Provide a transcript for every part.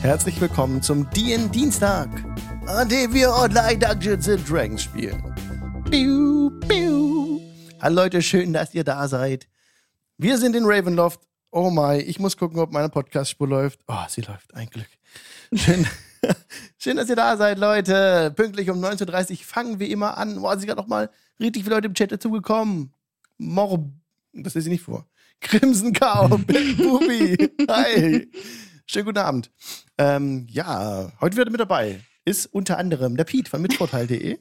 Herzlich willkommen zum DN Dienstag, an dem wir online Dungeons and Dragons spielen. Piu, piu. Hallo Leute, schön, dass ihr da seid. Wir sind in Ravenloft. Oh my, ich muss gucken, ob meine Podcast-Spur läuft. Oh, sie läuft, ein Glück. Schön, schön, dass ihr da seid, Leute. Pünktlich um 19.30 Uhr fangen wir immer an. Boah, sind gerade noch mal richtig viele Leute im Chat dazugekommen. Morb, das lese ich nicht vor. Crimson Cow, Big Booby. Hi. Schönen guten Abend. Ähm, ja, heute wieder mit dabei ist unter anderem der Piet von mitvorteil.de.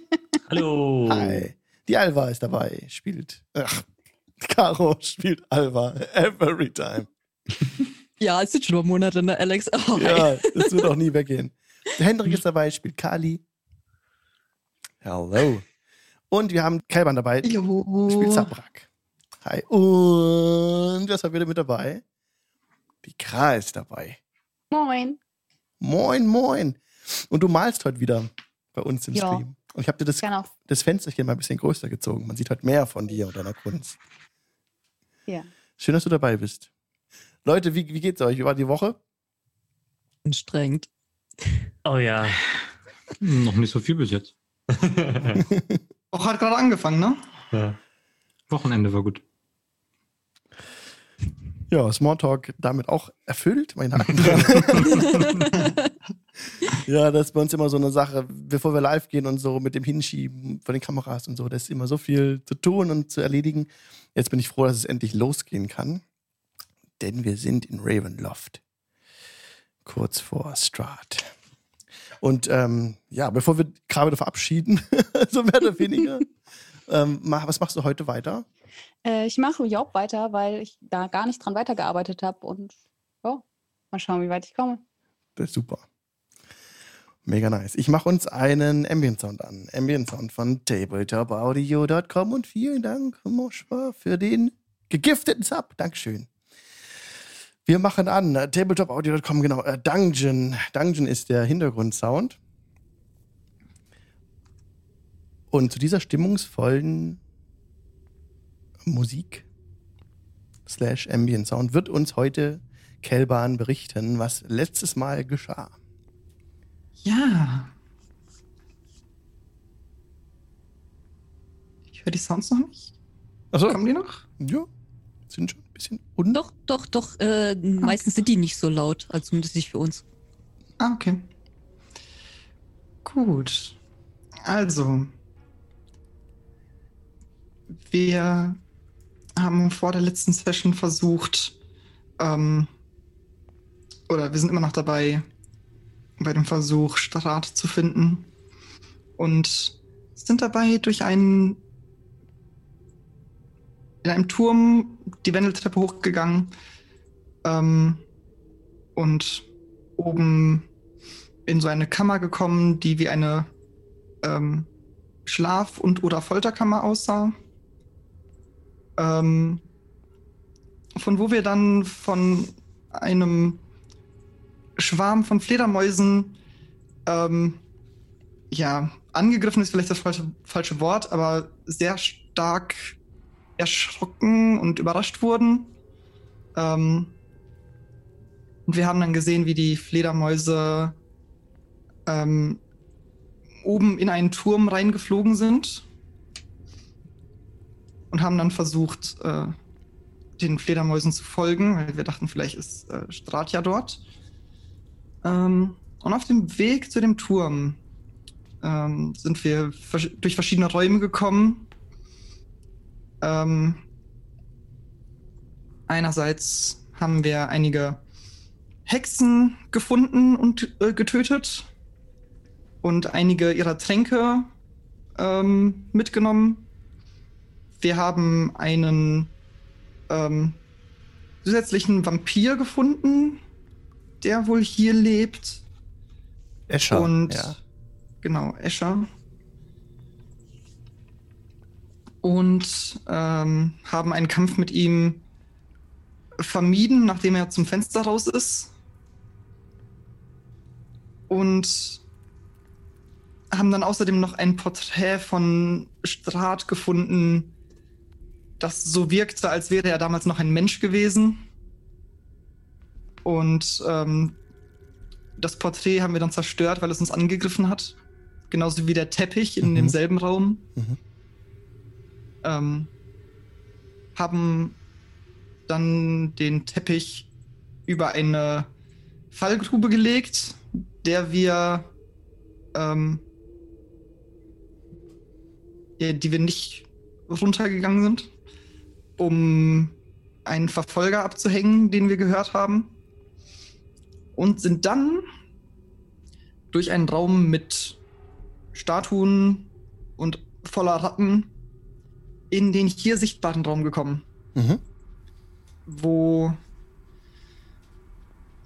Hallo. Hi. Die Alva ist dabei, spielt. Ach, Caro spielt Alva every time. Ja, es sind schon noch Monate, ne, Alex? Oh, Ja, das wird auch nie weggehen. Der Hendrik ist dabei, spielt Kali. Hello. Und wir haben Kelban dabei, spielt Jo. Zabrak. Hi. Und das war wieder mit dabei. Die Kra ist dabei. Moin. Moin, moin. Und du malst heute wieder bei uns im Ja. Stream. Und ich habe dir das, Genau. das Fensterchen mal ein bisschen größer gezogen. Man sieht heute mehr von dir und deiner Kunst. Ja. Schön, dass du dabei bist. Leute, wie, wie geht's euch? Wie war die Woche? Anstrengend. Oh ja. Hm, Noch nicht so viel bis jetzt. Auch hat gerade angefangen, ne? ja. Wochenende war gut. Ja, Smalltalk damit auch erfüllt. Mein Haken dran. ja, das ist bei uns immer so eine Sache, bevor wir live gehen und so mit dem Hinschieben von den Kameras und so, da ist immer so viel zu tun und zu erledigen. Jetzt bin ich froh, dass es endlich losgehen kann. Denn wir sind in Ravenloft. Kurz vor Strat. Und ähm, ja, bevor wir gerade verabschieden, so mehr oder weniger, ähm, was machst du heute weiter? Äh, ich mache Job weiter, weil ich da gar nicht dran weitergearbeitet habe und ja, mal schauen, wie weit ich komme. Das ist super. Mega nice. Ich mache uns einen Ambient Sound an. Ambient Sound von tabletopaudio.com und vielen Dank, Moschwa, für den gegifteten Sub. Dankeschön. Wir machen an tabletopaudio.com, genau. Äh, Dungeon. Dungeon ist der Hintergrundsound. Und zu dieser stimmungsvollen Musik slash Ambient Sound wird uns heute Kelban berichten, was letztes Mal geschah. Ja. Ich höre die Sounds noch nicht. Achso, Kommen die noch? ja, sind schon ein bisschen un. Doch, doch, doch. Äh, meistens sind die nicht so laut, also zumindest nicht für uns. Ah, okay. Gut. Also. Wir haben vor der letzten Session versucht, ähm, oder wir sind immer noch dabei, bei dem Versuch, Strat zu finden. Und sind dabei durch einen in einem Turm die Wendeltreppe hochgegangen ähm, und oben in so eine Kammer gekommen, die wie eine ähm, Schlaf- und oder Folterkammer aussah. Ähm, von wo wir dann von einem Schwarm von Fledermäusen ähm, ja, angegriffen ist vielleicht das falsche, falsche Wort, aber sehr stark erschrocken und überrascht wurden. Ähm, und wir haben dann gesehen, wie die Fledermäuse ähm, oben in einen Turm reingeflogen sind. Und haben dann versucht, äh, den Fledermäusen zu folgen, weil wir dachten, vielleicht ist äh, Strat ja dort. Ähm, und auf dem Weg zu dem Turm ähm, sind wir vers- durch verschiedene Räume gekommen. Ähm, einerseits haben wir einige Hexen gefunden und äh, getötet und einige ihrer Tränke ähm, mitgenommen. Wir haben einen ähm, zusätzlichen Vampir gefunden, der wohl hier lebt. Escher. Und ja. genau, Escher. Und ähm, haben einen Kampf mit ihm vermieden, nachdem er zum Fenster raus ist. Und haben dann außerdem noch ein Porträt von Strat gefunden, das so wirkte, als wäre er damals noch ein Mensch gewesen. Und ähm, das Porträt haben wir dann zerstört, weil es uns angegriffen hat. Genauso wie der Teppich in Mhm. demselben Raum. Mhm. Ähm, haben dann den Teppich über eine Fallgrube gelegt, der wir, ähm, die wir nicht runtergegangen sind, um einen Verfolger abzuhängen, den wir gehört haben. Und sind dann durch einen Raum mit Statuen und voller Ratten in den hier sichtbaren Raum gekommen Mhm. wo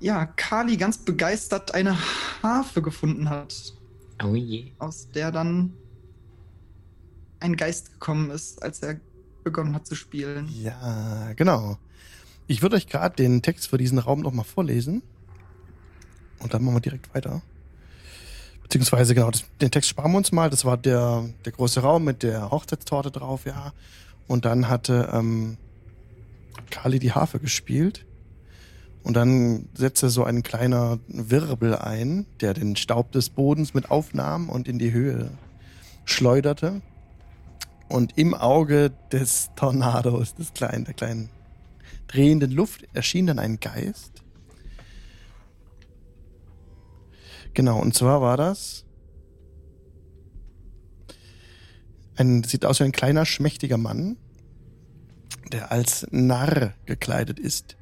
ja, Kali ganz begeistert eine Harfe gefunden hat, Oh je. aus der dann ein Geist gekommen ist, als er begonnen hat zu spielen. Ja, genau. Ich würde euch gerade den Text für diesen Raum nochmal vorlesen. Und dann machen wir direkt weiter. Beziehungsweise, genau, das, den Text sparen wir uns mal. Das war der, der große Raum mit der Hochzeitstorte drauf, ja. Und dann hatte ähm, Kali die Harfe gespielt. Und dann setzte so ein kleiner Wirbel ein, der den Staub des Bodens mit aufnahm und in die Höhe schleuderte. Und im Auge des Tornados, des kleinen, der kleinen drehenden Luft, erschien dann ein Geist. Genau, und zwar war das ein, sieht aus wie ein kleiner, schmächtiger Mann, der als Narr gekleidet ist,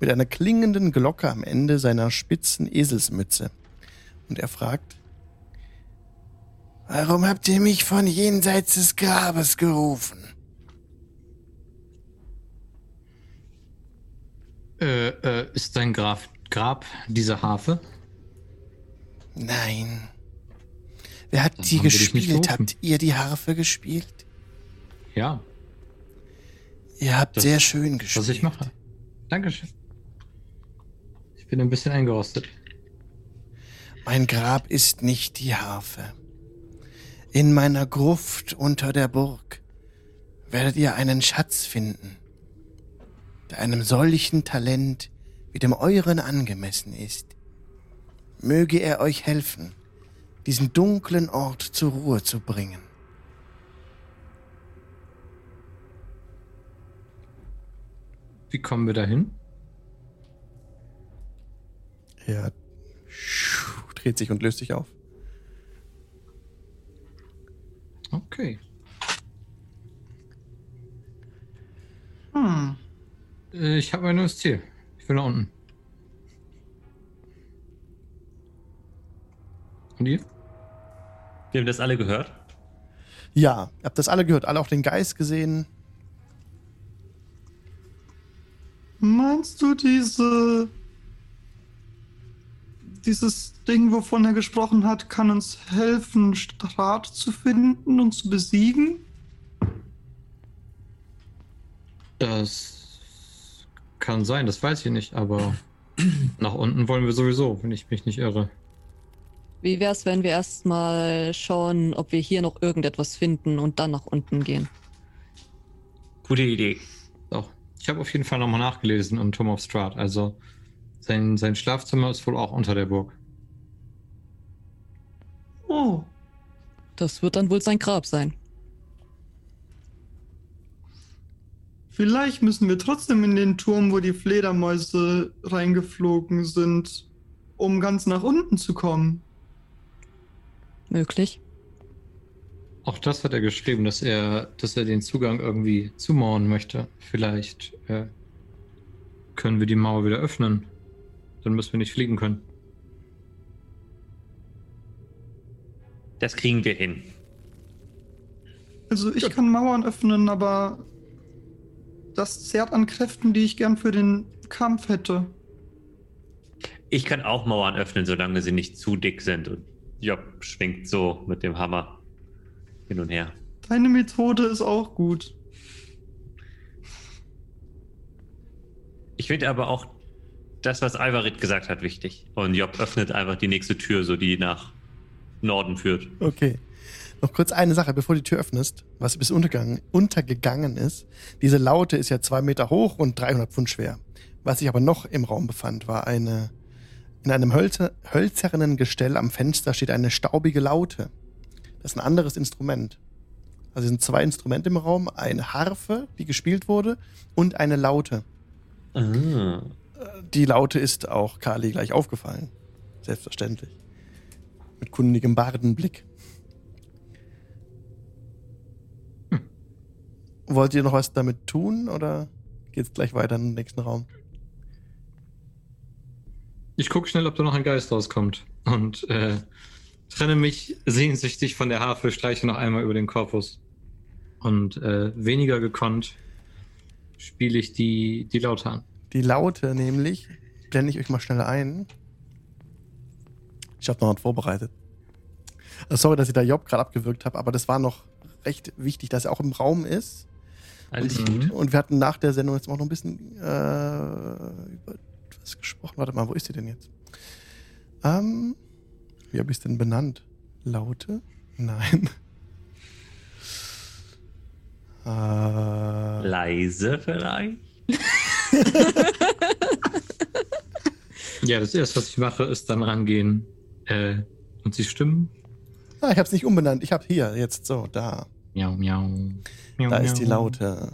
mit einer klingenden Glocke am Ende seiner spitzen Eselsmütze. Und er fragt, Warum habt ihr mich von jenseits des Grabes gerufen? Äh, äh, ist dein Grab, Grab diese Harfe? Nein. Wer hat Dann die gespielt? Habt ihr die Harfe gespielt? Ja, Ihr habt Das- sehr schön gespielt. was ich mache. Dankeschön. Ich bin ein bisschen eingerostet. Mein Grab ist nicht die Harfe. In meiner Gruft unter der Burg werdet ihr einen Schatz finden, der einem solchen Talent wie dem euren angemessen ist. Möge er euch helfen, diesen dunklen Ort zur Ruhe zu bringen. Wie kommen wir dahin? Er dreht sich und löst sich auf. Okay. Hm. Äh, ich habe ein neues Ziel. Ich will nach unten. Und ihr? Wir haben das alle gehört. Ja, ihr habt das alle gehört, alle auch den Geist gesehen. Meinst du diese. Dieses Ding, wovon er gesprochen hat, kann uns helfen, Strat zu finden und zu besiegen? Das kann sein, das weiß ich nicht, aber nach unten wollen wir sowieso, wenn ich mich nicht irre. Wie wär's, wenn wir erstmal schauen, ob wir hier noch irgendetwas finden und dann nach unten gehen? Gute Idee. So. Ich habe auf jeden Fall nochmal nachgelesen im Turm of Strahd. Also sein, sein Schlafzimmer ist wohl auch unter der Burg. Oh, Das wird dann wohl sein Grab sein. vielleicht müssen wir trotzdem in den Turm, wo die Fledermäuse reingeflogen sind, um ganz nach unten zu kommen. Möglich. Auch das hat er geschrieben, dass er, dass er den Zugang irgendwie zumauern möchte. Vielleicht äh, können wir die Mauer wieder öffnen. Dann müssen wir nicht fliegen können. Das kriegen wir hin. Also ich kann Mauern öffnen, aber das zehrt an Kräften, die ich gern für den Kampf hätte. Ich kann auch Mauern öffnen, solange sie nicht zu dick sind. Und Job schwingt so mit dem Hammer hin und her. Deine Methode ist auch gut. Ich finde aber auch das, was Alvarit gesagt hat, wichtig. Und Job öffnet einfach die nächste Tür, so die nach Norden führt. Okay. Noch kurz eine Sache, bevor du die Tür öffnest, was bis untergegangen, untergegangen ist. Diese Laute ist ja zwei Meter hoch und 300 Pfund schwer. Was sich aber noch im Raum befand, war eine In einem hölzer, hölzernen Gestell am Fenster steht eine staubige Laute. Das ist ein anderes Instrument. Also es sind zwei Instrumente im Raum, eine Harfe, die gespielt wurde, und eine Laute. Ah. Die Laute ist auch Kali gleich aufgefallen. Selbstverständlich. Mit kundigem Bardenblick. Wollt ihr noch was damit tun oder geht's gleich weiter in den nächsten Raum? Ich gucke schnell, ob da noch ein Geist rauskommt. Und äh, trenne mich sehnsüchtig von der Harfe, streiche noch einmal über den Korpus. Und äh, weniger gekonnt spiele ich die, die Laute an. Die Laute nämlich, blende ich euch mal schnell ein. Ich habe noch was vorbereitet. Äh, Sorry, dass ich da Job gerade abgewürgt habe, aber das war noch recht wichtig, dass er auch im Raum ist. Alles Mhm. gut. Und wir hatten nach der Sendung jetzt auch noch ein bisschen äh, über was gesprochen. Warte mal, wo ist sie denn jetzt? Ähm, wie habe ich es denn benannt? Laute? Nein. äh, Leise vielleicht? Ja, das erste, was ich mache, ist dann rangehen äh, und sie stimmen. ah, ich habe es nicht umbenannt. Ich habe hier jetzt so, da. Miau, miau. miau Da ist die miau. Laute.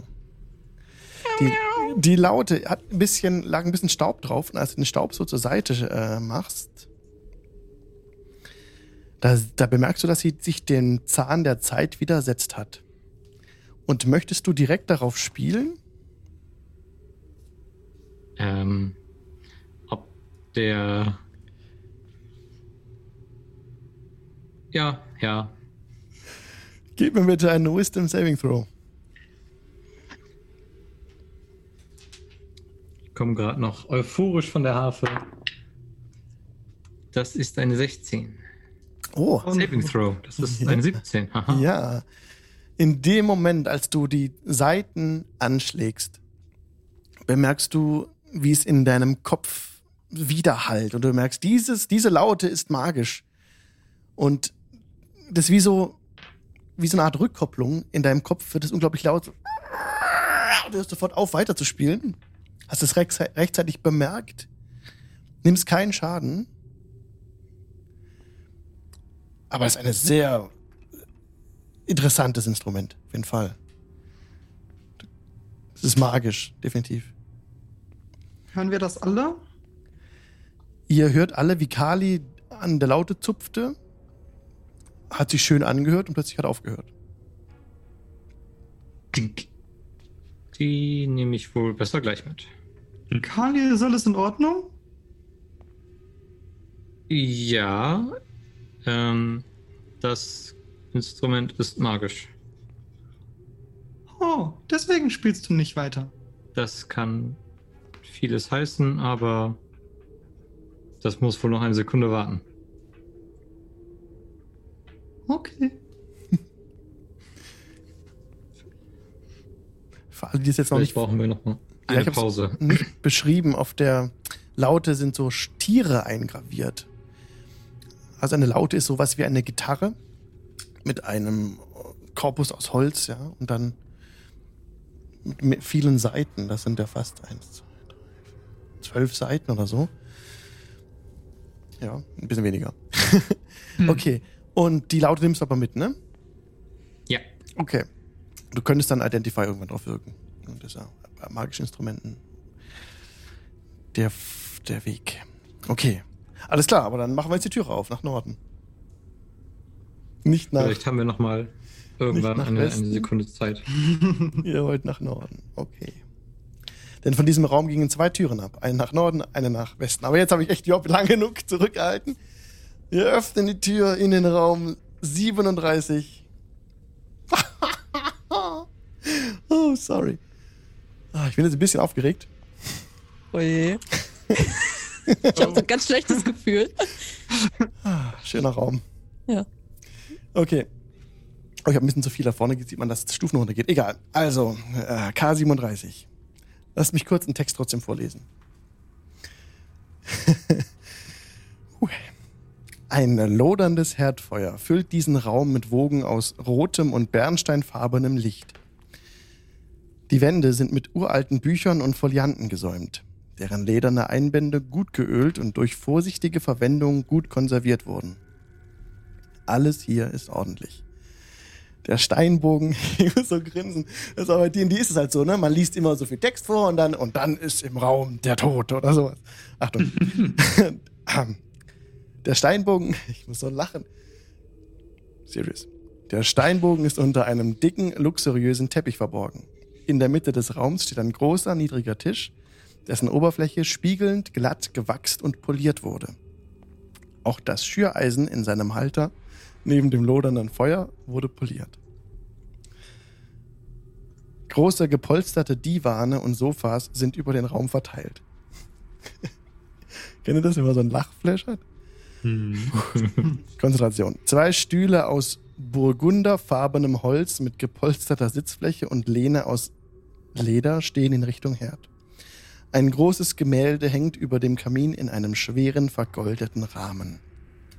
Die, die Laute hat ein bisschen, lag ein bisschen Staub drauf. Und als du den Staub so zur Seite äh, machst, da, da bemerkst du, dass sie sich den Zahn der Zeit widersetzt hat. Und möchtest du direkt darauf spielen? Ähm, ob der. Ja, ja. Gib mir bitte einen Wisdom Saving Throw. Ich komme gerade noch euphorisch von der Harfe. Das ist eine 16. Oh, Saving Throw. Das ist eine 17. Haha. ja. In dem Moment, als du die Seiten anschlägst, bemerkst du, wie es in deinem Kopf widerhallt. Und du merkst, dieses, diese Laute ist magisch. Und das ist wie so, wie so eine Art Rückkopplung. In deinem Kopf wird es unglaublich laut. Du hörst sofort auf, weiterzuspielen. Hast es rechtzeitig bemerkt. Nimmst keinen Schaden. Aber es ist ein sehr interessantes Instrument, auf jeden Fall. Es ist magisch, definitiv. Hören wir das alle? Ihr hört alle, wie Kali an der Laute zupfte. Hat sich schön angehört und plötzlich hat aufgehört. Die nehme ich wohl besser gleich mit. Kali, ist alles in Ordnung? Ja, ähm, das Instrument ist magisch. Oh, deswegen spielst du nicht weiter. Das kann vieles heißen, aber das muss wohl noch eine Sekunde warten. Okay. Für alle, die es jetzt noch Vielleicht nicht, brauchen wir noch mal Ja, eine hab's- Pause. nicht beschrieben, auf der Laute sind so Stiere eingraviert. Also eine Laute ist sowas wie eine Gitarre mit einem Korpus aus Holz, ja, und dann mit vielen Seiten. Das sind ja fast eins, zwei, zwölf Seiten oder so. Ja, ein bisschen weniger. Okay. Und die Laute nimmst du aber mit, ne? Ja. Okay. Du könntest dann Identify irgendwann drauf wirken. Und das ist ja bei magischen Instrumenten der, der Weg. Okay. Alles klar, aber dann machen wir jetzt die Tür auf, nach Norden. Nicht nach. Vielleicht haben wir noch mal irgendwann nach eine, eine Sekunde Zeit. Ihr wollt nach Norden. Okay. Denn von diesem Raum gingen zwei Türen ab. Eine nach Norden, eine nach Westen. Aber jetzt habe ich echt Job lang genug zurückgehalten. Wir öffnen die Tür in den Raum 37. oh, sorry. Ah, ich bin jetzt ein bisschen aufgeregt. Oje. ich habe so ein ganz schlechtes Gefühl. Ah, schöner Raum. Ja. Okay. Oh, ich habe ein bisschen zu viel da vorne, jetzt sieht man, dass es Stufen runtergeht. Egal. Also, äh, K37. Lasst mich kurz einen Text trotzdem vorlesen. Ein loderndes Herdfeuer füllt diesen Raum mit Wogen aus rotem und bernsteinfarbenem Licht. Die Wände sind mit uralten Büchern und Folianten gesäumt. deren lederne Einbände gut geölt und durch vorsichtige Verwendung gut konserviert wurden. Alles hier ist ordentlich. Der Steinbogen, ich muss so grinsen. Das ist aber D&D ist es halt so, ne? Man liest immer so viel Text vor und dann, und dann ist im Raum der Tod oder sowas. Achtung. der Steinbogen, ich muss so lachen. Serious. Der Steinbogen ist unter einem dicken, luxuriösen Teppich verborgen. In der Mitte des Raums steht ein großer, niedriger Tisch, dessen Oberfläche spiegelnd, glatt, gewachst und poliert wurde. Auch das Schüreisen in seinem Halter neben dem lodernden Feuer wurde poliert. Große gepolsterte Divane und Sofas sind über den Raum verteilt. Kennt ihr das, wenn man so ein Lachflash hat? Konzentration. Zwei Stühle aus burgunderfarbenem Holz mit gepolsterter Sitzfläche und Lehne aus Leder stehen in Richtung Herd. Ein großes Gemälde hängt über dem Kamin in einem schweren, vergoldeten Rahmen.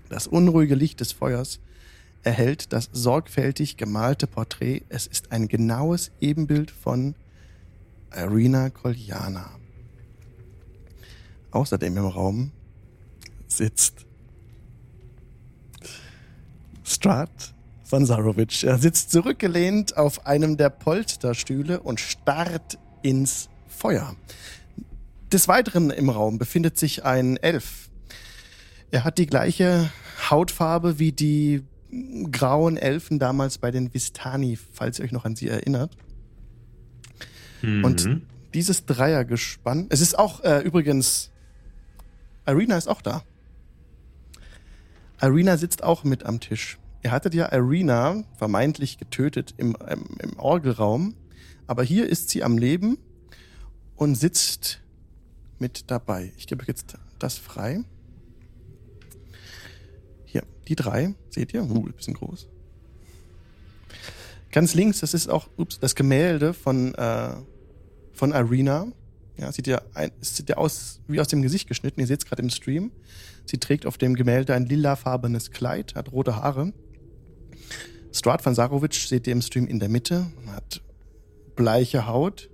Das unruhige Licht des Feuers erhält das sorgfältig gemalte Porträt. Es ist ein genaues Ebenbild von Irina Koljana. Außerdem im Raum sitzt Strat von Zarovic. Er sitzt zurückgelehnt auf einem der Polsterstühle und starrt ins Feuer. Des Weiteren im Raum befindet sich ein Elf. Er hat die gleiche Hautfarbe wie die grauen Elfen damals bei den Vistani, falls ihr euch noch an sie erinnert. Mhm. Und dieses Dreiergespann, es ist auch äh, übrigens, Irina ist auch da. Irina sitzt auch mit am Tisch. Ihr hattet ja Irina vermeintlich getötet im, im, im Orgelraum, aber hier ist sie am Leben und sitzt mit dabei. Ich gebe euch jetzt das frei. Hier, die drei, seht ihr? Uh, ein bisschen groß. Ganz links, das ist auch ups, das Gemälde von, äh, von Irina. Ja, sieht ja, ein, sieht ja aus wie aus dem Gesicht geschnitten. Ihr seht es gerade im Stream. Sie trägt auf dem Gemälde ein lilafarbenes Kleid, hat rote Haare. Strat van Sarovic seht ihr im Stream in der Mitte, hat bleiche Haut.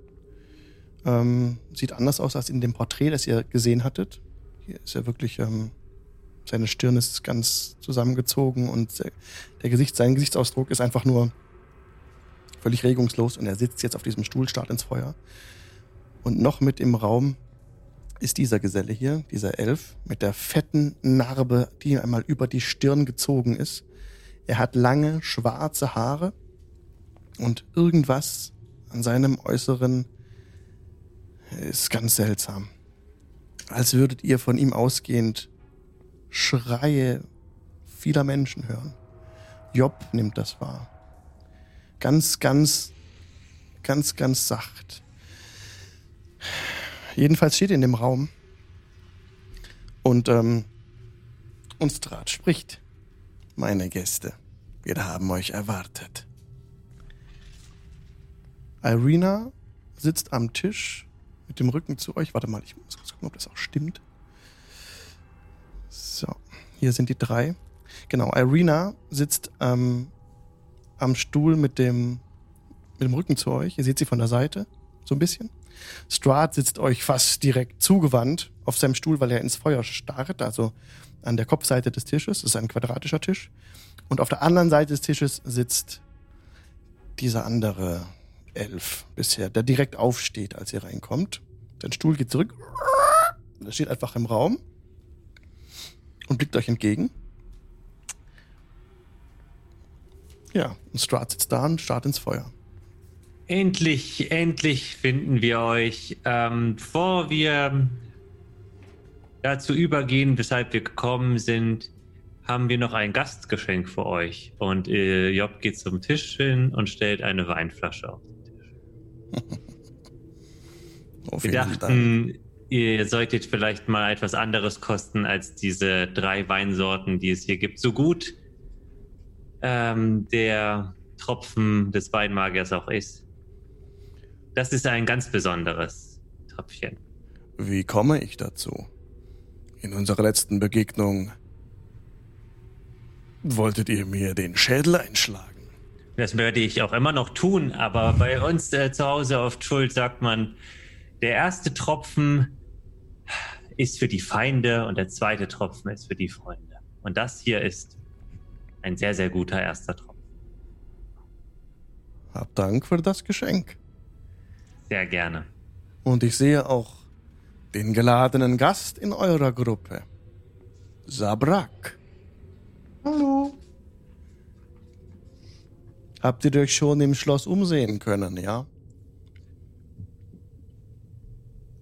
Ähm, sieht anders aus als in dem Porträt, das ihr gesehen hattet. Hier ist er wirklich, ähm, seine Stirn ist ganz zusammengezogen und der Gesicht, sein Gesichtsausdruck ist einfach nur völlig regungslos und er sitzt jetzt auf diesem Stuhl, starrt ins Feuer. Und noch mit im Raum ist dieser Geselle hier, dieser Elf, mit der fetten Narbe, die ihm einmal über die Stirn gezogen ist. Er hat lange, schwarze Haare und irgendwas an seinem Äußeren ist ganz seltsam. Als würdet ihr von ihm ausgehend Schreie vieler Menschen hören. Job nimmt das wahr. Ganz, ganz, ganz, ganz sacht. Jedenfalls steht in dem Raum und ähm, uns Draht spricht. Meine Gäste, wir haben euch erwartet. Irina sitzt am Tisch mit dem Rücken zu euch. Warte mal, ich muss kurz gucken, ob das auch stimmt. So, hier sind die drei. Genau, Irina sitzt ähm, am Stuhl mit dem, mit dem Rücken zu euch. Ihr seht sie von der Seite, so ein bisschen. Strahd sitzt euch fast direkt zugewandt auf seinem Stuhl, weil er ins Feuer starrt, also an der Kopfseite des Tisches. Das ist ein quadratischer Tisch. Und auf der anderen Seite des Tisches sitzt dieser andere Elf bisher, der direkt aufsteht, als ihr reinkommt. Sein Stuhl geht zurück. Er steht einfach im Raum und blickt euch entgegen. Ja, und Strahd sitzt da und starrt ins Feuer. Endlich, endlich finden wir euch. Ähm, bevor wir dazu übergehen, weshalb wir gekommen sind, haben wir noch ein Gastgeschenk für euch. Und äh, Job geht zum Tisch hin und stellt eine Weinflasche auf den Tisch. Auf Wir jeden Fall. Ihr solltet vielleicht mal etwas anderes kosten als diese drei Weinsorten, die es hier gibt. So gut ähm, der Tropfen des Weinmagiers auch ist. Das ist ein ganz besonderes Tröpfchen. Wie komme ich dazu? In unserer letzten Begegnung wolltet ihr mir den Schädel einschlagen. Das würde ich auch immer noch tun, aber bei uns äh, zu Hause auf Schuld sagt man, der erste Tropfen ist für die Feinde und der zweite Tropfen ist für die Freunde. Und das hier ist ein sehr, sehr guter erster Tropfen. Hab Dank für das Geschenk. Sehr gerne. Und ich sehe auch den geladenen Gast in eurer Gruppe. Sabrak. Hallo. Habt ihr euch schon im Schloss umsehen können, ja?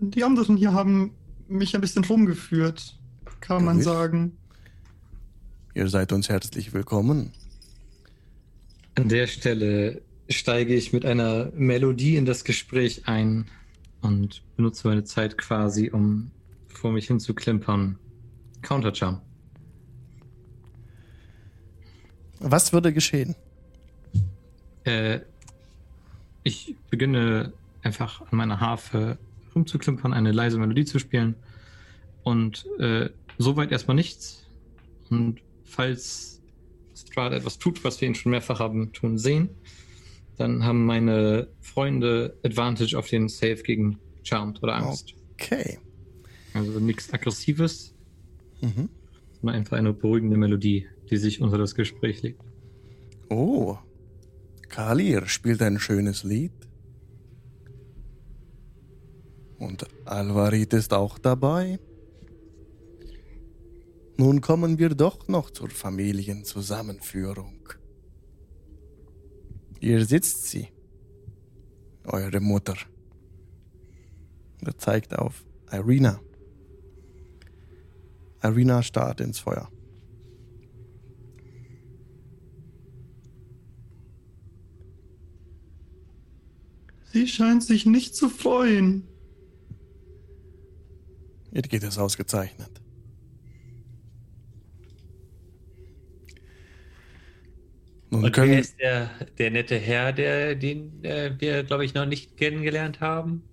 Die anderen hier haben mich ein bisschen rumgeführt, kann man Gewiss. sagen. Ihr seid uns herzlich willkommen. An der Stelle steige ich mit einer Melodie in das Gespräch ein und benutze meine Zeit quasi, um vor mich hin zu klimpern. Countercharm. Was würde geschehen? Äh, ich beginne einfach an meiner Harfe rumzuklimpern, eine leise Melodie zu spielen. Und äh, soweit erstmal nichts. Und falls Strahd etwas tut, was wir ihn schon mehrfach haben tun sehen, dann haben meine Freunde Advantage auf den Save gegen Charmed oder Angst. Okay. Also nichts Aggressives, Mhm. sondern einfach eine beruhigende Melodie, die sich unter das Gespräch legt. Oh. Kalir spielt ein schönes Lied. Und Alvarit ist auch dabei. Nun kommen wir doch noch zur Familienzusammenführung. Hier sitzt sie, eure Mutter. Er zeigt auf Irina. Irina starrt ins Feuer. Sie scheint sich nicht zu freuen. Ihr geht es ausgezeichnet. Nun Und wer ist der, der nette Herr, der, den äh, wir, glaube ich, noch nicht kennengelernt haben?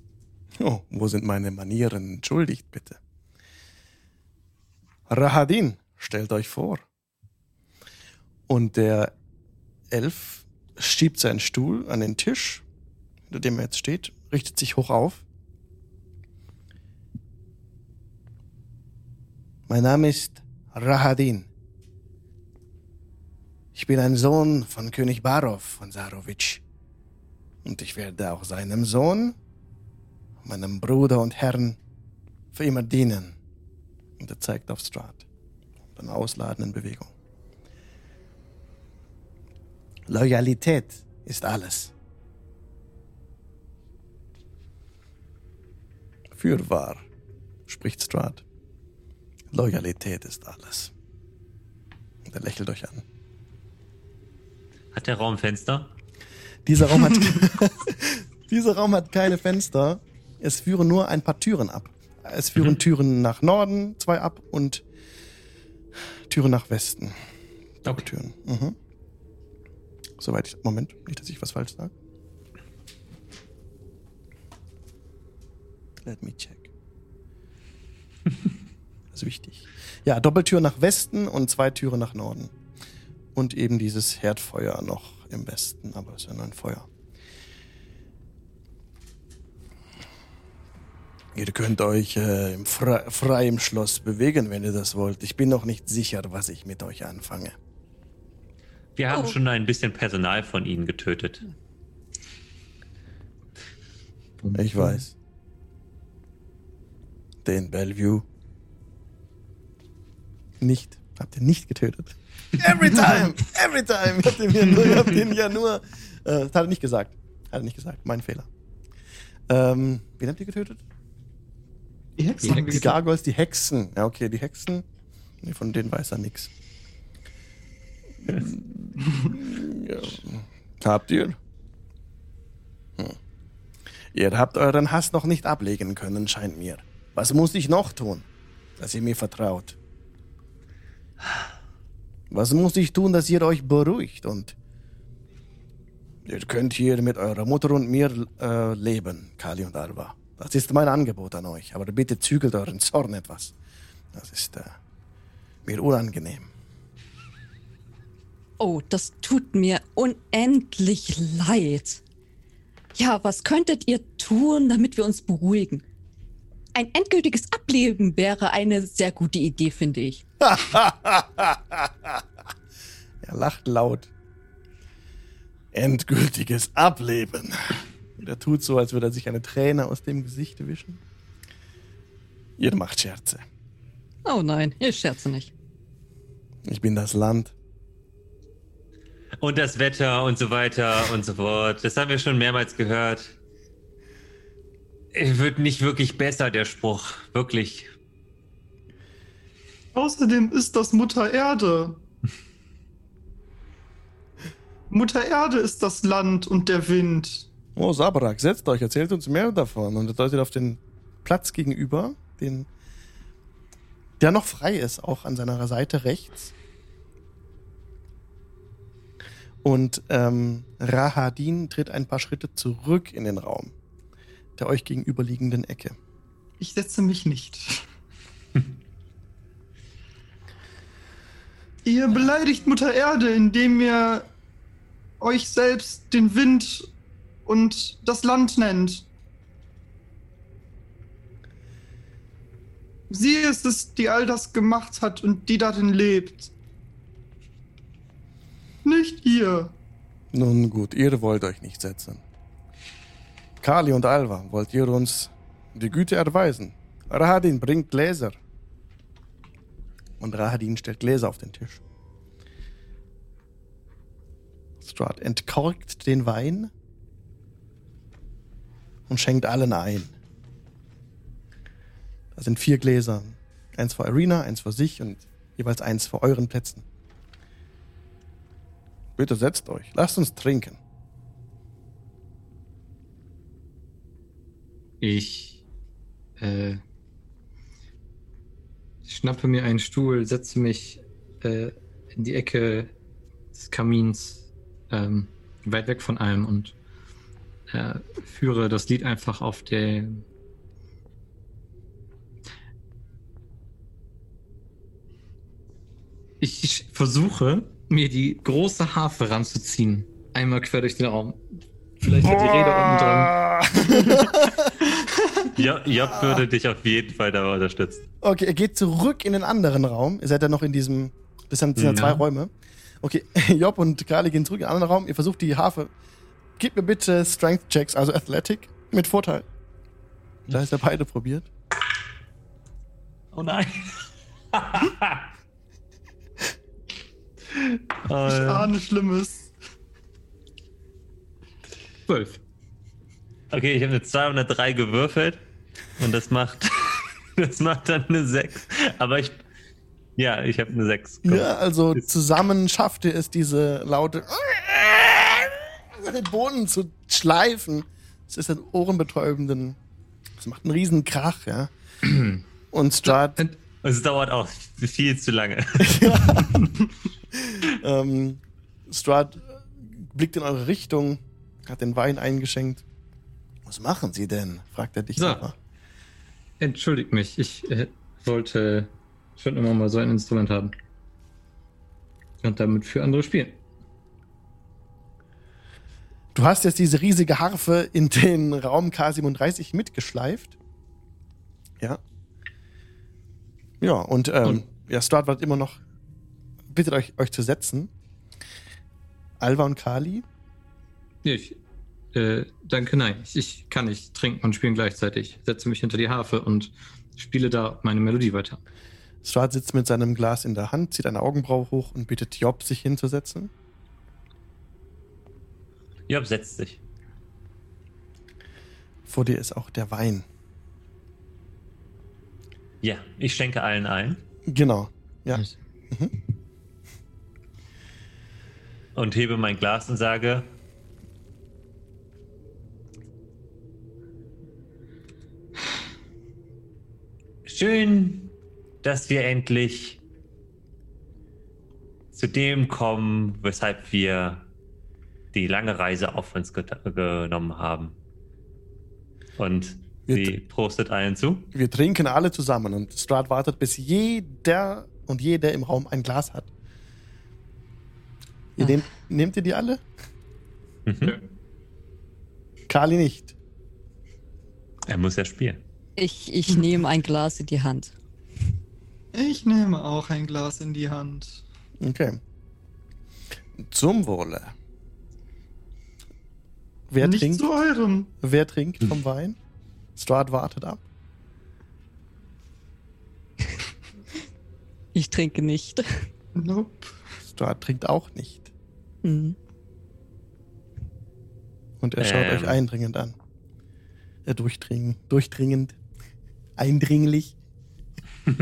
oh, wo sind meine Manieren? Entschuldigt bitte. Rahadin, stellt euch vor. Und der Elf schiebt seinen Stuhl an den Tisch, hinter dem er jetzt steht, richtet sich hoch auf. Mein Name ist Rahadin. Ich bin ein Sohn von König Barov von Sarovic. Und ich werde auch seinem Sohn, meinem Bruder und Herrn, für immer dienen. Und er zeigt auf Strahd. Mit einer ausladenden Bewegung. Loyalität ist alles. Fürwahr, spricht Strahd. Loyalität ist alles. Und er lächelt euch an. Hat der Raum Fenster? Dieser Raum hat, dieser Raum hat keine Fenster. Es führen nur ein paar Türen ab. Es führen Mhm. Türen nach Norden, zwei ab und Türen nach Westen. Doppeltüren. Mhm. Soweit ich. Moment, nicht, dass ich was falsch sage. Let me check. Das ist wichtig. Ja, Doppeltür nach Westen und zwei Türen nach Norden. Und eben dieses Herdfeuer noch im Westen, aber es ist ja nur ein Feuer. Ihr könnt euch äh, im Fre frei im Schloss bewegen, wenn ihr das wollt. Ich bin noch nicht sicher, was ich mit euch anfange. Wir haben Oh. schon ein bisschen Personal von Ihnen getötet. Ich weiß. Den Bellevue. Nicht. Habt ihr nicht getötet? Every time! Every time! Habt ihr, mir nur, habt ihn ja nur. Äh, das hat er nicht gesagt. Hat er nicht gesagt. Mein Fehler. Ähm, wen habt ihr getötet? Die Hexen. Die Die. Gargoyles, die Hexen. Ja, okay, die Hexen. Nee, von denen weiß er nichts. ja. Habt ihr? Hm. Ihr habt euren Hass noch nicht ablegen können, scheint mir. Was muss ich noch tun, dass ihr mir vertraut? Was muss ich tun, dass ihr euch beruhigt und ihr könnt hier mit eurer Mutter und mir äh, leben, Kali und Alva. Das ist mein Angebot an euch, aber bitte zügelt euren Zorn etwas. Das ist äh, mir unangenehm. Oh, das tut mir unendlich leid. Ja, was könntet ihr tun, damit wir uns beruhigen? ein endgültiges Ableben wäre eine sehr gute Idee, finde ich. er lacht laut. Endgültiges Ableben. Und er tut so, als würde er sich eine Träne aus dem Gesicht wischen. Ihr macht Scherze. Oh nein, ich scherze nicht. Ich bin das Land. Und das Wetter und so weiter und so fort. Das haben wir schon mehrmals gehört. Es wird nicht wirklich besser, der Spruch. Wirklich. Außerdem ist das Mutter Erde. Mutter Erde ist das Land und der Wind. Oh, Sabrak, setzt euch, erzählt uns mehr davon. Und er deutet auf den Platz gegenüber, den, der noch frei ist, auch an seiner Seite rechts. Und ähm, Rahadin tritt ein paar Schritte zurück in den Raum, der euch gegenüberliegenden Ecke. Ich setze mich nicht. Ihr beleidigt Mutter Erde, indem ihr euch selbst den Wind und das Land nennt. Sie ist es, die all das gemacht hat und die darin lebt. Nicht ihr. Nun gut, ihr wollt euch nicht setzen. Kali und Alva, wollt ihr uns die Güte erweisen? Rahadin bringt Gläser. Und Rahadin stellt Gläser auf den Tisch. Strahd entkorkt den Wein und schenkt allen ein. Da sind vier Gläser. Eins für Arena, eins für sich und jeweils eins für euren Plätzen. Bitte setzt euch. Lasst uns trinken. Ich äh, schnappe mir einen Stuhl, setze mich äh, in die Ecke des Kamins, ähm, weit weg von allem und äh, führe das Lied einfach auf der. Ich, ich versuche, mir die große Harfe ranzuziehen. Einmal quer durch den Raum. Vielleicht hat die Räder unten dran. Job, Job würde dich auf jeden Fall dabei unterstützen. Okay, er geht zurück in den anderen Raum. Ihr seid ja noch in diesem. Das sind, das sind ja zwei Räume. Okay, Job und Kali gehen zurück in den anderen Raum. Ihr versucht die Harfe. Gebt mir bitte Strength Checks, also Athletic, mit Vorteil. Da ist er beide probiert. Oh nein. Ich ahne Schlimmes. Zwölf. okay, ich habe eine 203 gewürfelt und das macht das macht dann eine 6. Aber ich ja, ich habe eine 6. Komm. Ja, also zusammen schafft ihr es, diese laute den Boden zu schleifen. Es ist ein ohrenbetäubenden. Es macht einen riesen Krach, ja. Und Strahd Es dauert auch viel zu lange. Ähm, Strahd blickt in eure Richtung, hat den Wein eingeschenkt. Was machen Sie denn? fragt er dich. So. aber. Entschuldigt mich, ich äh, wollte schon immer mal so ein Instrument haben. Und damit für andere spielen. Du hast jetzt diese riesige Harfe in den Raum K37 mitgeschleift. Ja. Ja, und, ähm, Und- ja, Strahd war immer noch, bittet euch, euch zu setzen. Alva und Kali. Ich, äh, danke, nein. Ich, ich kann nicht trinken und spielen gleichzeitig. Setze mich hinter die Harfe und spiele da meine Melodie weiter. Strahd sitzt mit seinem Glas in der Hand, zieht eine Augenbraue hoch und bittet Job, sich hinzusetzen. Job setzt sich. Vor dir ist auch der Wein. Ja, ich schenke allen ein Genau. Ja. und hebe mein Glas und sage: Schön, dass wir endlich zu dem kommen, weshalb wir die lange Reise auf uns genommen haben. Und Wir sie prostet allen zu. Wir trinken alle zusammen und Strahd wartet, bis jeder und jede im Raum ein Glas hat. Ihr nehmt, nehmt ihr die alle? Mhm. Kali nicht. Er muss ja spielen. Ich, ich nehme ein Glas in die Hand. Ich nehme auch ein Glas in die Hand. Okay. Zum Wohle. Wer Nicht trinkt? zu eurem. Wer trinkt vom Wein? Strahd wartet ab. Ich trinke nicht. Nope. Strahd trinkt auch nicht. Hm. Und er schaut Ähm. euch eindringend an. Er durchdringend, durchdringend, eindringlich.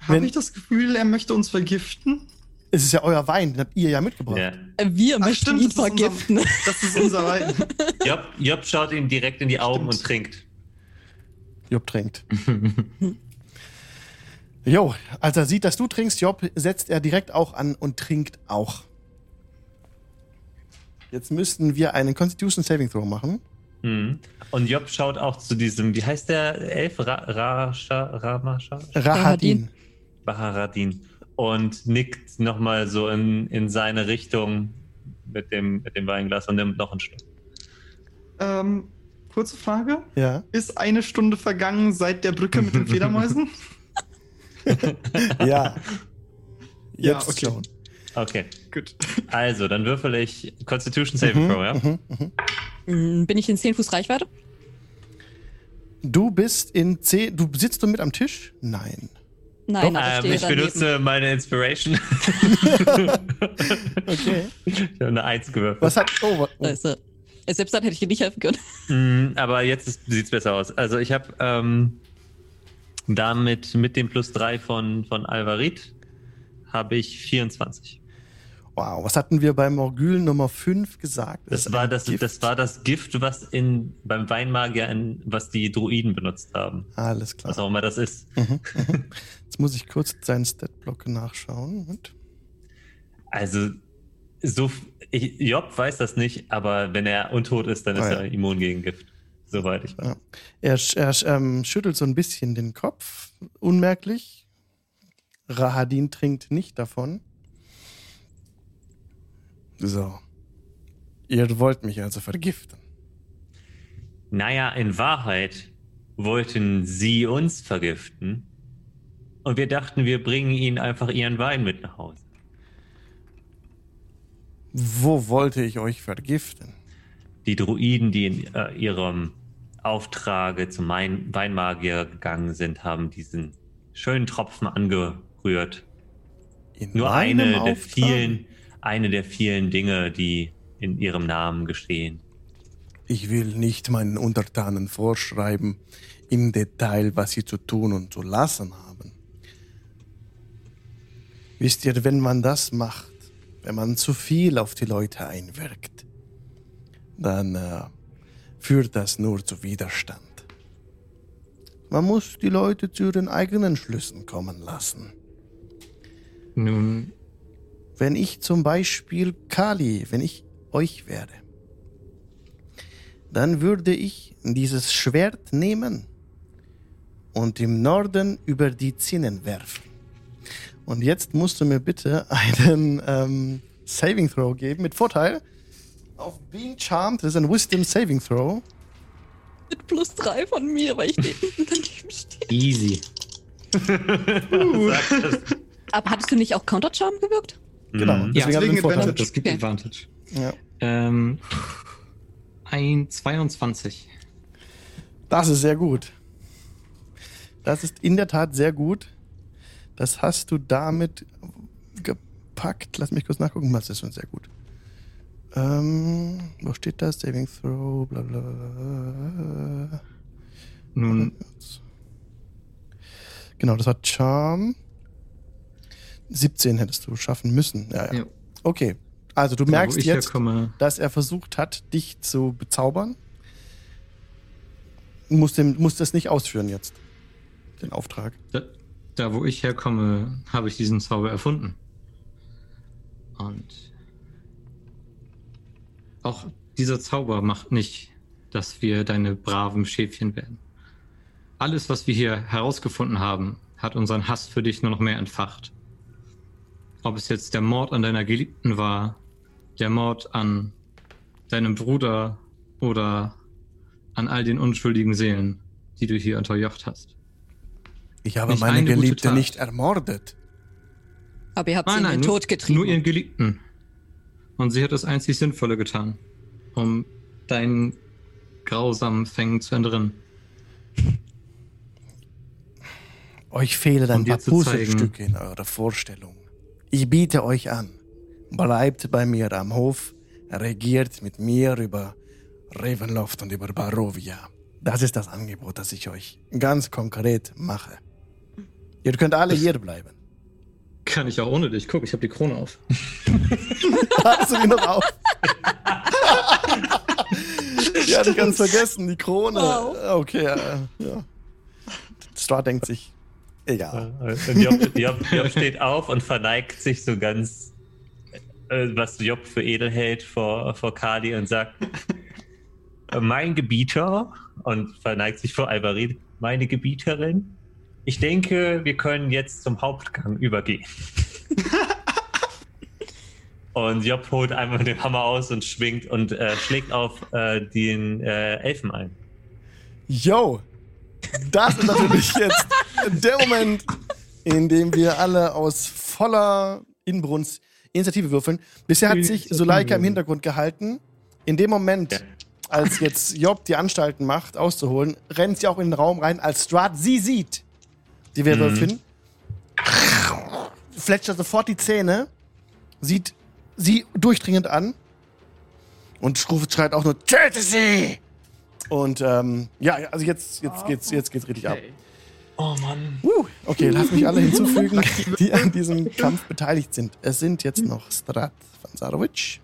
Habe ich das Gefühl, er möchte uns vergiften? Es ist ja euer Wein, den habt ihr ja mitgebracht. Ja. Wir Ach, möchten stimmt, ihn das ist unser- vergiften. Das ist unser Wein. Job, Job schaut ihm direkt in die Augen Stimmt. und trinkt. Job trinkt. Jo, als er sieht, dass du trinkst, Job, setzt er direkt auch an und trinkt auch. Jetzt müssten wir einen Constitution Saving Throw machen. Mhm. Und Job schaut auch zu diesem, wie heißt der Elf? Ra Rasha, Ramasha? Rahadin. Baharadin. Und nickt nochmal so in, in seine Richtung mit dem, mit dem Weinglas und nimmt noch einen Schluck. ähm, kurze Frage. Ja. Ist eine Stunde vergangen seit der Brücke mit den Fledermäusen? Ja. Ja, Jetzt okay. schon. Okay, Gut. also dann würfel ich Constitution Saving Mhm, Throw, ja? mhm, mhm. Hm, Bin ich in 10 Fuß Reichweite? Du bist in C. Du sitzt du mit am Tisch? Nein. Nein, Doch. aber ich Ähm, stehe ich daneben. benutze meine Inspiration. Okay. ich habe eine Eins gewürfelt. Was hat. Oh, wa- oh. Also, äh, selbst dann hätte ich dir nicht helfen können. Mm, aber jetzt sieht es besser aus. Also ich habe ähm, damit mit dem Plus 3 von, von Alvarit habe ich 24. Wow, was hatten wir bei Morgül Nummer 5 gesagt? Das ist war das, Gift. das war das Gift, was in, beim Weinmagier, in, was die Druiden benutzt haben. Alles klar. Was auch immer das ist. Mhm, mhm. Jetzt muss ich kurz seinen Statblock nachschauen. Und Also, so, ich, Job weiß das nicht, aber wenn er untot ist, dann ist Ah, ja. er immun gegen Gift. Soweit ich weiß. Ja. er, er ähm, schüttelt so ein bisschen den Kopf, unmerklich. Rahadin trinkt nicht davon. So. Ihr wollt mich also vergiften. Naja, in Wahrheit wollten sie uns vergiften. Und wir dachten, wir bringen ihnen einfach ihren Wein mit nach Hause. Wo wollte ich euch vergiften? Die Druiden, die in äh, ihrem Auftrage zum Main Weinmagier gegangen sind, haben diesen schönen Tropfen angerührt. In Nur eine der Auftrag? vielen, eine der vielen Dinge, die in ihrem Namen geschehen. Ich will nicht meinen Untertanen vorschreiben im Detail, was sie zu tun und zu lassen haben. Wisst ihr, wenn man das macht, wenn man zu viel auf die Leute einwirkt, dann äh, führt das nur zu Widerstand. Man muss die Leute zu ihren eigenen Schlüssen kommen lassen. Nun, Wenn ich zum Beispiel Kali, wenn ich euch wäre, dann würde ich dieses Schwert nehmen und im Norden über die Zinnen werfen. Und jetzt musst du mir bitte einen ähm, Saving Throw geben mit Vorteil. Auf Being Charmed, das ist ein Wisdom Saving Throw. Mit plus 3 von mir, weil ich neben daneben stehe. easy. Sag das. Aber hattest du nicht auch Countercharm gewirkt? Genau, Mhm. deswegen Ja, deswegen Vorteil. Advantage. Das gibt. Advantage. Ja. Ähm, ein 22. Das ist sehr gut. Das ist in der Tat sehr gut. Das hast du damit gepackt. Lass mich kurz nachgucken. Das ist schon sehr gut. Ähm, wo steht das? Saving Throw, bla bla bla. Nun, Genau, das war Charm. 17 hättest du schaffen müssen. Ja, ja. ja, Okay. Also du wo merkst ich jetzt, herkomme, dass er versucht hat, dich zu bezaubern. Muss, dem, muss das nicht ausführen jetzt. Den Auftrag. da, da, wo ich herkomme, habe ich diesen Zauber erfunden. Und auch dieser Zauber macht nicht, dass wir deine braven Schäfchen werden. Alles, was wir hier herausgefunden haben, hat unseren Hass für dich nur noch mehr entfacht. Ob es jetzt der Mord an deiner Geliebten war, der Mord an deinem Bruder oder an all den unschuldigen Seelen, die du hier unterjocht hast. Ich habe Nicht meine Geliebte nicht ermordet. Aber ihr habt sie Nein, in nein, den nur, Tod getrieben. nur ihren Geliebten. Und sie hat das einzig Sinnvolle getan, um deinen grausamen Fängen zu entrinnen. Euch fehlen ein Um paar Puzzlestücke in eurer Vorstellung. Ich biete euch an, bleibt bei mir am Hof, regiert mit mir über Ravenloft und über Barovia. Das ist das Angebot, das ich euch ganz konkret mache. Ihr könnt alle Das- hier bleiben. Kann ich auch ohne dich. Guck, ich habe die Krone auf. Hast du die noch auf? ja, ich ganz vergessen, die Krone. Wow. Okay, äh, ja. Star denkt sich, egal. Und Job, Job, Job steht auf und verneigt sich so ganz, äh, was Job für edel hält, vor, vor Kali und sagt: äh, Mein Gebieter, und verneigt sich vor Alvarid, meine Gebieterin. Ich denke, wir können jetzt zum Hauptgang übergehen. und Job holt einfach den Hammer aus und schwingt und äh, schlägt auf äh, den äh, Elfen ein. Yo, das ist natürlich jetzt der Moment, in dem wir alle aus voller Inbrunst Initiative würfeln. Bisher hat sich Suleika im Hintergrund gehalten. In dem Moment, Ja. als jetzt Job die Anstalten macht, auszuholen, rennt sie auch in den Raum rein, als Strat sie sieht, die Werwölfin, fletscht sofort die Zähne, sieht sie durchdringend an und ruft, schreit auch nur, töte sie! Und ähm, ja, also jetzt, jetzt, geht's, jetzt geht's richtig ab. Oh Mann. Uh, okay, lass mich alle hinzufügen, die an diesem Kampf beteiligt sind. Es sind jetzt noch Strat Vansarovic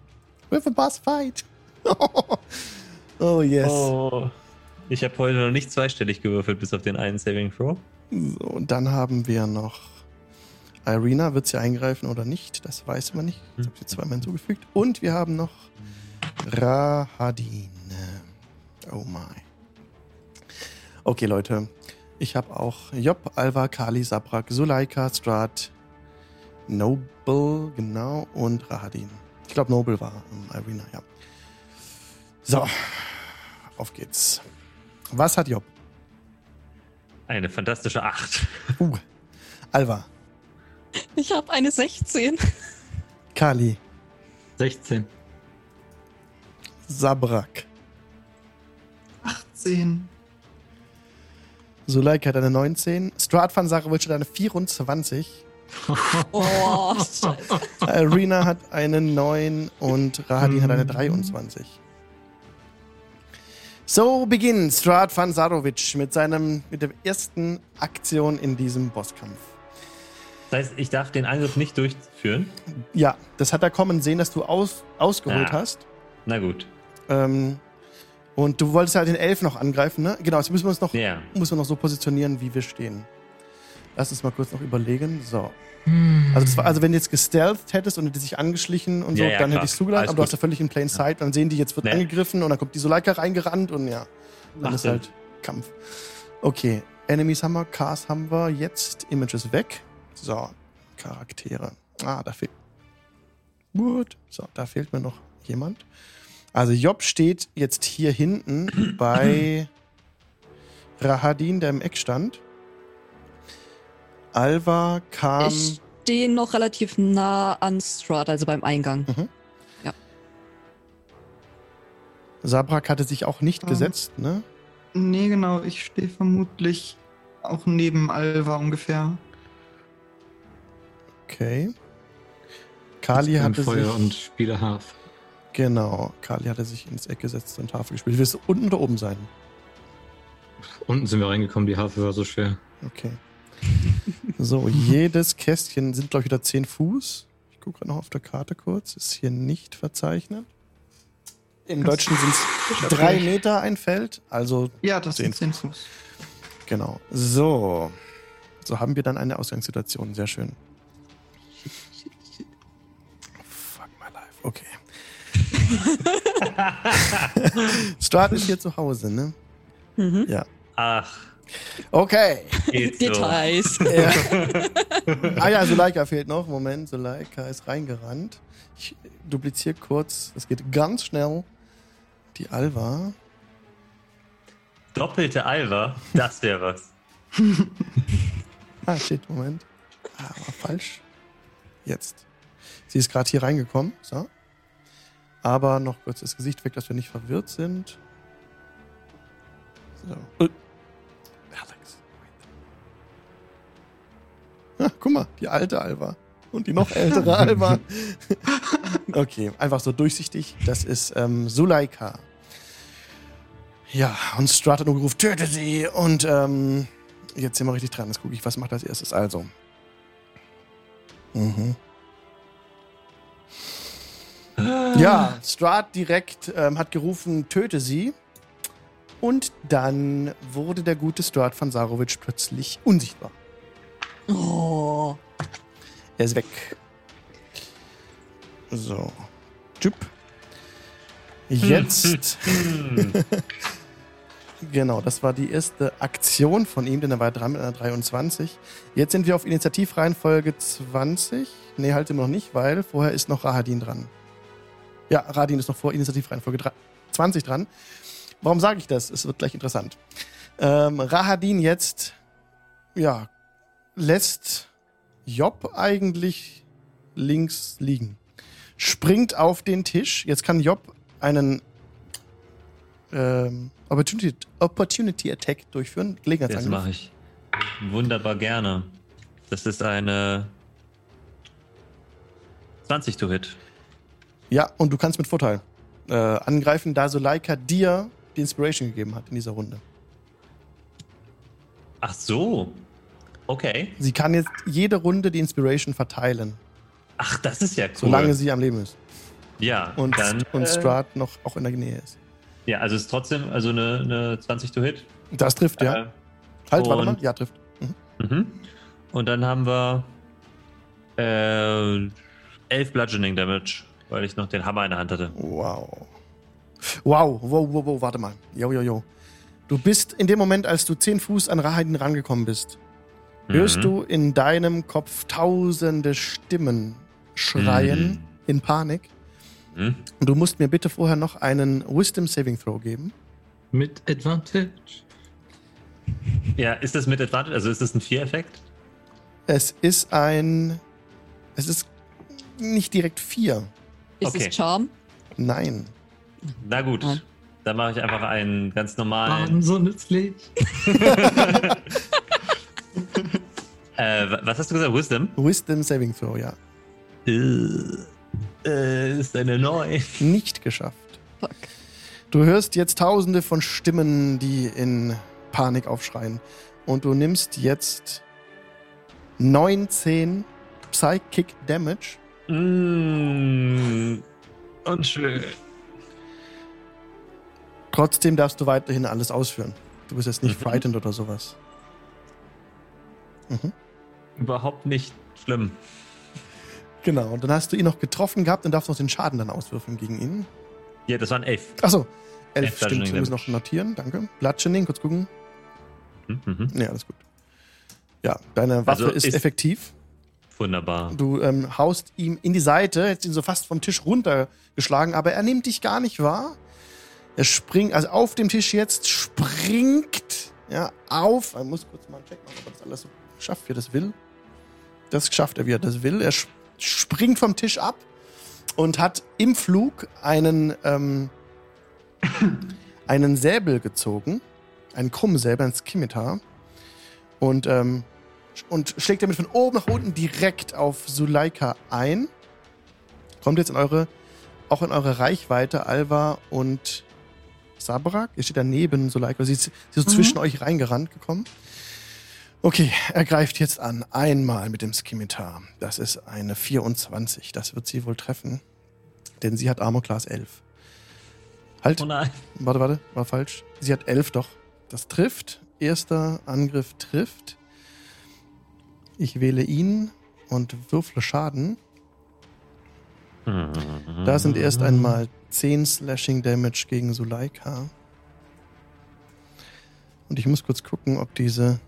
with a boss fight. oh yes. Oh. Ich habe heute noch nicht zweistellig gewürfelt, bis auf den einen Saving Throw. So, und dann haben wir noch Irina. Wird sie eingreifen oder nicht? Das weiß man nicht. Ich habe sie zweimal hinzugefügt. Und wir haben noch Rahadin. Oh my. Okay, Leute. Ich habe auch Job, Alva, Kali, Sabrak, Suleika, Strat, Noble, genau, und Rahadin. Ich glaube, Noble war ähm, Irina, ja. So, auf geht's. Was hat Job? Eine fantastische 8. Uh, Alva, Ich habe eine 16. Kali, 16. Sabrak, 18. Suleika hat eine 19, Strat van Sarovic hat eine 24, Oh, scheiße. Irina hat eine 9 und Rahadin hat eine 23. So beginnt Strat van Sarovic mit seinem, mit der ersten Aktion in diesem Bosskampf. Das heißt, ich darf den Angriff nicht durchführen. Ja, das hat er kommen sehen, dass du aus, ausgeholt Ah. hast. Na gut. Ähm, und du wolltest halt den Elf noch angreifen, ne? Genau, jetzt müssen wir uns noch, Ja. müssen wir noch so positionieren, wie wir stehen. Lass uns mal kurz noch überlegen. So. Also, das war, also wenn du jetzt gestealthed hättest und hätte dich angeschlichen und so, Ja, ja, dann klar. hätte ich es zugelassen, Alles aber du hast gut. ja völlig in plain sight. Dann sehen die, jetzt wird Nee. angegriffen und dann kommt die Soleika reingerannt und ja. Dann Ach, ist halt Kampf. Okay, Enemies haben wir, Cars haben wir, jetzt Images weg. So, Charaktere. Ah, da fehlt. Gut. So, da fehlt mir noch jemand. Also Job steht jetzt hier hinten bei Rahadin, der im Eck stand. Alva kam. Ich stehe noch relativ nah an Strahd, also beim Eingang. Sabrak hatte sich auch nicht Ähm. gesetzt, ne? Nee, genau. Ich stehe vermutlich auch neben Alva ungefähr. Okay. Kali hatte Feuer sich. und spiele Harf. Genau, Kali hatte sich ins Eck gesetzt und Tafel gespielt. Willst du unten oder oben sein? Unten sind wir reingekommen, die Harfe war so schwer. Okay. So, jedes Kästchen sind, glaube ich, wieder 10 Fuß. Ich gucke gerade noch auf der Karte kurz. Ist hier nicht verzeichnet. Im Deutschen sind es drei Meter ein Feld. Also, Ja, das Zehn sind 10 Fuß. genau. So. So haben wir dann eine Ausgangssituation. Sehr schön. Fuck my life. Okay. Strat ist hier zu Hause, ne? Mhm. Ja. Ach, Okay. geht so. Details. Ja. ah ja, Suleika fehlt noch. Moment, Suleika ist reingerannt. Ich dupliziere kurz. Das geht ganz schnell. Die Alva. Doppelte Alva, das wäre was. Ah, shit, Moment. Ah, war falsch. Jetzt. Sie ist gerade hier reingekommen. So. Aber noch kurz das Gesicht weg, dass wir nicht verwirrt sind. So. Äh. Alex. Ah, guck mal, die alte Alva. Und die noch ältere Alva. okay, einfach so durchsichtig. Das ist ähm, Suleika. Ja, und Strat hat nur gerufen, töte sie. Und ähm, jetzt sind wir richtig dran. Jetzt gucke ich, was macht als erstes. Also. Mhm. Ja, Strat direkt ähm, hat gerufen, töte sie. Und dann wurde der gute Strat von Sarovic plötzlich unsichtbar. Oh. Er ist weg. So. Tschüpp. Jetzt. genau, das war die erste Aktion von ihm, denn er war dran mit einer 23. Jetzt sind wir auf Initiativreihenfolge 20. Nee, halt immer noch nicht, weil vorher ist noch Rahadin dran. Ja, Rahadin ist noch vor Initiativreihenfolge dra- 20 dran. Warum sage ich das? Es wird gleich interessant. Ähm, Rahadin jetzt, ja, lässt Job eigentlich links liegen. Springt auf den Tisch. Jetzt kann Job einen ähm, Opportunity, Opportunity Attack durchführen. Das Gelegenheitsangriff. mache ich wunderbar gerne. Das ist eine 20 to hit. Ja, und du kannst mit Vorteil äh, angreifen, da Soleika dir die Inspiration gegeben hat in dieser Runde. Ach so. Okay. Sie kann jetzt jede Runde die Inspiration verteilen, Ach, das ist ja cool. solange sie am Leben ist. ja, Und, dann. und äh, Strat noch auch in der Nähe ist. ja, also es ist trotzdem also eine, eine 20 to hit. Das trifft, ja. Äh, halt, warte mal. Ja, trifft. Mhm. Und dann haben wir äh, 11 Bludgeoning Damage, weil ich noch den Hammer in der Hand hatte. Wow. Wow, wow, wow, wow, warte mal. Jo, jo, jo. Du bist in dem Moment, als du 10 Fuß an Rahadin rangekommen bist, hörst Mhm. du in deinem Kopf tausende Stimmen schreien Mhm. in Panik. Mhm. Und du musst mir bitte vorher noch einen Wisdom Saving Throw geben. Mit Advantage. Ja, ist das mit Advantage? Also ist das ein 4-Effekt? Es ist ein. Es ist nicht direkt 4. Ist Okay. es Charm? Nein. Na gut. Nein. Dann mache ich einfach einen ganz normalen. Baden so nützlich. Äh, wa- was hast du gesagt? Wisdom? Wisdom Saving Throw, ja. Äh, äh, ist eine 9. Nicht geschafft. Fuck. Du hörst jetzt tausende von Stimmen, die in Panik aufschreien. Und du nimmst jetzt 19 Psychic Damage. Mm, unschön. Trotzdem darfst du weiterhin alles ausführen. Du bist jetzt nicht Mhm. frightened oder sowas. Mhm. Überhaupt nicht schlimm. Genau. Und dann hast du ihn noch getroffen gehabt und darfst noch den Schaden dann auswürfeln gegen ihn. Ja, das waren 11. Achso. Elf 11 stimmt. Musst Damage. noch notieren. Danke. Bludgeoning, kurz gucken. Mhm, mhm. Ja, alles gut. Ja, deine Waffe Also ist, ist- effektiv. Wunderbar. Du ähm, haust ihm in die Seite, jetzt ihn so fast vom Tisch runtergeschlagen, aber er nimmt dich gar nicht wahr. Er springt, also auf dem Tisch jetzt, springt ja, auf. Er muss kurz mal einen Check machen, ob er das alles so schafft, wie er das will. Das schafft er, wie er das will. Er sp- springt vom Tisch ab und hat im Flug einen, ähm, einen Säbel gezogen. Einen Krummsäbel, ein Skimitar. Und ähm, und schlägt damit von oben nach unten direkt auf Suleika ein. Kommt jetzt in eure, auch in eure Reichweite, Alva und Sabrak. Ihr steht daneben Suleika. Sie ist, sie ist so Mhm. zwischen euch reingerannt gekommen. Okay, er greift jetzt an. Einmal mit dem Skimitar. Das ist eine 24. Das wird sie wohl treffen. Denn sie hat Armor Class 11. Halt. Oh nein. Warte, warte, war falsch. Sie hat elf doch. Das trifft. Erster Angriff trifft. Ich wähle ihn und würfle Schaden. Da sind erst einmal 10 Slashing Damage gegen Suleika. Und ich muss kurz gucken, ob diese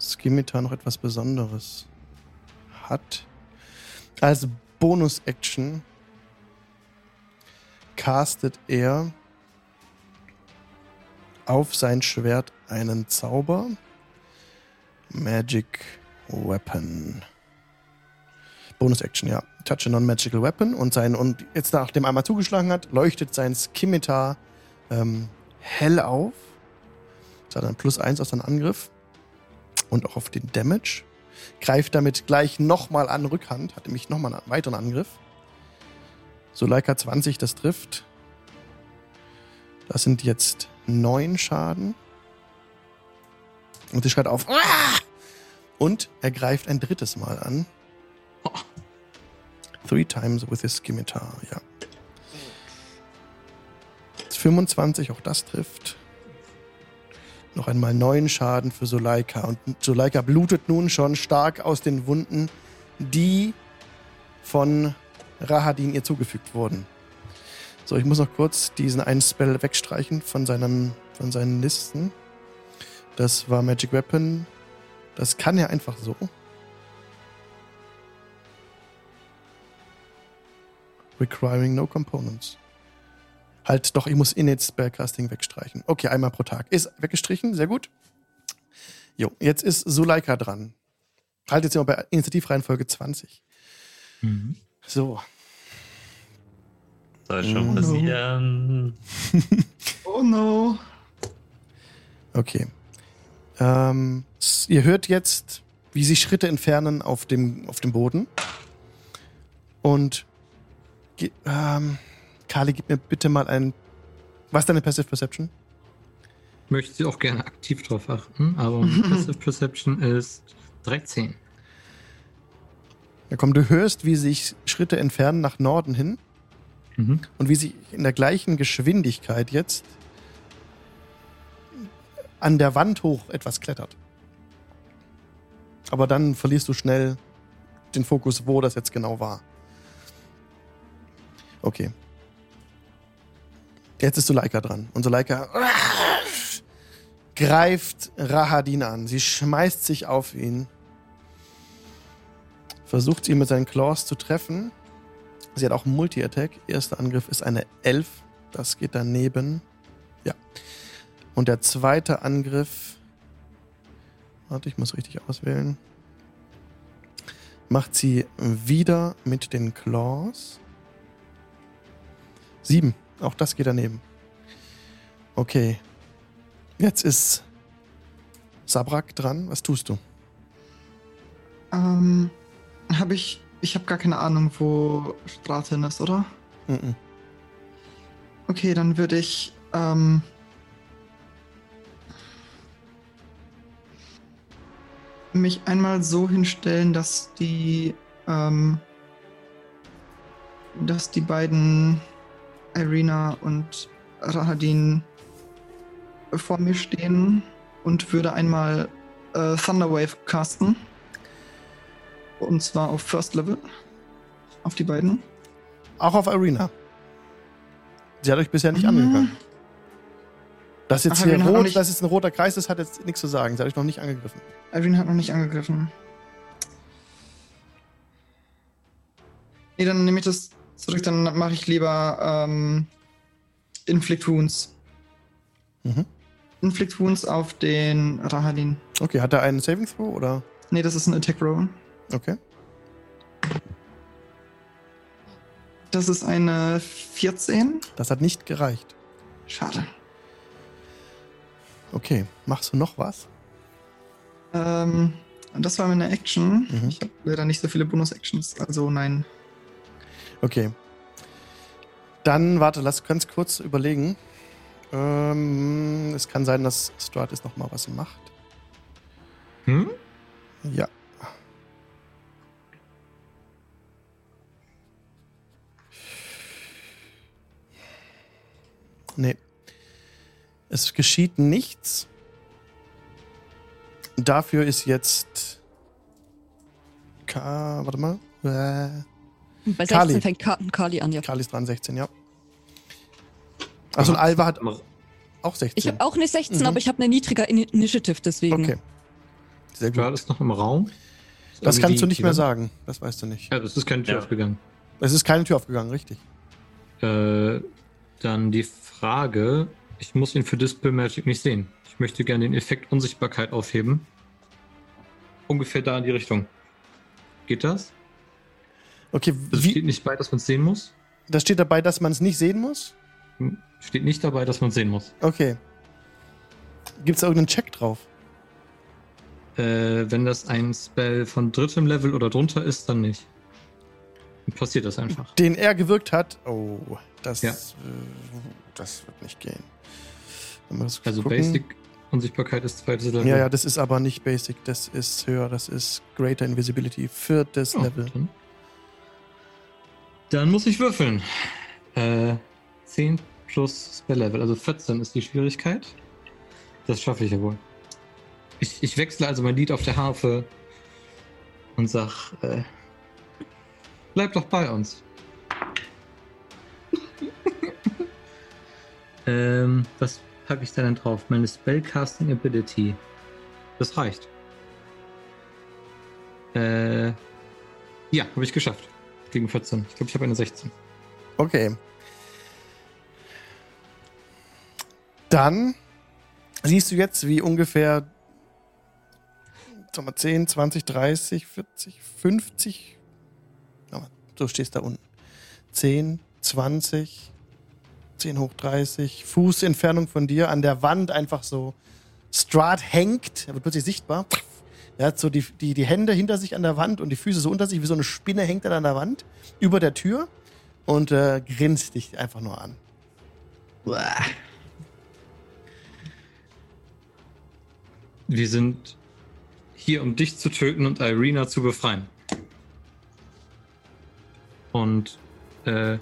Skimitar noch etwas Besonderes hat. Als Bonus-Action castet er auf sein Schwert einen Zauber. Magic Weapon. Bonus Action, ja. Touch a non-magical weapon und sein und jetzt nachdem er einmal zugeschlagen hat, leuchtet sein Skimitar ähm, hell auf. Das hat dann plus eins auf seinen Angriff und auch auf den Damage. Greift damit gleich nochmal an Rückhand, hat nämlich nochmal einen weiteren Angriff. Suleika 20, das trifft. Das sind jetzt neun Schaden. Und sie schreit auf. Und er greift ein drittes Mal an. Three times with his scimitar, ja. 25, auch das trifft. Noch einmal neun Schaden für Soleika. Und Soleika blutet nun schon stark aus den Wunden, die von Rahadin ihr zugefügt wurden. So, ich muss noch kurz diesen einen Spell wegstreichen von, seinem, von seinen Listen. Das war Magic Weapon. Das kann er einfach so. Requiring no components. Halt, doch, ich muss Innate Spellcasting wegstreichen. Okay, einmal pro Tag. Ist weggestrichen, sehr gut. Jo, jetzt ist Suleika dran. Halt jetzt immer bei Initiativreihenfolge 20. Mhm. So, Soll schon Oh no. passieren. Oh no. Okay. Ähm, ihr hört jetzt, wie sie Schritte entfernen auf dem, auf dem Boden. Und ähm, Kali, gib mir bitte mal ein. Was ist deine Passive Perception? Möchte sie auch gerne aktiv drauf achten, aber Passive Perception ist 13. Ja, komm, du hörst, wie sich Schritte entfernen nach Norden hin Mhm. und wie sie in der gleichen Geschwindigkeit jetzt an der Wand hoch etwas klettert. Aber dann verlierst du schnell den Fokus, wo das jetzt genau war. Okay. Jetzt ist Suleika dran. Und Suleika greift Rahadin an. Sie schmeißt sich auf ihn. Versucht ihn mit seinen Claws zu treffen. Sie hat auch Multi-Attack. Erster Angriff ist eine 11. Das geht daneben. Ja. Und der zweite Angriff. Warte, ich muss richtig auswählen. Macht sie wieder mit den Claws. Sieben. Auch das geht daneben. Okay. Jetzt ist Sabrak dran. Was tust du? Ähm, habe ich. Ich habe gar keine Ahnung, wo Straten ist, oder? Mhm. Okay, dann würde ich. Ähm, mich einmal so hinstellen, dass die. Ähm, dass die beiden Irina und Rahadin vor mir stehen und würde einmal äh, Thunderwave casten. Und zwar auf First Level. Auf die beiden. Auch auf Arena. Sie hat euch bisher nicht Mhm. angegriffen. Dass jetzt Ach, hier rot, nicht- dass jetzt ein roter Kreis ist, hat jetzt nichts zu sagen. Sie hat euch noch nicht angegriffen. Irene hat noch nicht angegriffen. Nee, dann nehme ich das zurück, dann mache ich lieber ähm, Inflict Wounds. Mhm. Inflict Wounds auf den Rahadin. Okay, hat er einen Saving Throw oder? Nee, das ist ein Attack Roll. Okay. Das ist eine 14. Das hat nicht gereicht. Schade. Okay, machst du noch was? Ähm, das war meine Action. Mhm. Ich habe leider nicht so viele Bonus-Actions, also nein. Okay. Dann, warte, lass ganz kurz überlegen. Ähm, es kann sein, dass Stratus noch mal was macht. Hm? Ja. Nee. Es geschieht nichts. Dafür ist jetzt. Ka warte mal. Äh, Bei 16 Kali. fängt Ka Kali an, ja. Kali ist dran, 16, ja. Achso, und Alva hat auch 16. Ich habe auch eine 16, Mhm. aber ich habe eine niedrige In Initiative, deswegen. Okay. Sehr War gut. das noch im Raum? Das kannst du nicht mehr sagen. Das weißt du nicht. Ja, das ist keine Tür Ja. aufgegangen. Es ist keine Tür aufgegangen, richtig. Äh, dann die Frage, Ich muss ihn für Dispel Magic nicht sehen. Ich möchte gerne den Effekt Unsichtbarkeit aufheben. Ungefähr da in die Richtung. Geht das? Okay, Das wie, steht nicht bei, dass man es sehen muss. da steht dabei, dass man es nicht sehen muss? Hm, Steht nicht dabei, dass man es sehen muss. Okay. Gibt es irgendeinen Check drauf? Äh, wenn das ein Spell von drittem Level oder drunter ist, dann nicht. Dann passiert das einfach. Den er gewirkt hat. Oh, das, Ja. äh, das wird nicht gehen. Das Also gucken. Basic Unsichtbarkeit ist zweites Level. Ja, ja, das ist aber nicht Basic, das ist höher, das ist Greater Invisibility, viertes Oh, Level. Dann. dann muss ich würfeln. Äh, 10 plus Spell Level, also 14 ist die Schwierigkeit. Das schaffe ich ja wohl. Ich, ich wechsle also mein Lied auf der Harfe und sag, äh, bleib doch bei uns. ähm, was packe ich da denn drauf? Meine Spellcasting Ability. Das reicht. Äh, ja, habe ich geschafft. Gegen 14. Ich glaube, ich habe eine 16. Okay. Dann siehst du jetzt, wie ungefähr sag mal, 10, 20, 30, 40, 50. Aber du stehst da unten. 10, 20, 10 hoch 30, Fuß Entfernung von dir an der Wand einfach so. Strat hängt, er wird plötzlich sichtbar. Er hat so die, die, die Hände hinter sich an der Wand und die Füße so unter sich, wie so eine Spinne hängt er an der Wand, über der Tür und äh, grinst dich einfach nur an. Wir sind hier, um dich zu töten und Irina zu befreien. Und äh,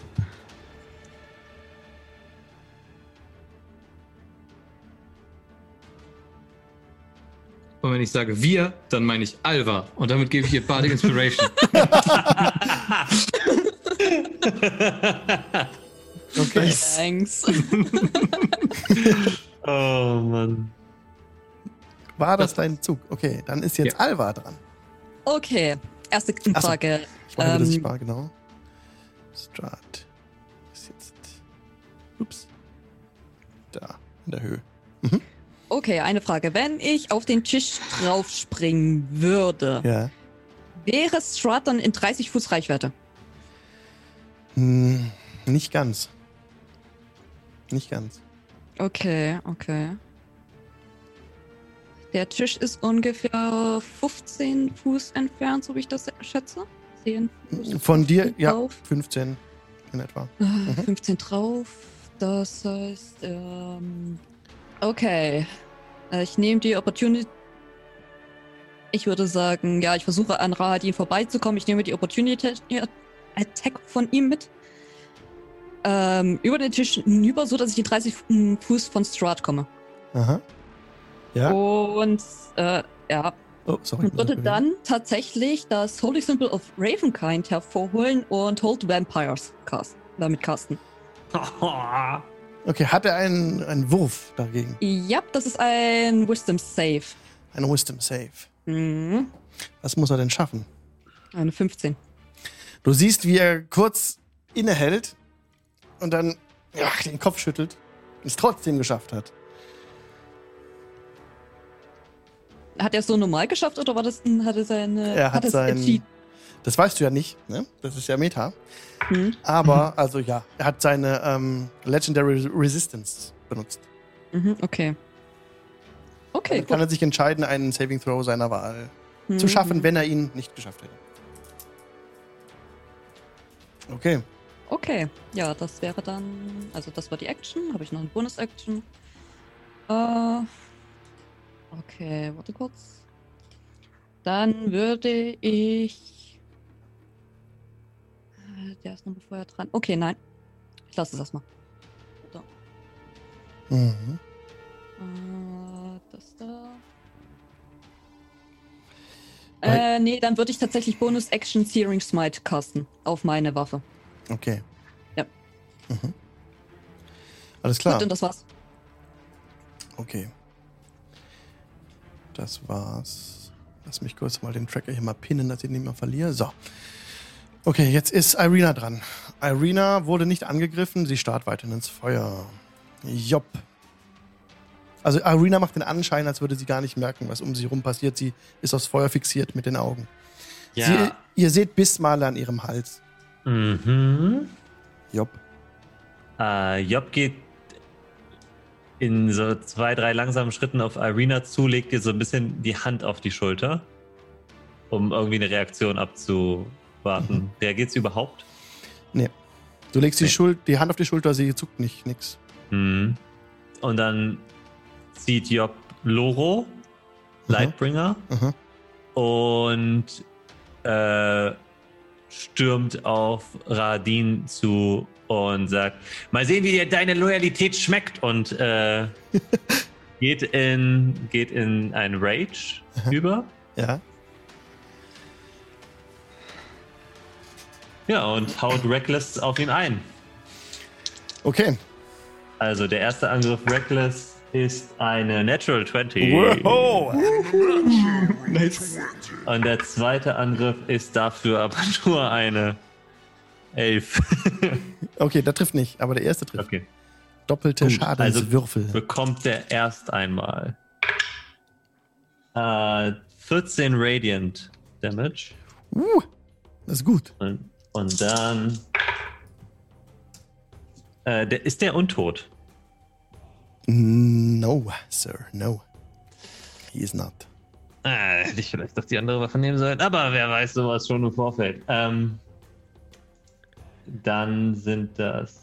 Und wenn ich sage wir, dann meine ich Alva. Und damit gebe ich ihr Bardic Inspiration. Okay. Thanks. Oh Mann. War das dein Zug? Okay, dann ist jetzt Ja. Alva dran. Okay, erste Frage. Ich mache ähm, das Ähm, sichtbar, genau. Strat ist jetzt. Ups. Da, in der Höhe. Okay, eine Frage. Wenn ich auf den Tisch draufspringen würde, Ja. wäre Strat dann in 30 Fuß Reichweite? Hm, nicht ganz. Nicht ganz. Okay, okay. Der Tisch ist ungefähr 15 Fuß entfernt, so wie ich das schätze. 10 Fuß Von dir, ja, drauf. 15 in etwa. Äh, 15 drauf. Das heißt, ähm, okay. Äh, Ich nehme die Opportunity. Ich würde sagen, ja, ich versuche an Rahadin vorbeizukommen. Ich nehme die Opportunity Attack von ihm mit. Ähm, über den Tisch hinüber, so dass ich in 30 Fuß von Strahd komme. Aha. Ja. Und äh, ja, Oh, sorry. und würde dann tatsächlich das Holy Symbol of Ravenkind hervorholen und Hold Vampires cast, damit casten. Okay, hat er einen, einen Wurf dagegen? Ja, das ist ein Wisdom Save. Ein Wisdom Save. Mhm. Was muss er denn schaffen? Eine 15. Du siehst, wie er kurz innehält und dann ja, den Kopf schüttelt und es trotzdem geschafft hat. Hat er es so normal geschafft oder war das, hat er seine. Er hat es sein-? Das weißt du ja nicht, ne? Das ist ja Meta. Mhm. Aber, also ja, er hat seine ähm, Legendary Resistance benutzt. Mhm, okay. Okay, Dann kann er sich entscheiden, einen Saving Throw seiner Wahl gut. zu Mhm. schaffen, wenn er ihn nicht geschafft hätte. Okay. Okay, ja, das wäre dann. Also, das war die Action. Habe ich noch eine Bonus-Action? Äh. Okay, warte kurz. Dann würde ich. Äh, Der ist noch vorher dran. Okay, nein. Ich lasse es erstmal. Mhm. Äh, das da. Bei- Äh, nee, dann würde ich tatsächlich Bonus-Action Searing Smite casten auf meine Waffe. Okay. Ja. Mhm. Alles klar. Gut, und das war's. Okay. Das war's. Lass mich kurz mal den Tracker hier mal pinnen, dass ich ihn nicht mehr verliere. So. Okay, jetzt ist Irina dran. Irina wurde nicht angegriffen, sie starrt weiterhin ins Feuer. Jopp. Also Arena macht den Anschein, als würde sie gar nicht merken, was um sie rum passiert. Sie ist aufs Feuer fixiert mit den Augen. Ja. Sie, ihr seht Bissmale an ihrem Hals. Mhm. Job. Äh, Job geht in so zwei, drei langsamen Schritten auf Irina zu, legt ihr so ein bisschen die Hand auf die Schulter, um irgendwie eine Reaktion abzuwarten. Mhm. Reagiert sie überhaupt? Du legst die, Nee. Schul die Hand auf die Schulter, sie zuckt nicht, nix. Mhm. Und dann zieht Job Loro, Lightbringer, Aha. und äh, stürmt auf Radin zu und sagt: Mal sehen, wie dir deine Loyalität schmeckt. Und äh, geht, in, geht in ein Rage Aha. über. Ja. Ja, und haut Reckless auf ihn ein. Okay. Also der erste Angriff Reckless ist eine Natural 20. Wow. Nice. Und der zweite Angriff ist dafür aber nur eine 11. Okay, der trifft nicht, aber der erste trifft. okay. Doppelte Gut, Schadenswürfel. Bekommt der erst einmal äh, 14 Radiant Damage. uh, das ist gut. Und, und dann. Äh, der, ist der untot? No, Sir, no. He is not. Ah, hätte ich vielleicht doch die andere Waffe nehmen sollen. Aber wer weiß sowas schon im Vorfeld. Ähm, dann sind das.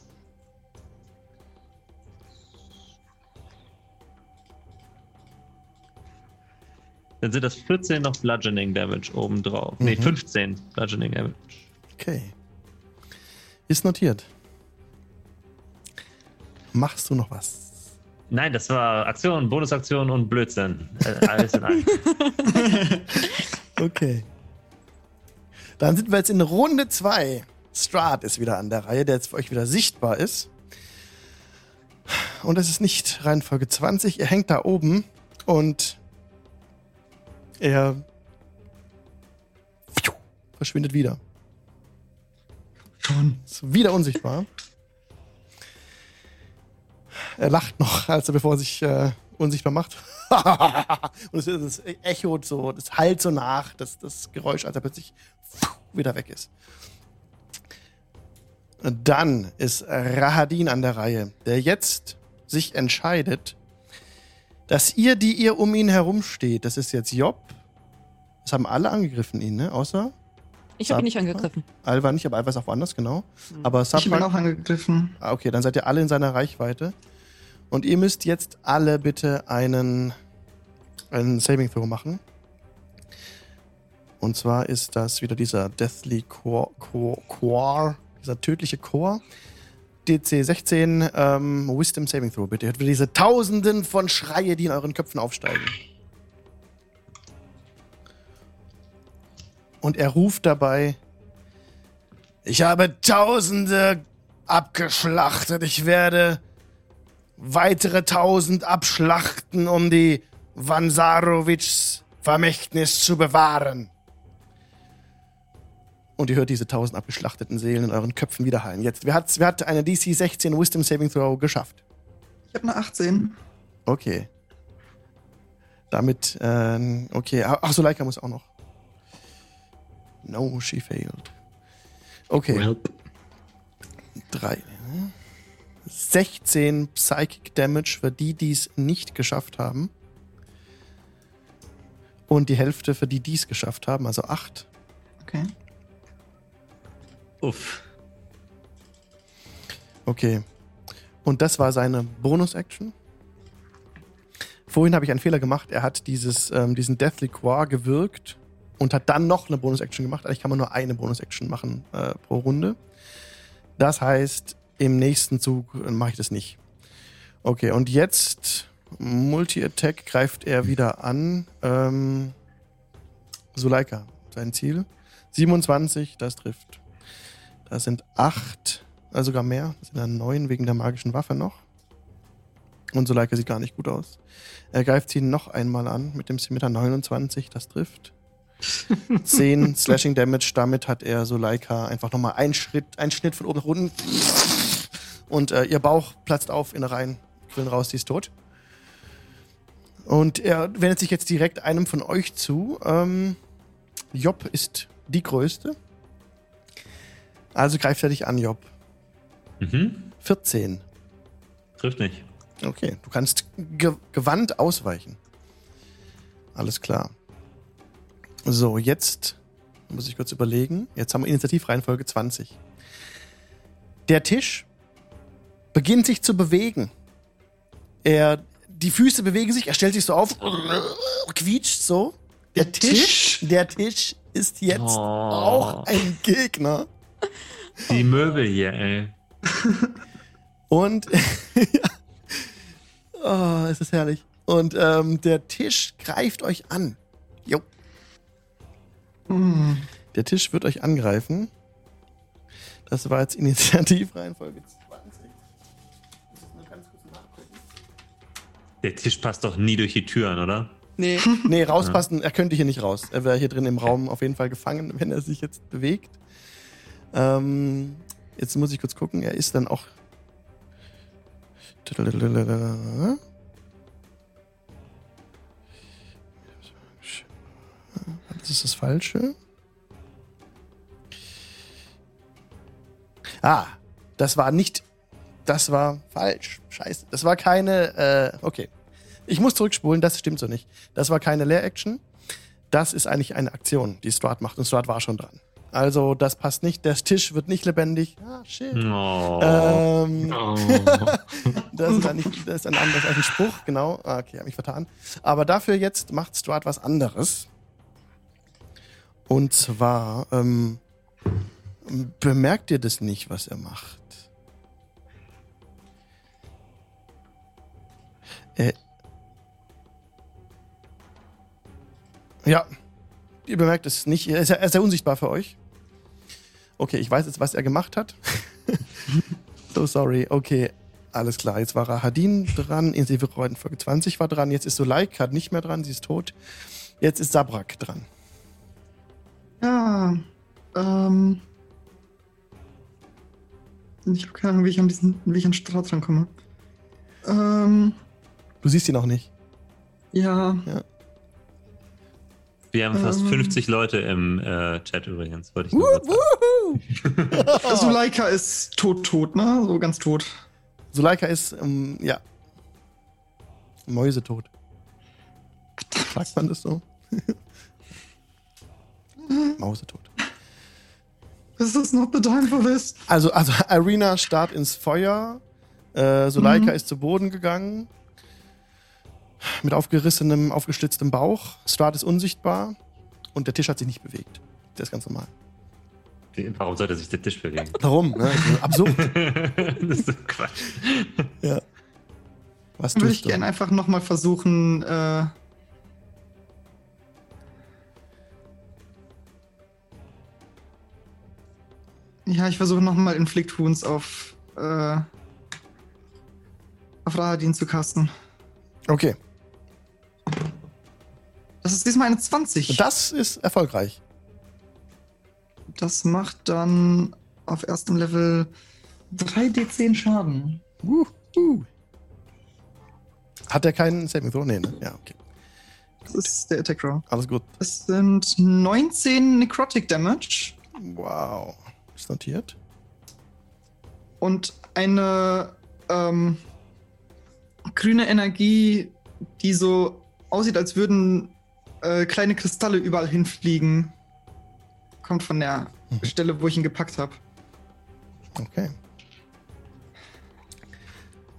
Dann sind das 14 noch Bludgeoning Damage obendrauf. Mhm. 15 Bludgeoning Damage. Okay. Ist notiert. Machst du noch was? Nein, das war Aktion, Bonusaktion und Blödsinn. Äh, alles in einem. Okay. Dann sind wir jetzt in Runde 2. Strahd ist wieder an der Reihe, der jetzt für euch wieder sichtbar ist. Und es ist nicht Reihenfolge 20. Er hängt da oben und er verschwindet wieder. Schon. Ist wieder unsichtbar. Er lacht noch, also bevor er sich äh, unsichtbar macht. Und es, es echot so, das halt so nach, das, das Geräusch, als er plötzlich wieder weg ist. Dann ist Rahadin an der Reihe, der jetzt sich entscheidet, dass ihr, die ihr um ihn herumsteht, das ist jetzt Job. Das haben alle angegriffen ihn, ne? Außer Ich habe ihn nicht angegriffen. Alva nicht, aber Alva ist auch woanders, genau. Aber Ich bin Submark, auch angegriffen. ah, okay, dann seid ihr alle in seiner Reichweite. Und ihr müsst jetzt alle bitte einen, einen Saving Throw machen. Und zwar ist das wieder dieser Deathly Core, Core, Core dieser tödliche Core. DC 16, ähm, Wisdom Saving Throw, bitte. Ihr hört wieder diese Tausenden von Schreie, die in euren Köpfen aufsteigen. Und er ruft dabei: Ich habe Tausende abgeschlachtet. Ich werde weitere Tausend abschlachten, um die Vansarovics Vermächtnis zu bewahren. Und ihr hört diese tausend abgeschlachteten Seelen in euren Köpfen wiederhallen. Jetzt, wer hat, wer hat eine DC 16 Wisdom Saving Throw geschafft? Ich habe eine 18. Okay. Damit, ähm, okay. Ach so, Leica muss auch noch. No, she failed. Okay. Welp. Drei. 16 Psychic Damage für die, die es nicht geschafft haben. Und die Hälfte für die, die es geschafft haben, also 8. Okay. Uff. Okay. Und das war seine Bonus-Action. Vorhin habe ich einen Fehler gemacht. Er hat dieses, ähm, diesen Deathly Core gewirkt und hat dann noch eine Bonus-Action gemacht. Eigentlich kann man nur eine Bonus-Action machen äh, pro Runde. Das heißt, im nächsten Zug äh, mache ich das nicht. Okay, und jetzt Multi-Attack greift er wieder an. Ähm, Suleika, sein Ziel. 27, das trifft. Das sind 8, also sogar mehr. Das sind dann 9 wegen der magischen Waffe noch. Und Suleika sieht gar nicht gut aus. Er greift sie noch einmal an mit dem Scimitar 29, das trifft. 10 Slashing Damage, damit hat er Suleika einfach nochmal einen Schritt, einen Schnitt von oben nach unten. Und äh, ihr Bauch platzt auf, Innereien quillen raus, sie ist tot. Und er wendet sich jetzt direkt einem von euch zu. Ähm, Job ist die Größte. Also greift er dich an, Job. Mhm. 14. Trifft nicht. Okay, du kannst ge gewandt ausweichen. Alles klar. So, jetzt muss ich kurz überlegen. Jetzt haben wir Initiativreihenfolge 20. Der Tisch beginnt sich zu bewegen. Er, die Füße bewegen sich, er stellt sich so auf, quietscht so. Der Tisch, der Tisch ist jetzt Oh. auch ein Gegner. Die Möbel hier, ey. Und ja. oh, es ist herrlich. Und ähm, der Tisch greift euch an. Jo. Hm. Der Tisch wird euch angreifen. Das war jetzt Initiativreihenfolge 20. Muss ich nur ganz kurz nachgucken. Der Tisch passt doch nie durch die Türen, oder? Nee. Nee, rauspassen, er könnte hier nicht raus. Er wäre hier drin im Raum auf jeden Fall gefangen, wenn er sich jetzt bewegt. Ähm, jetzt muss ich kurz gucken, er ist dann auch. Das ist das Falsche. Ah, das war nicht. Das war falsch. Scheiße. Das war keine. Äh, okay. Ich muss zurückspulen, das stimmt so nicht. Das war keine Leer-Action. Das ist eigentlich eine Aktion, die Strahd macht. Und Strahd war schon dran. Also, das passt nicht. Der Tisch wird nicht lebendig. Ah, shit. Oh. Ähm, Oh. das ist eigentlich das ist ein anderes als ein Spruch, genau. Ah, okay, habe mich vertan. Aber dafür jetzt macht Strahd was anderes. Und zwar ähm, bemerkt ihr das nicht, was er macht. Äh, ja, ihr bemerkt es nicht. Er ist, ja- er ist sehr unsichtbar für euch. Okay, ich weiß jetzt, was er gemacht hat. so sorry. Okay, alles klar. Jetzt war Rahadin dran. Insiviroiden Folge 20 war dran. Jetzt ist Suleika nicht mehr dran. Sie ist tot. Jetzt ist Sabrak dran. Ja, ähm. Ich habe keine Ahnung, wie ich an diesen, wie ich an Strat rankomme. Ähm, Du siehst ihn auch nicht. ja. Wir haben fast Ähm. 50 Leute im äh, Chat übrigens, wollte ich nur sagen. Suleika ist tot, tot, ne? So ganz tot. Suleika ist, ähm, ja. Mäusetot. Sagt man das so? Mausetot. This is not the time for this. Also, also Irina starrt ins Feuer. Äh, Suleika Mhm. ist zu Boden gegangen. Mit aufgerissenem, aufgeschlitztem Bauch. Strahd ist unsichtbar. Und der Tisch hat sich nicht bewegt. Der ist ganz normal. Warum sollte sich der Tisch bewegen? Warum? Ne? Also absurd. das ist so Quatsch. ja. Was Würde ich du? gerne einfach nochmal versuchen, äh. Ja, ich versuche nochmal Inflict Wounds auf, äh, auf Rahadin zu casten. Okay. Das ist diesmal eine 20. Das ist erfolgreich. Das macht dann auf erstem Level 3d10 Schaden. Uh, uh. Hat er keinen Saving Throw? Nee, ne? Ja, okay. Das ist der Attack Roll. Alles gut. Es sind 19 Necrotic Damage Wow. Ist notiert. und eine ähm, grüne Energie, die so aussieht, als würden äh, kleine Kristalle überall hinfliegen. Kommt von der Mhm. Stelle, wo ich ihn gepackt habe. Okay.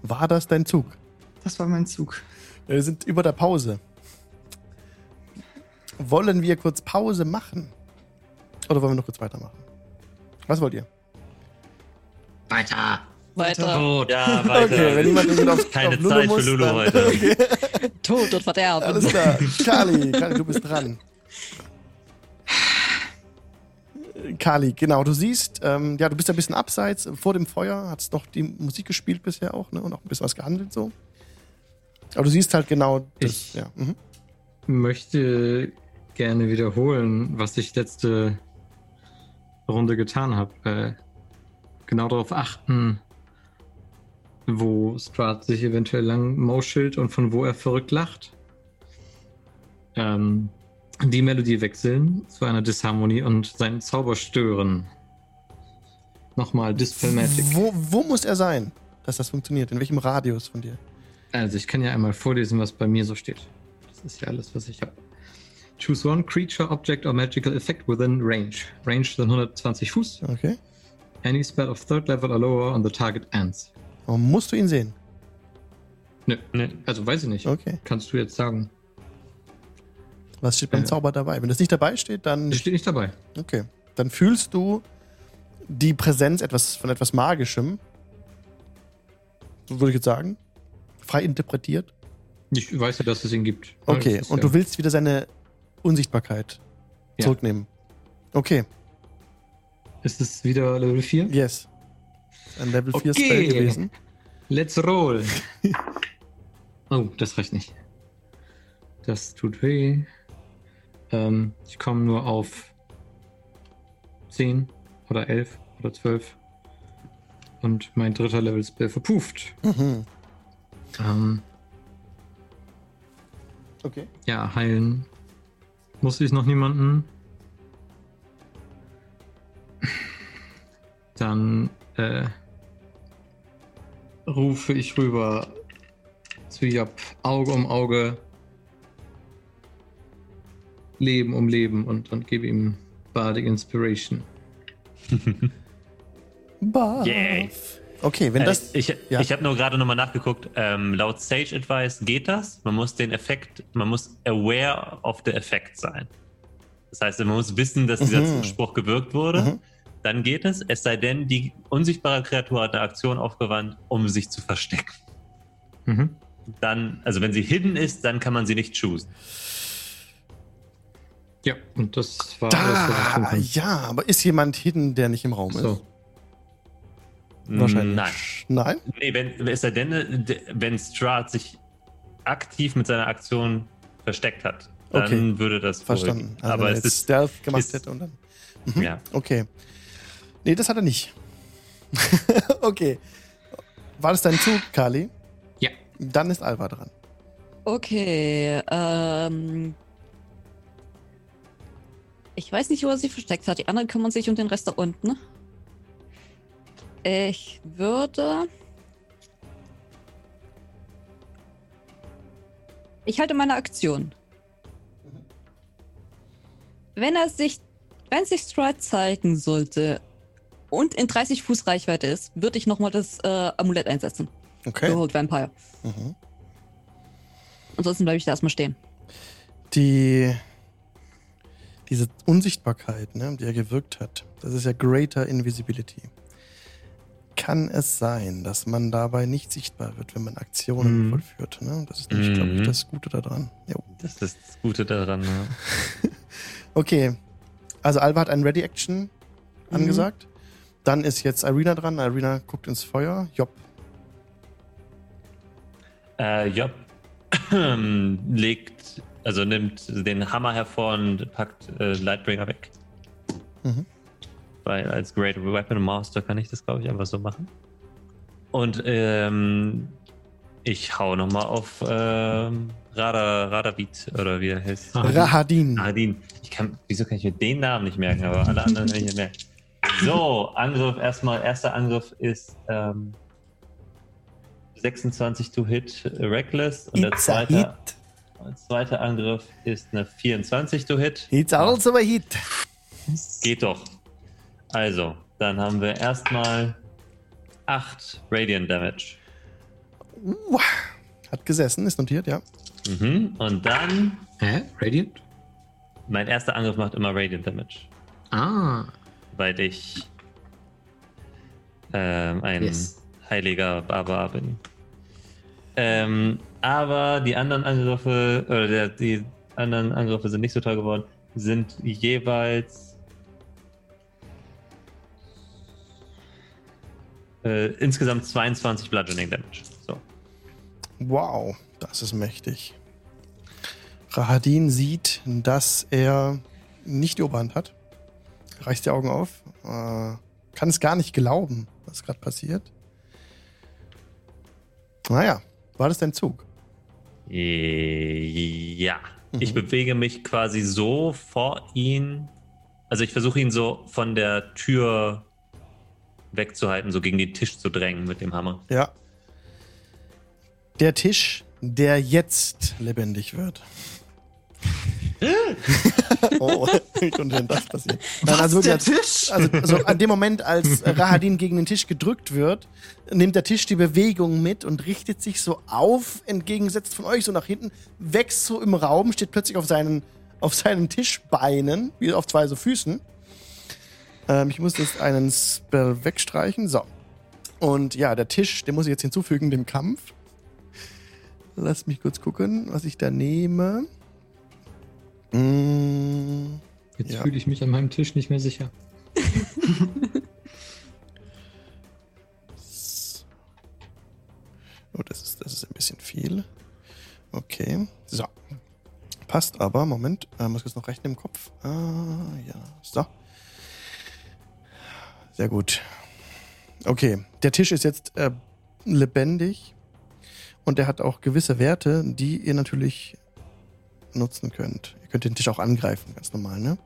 War das dein Zug? Das war mein Zug. Wir sind über der Pause. Wollen wir kurz Pause machen? Oder wollen wir noch kurz weitermachen? Was wollt ihr? Weiter. Weiter. Tot. Ja, weiter. Okay, wenn jemand auf, Keine auf Lulu Zeit für muss, Lulu dann, heute. Okay. Tod und Verderben. Alles klar. Kali, Kali, du bist dran. Kali, genau, du siehst, ähm, ja, du bist ein bisschen abseits, vor dem Feuer, hast noch die Musik gespielt bisher auch, ne, und auch ein bisschen was gehandelt so. Aber du siehst halt genau das, Ich- ja. Mhm. möchte gerne wiederholen, was ich letzte Runde getan habe. Äh, genau darauf achten, wo Strat sich eventuell lang mauschelt und von wo er verrückt lacht. ähm, die Melodie wechseln zu einer Disharmonie und seinen Zauber stören. Nochmal Dispel Magic. Wo, wo muss er sein, dass das funktioniert? In welchem Radius von dir? Also ich kann ja einmal vorlesen, was bei mir so steht. Das ist ja alles, was ich habe. Choose one creature, object or magical effect within range. Range sind 120 Fuß. Okay. Any spell of third level or lower on the target ends. Aber musst du ihn sehen? Nö, Ne, also weiß ich nicht. Okay. Kannst du jetzt sagen? Was steht beim Äh. Zauber dabei? Wenn das nicht dabei steht, dann. Das steht nicht dabei. Okay. Dann fühlst du die Präsenz etwas, von etwas Magischem. So würde ich jetzt sagen. Frei interpretiert. Ich weiß ja, dass es ihn gibt. Okay. Und ja- du willst wieder seine Unsichtbarkeit Ja. zurücknehmen. Okay. Ist es wieder Level 4? Yes. Ein Level 4 Okay. Spell gewesen. Let's roll. oh, das reicht nicht. Das tut weh. Ähm, ich komme nur auf 10 oder 11 oder 12. Und mein dritter Level Spell verpufft. Mhm. Ähm, Okay. ja, heilen. Muss ich noch niemanden? Dann äh, rufe ich rüber zu Job. Auge um Auge. Leben um Leben und, und gebe ihm Bardic Inspiration. Bath. Yay. Okay, wenn Äh, das. ich ja. ich habe nur gerade nochmal nachgeguckt. Ähm, laut Sage Advice geht das. Man muss den Effekt, man muss aware of the Effekt sein. Das heißt, man muss wissen, dass dieser Mhm. Spruch gewirkt wurde. Mhm. Dann geht es. Es sei denn, die unsichtbare Kreatur hat eine Aktion aufgewandt, um sich zu verstecken. Mhm. Dann, also wenn sie hidden ist, dann kann man sie nicht choosen. Ja, und das war alles, was ich tun Da, kann. ja, aber ist jemand hidden, der nicht im Raum ist? Wahrscheinlich. Nein. Nein? Nee, wenn, es sei denn, wenn Strahd sich aktiv mit seiner Aktion versteckt hat, dann Okay. würde das wohl Verstanden. Also Aber wenn er es jetzt ist, Stealth gemacht ist- hätte und dann. ja. Okay. Nee, das hat er nicht. okay. War das dein Zug, Kali? Ja. Dann ist Alva dran. Okay, ähm. Ich weiß nicht, wo er sich versteckt hat. Die anderen kümmern sich um den Rest da unten. Ich würde. Ich halte meine Aktion. Wenn er sich, wenn sich Stride zeigen sollte und in 30 Fuß Reichweite ist, würde ich nochmal das äh, Amulett einsetzen. Okay. Behold Vampire. Mhm. Ansonsten bleibe ich da erstmal stehen. Die. Diese Unsichtbarkeit, ne, die er gewirkt hat, das ist ja Greater Invisibility. Kann es sein, dass man dabei nicht sichtbar wird, wenn man Aktionen Mhm. vollführt? Ne? Das ist nämlich, glaube ich, Mhm. das Gute daran. Jo. Das ist das Gute daran. Ja. Okay. Also Alva hat einen Ready Action Mhm. angesagt. Dann ist jetzt Irina dran. Irina guckt ins Feuer. Job. Äh, Job legt, also nimmt den Hammer hervor und packt äh, Lightbringer weg. Mhm. Weil als Great Weapon Master kann ich das, glaube ich, einfach so machen. Und ähm, ich hau nochmal auf ähm, Radar, Radarbeat oder wie er heißt. Ah. Rahadin. Nadine. Ich kann, wieso kann ich mir den Namen nicht merken, aber alle anderen kann ich mir merken. So, Angriff erstmal. Erster Angriff ist ähm, 26 to hit Reckless und der It's a zweite, hit. der zweite Angriff ist eine 24 to hit. It's also a hit. Geht doch. Also, dann haben wir erstmal 8 Radiant Damage. Uh, hat gesessen, ist notiert, ja. Mhm. Und dann, Hä? Radiant? mein erster Angriff macht immer Radiant Damage. Ah. weil ich ähm, ein Yes. heiliger Barbar bin. Ähm, aber die anderen Angriffe, oder der, die anderen Angriffe sind nicht so toll geworden, sind jeweils äh, insgesamt 22 Bludgeoning Damage. So. Wow, das ist mächtig. Rahadin sieht, dass er nicht die Oberhand hat. Reißt die Augen auf. Äh, kann es gar nicht glauben, was gerade passiert. Naja, war das dein Zug? Äh, Ja. Ich Mhm. bewege mich quasi so vor ihn. Also ich versuche ihn so von der Tür wegzuhalten, so gegen den Tisch zu drängen mit dem Hammer. Ja. Der Tisch, der jetzt lebendig wird. oh, wie konnte denn das passieren? Nein, also, der wirklich Tisch? als, also, also an dem Moment, als Rahadin gegen den Tisch gedrückt wird, nimmt der Tisch die Bewegung mit und richtet sich so auf, entgegensetzt von euch so nach hinten, wächst so im Raum, steht plötzlich auf seinen, auf seinen Tischbeinen, wie auf zwei so Füßen. Ähm, ich muss jetzt einen Spell wegstreichen. So. Und ja, der Tisch, den muss ich jetzt hinzufügen, dem Kampf. Lass mich kurz gucken, was ich da nehme. Mm, Jetzt Ja. fühle ich mich an meinem Tisch nicht mehr sicher. Oh, das ist, das ist ein bisschen viel. Okay. So. Passt aber. Moment. Äh, muss jetzt noch rechnen im Kopf. Ah, ja. So. Sehr gut. Okay. Der Tisch ist jetzt äh, lebendig. Und der hat auch gewisse Werte, die ihr natürlich nutzen könnt. Ihr könnt den Tisch auch angreifen, ganz normal, ne?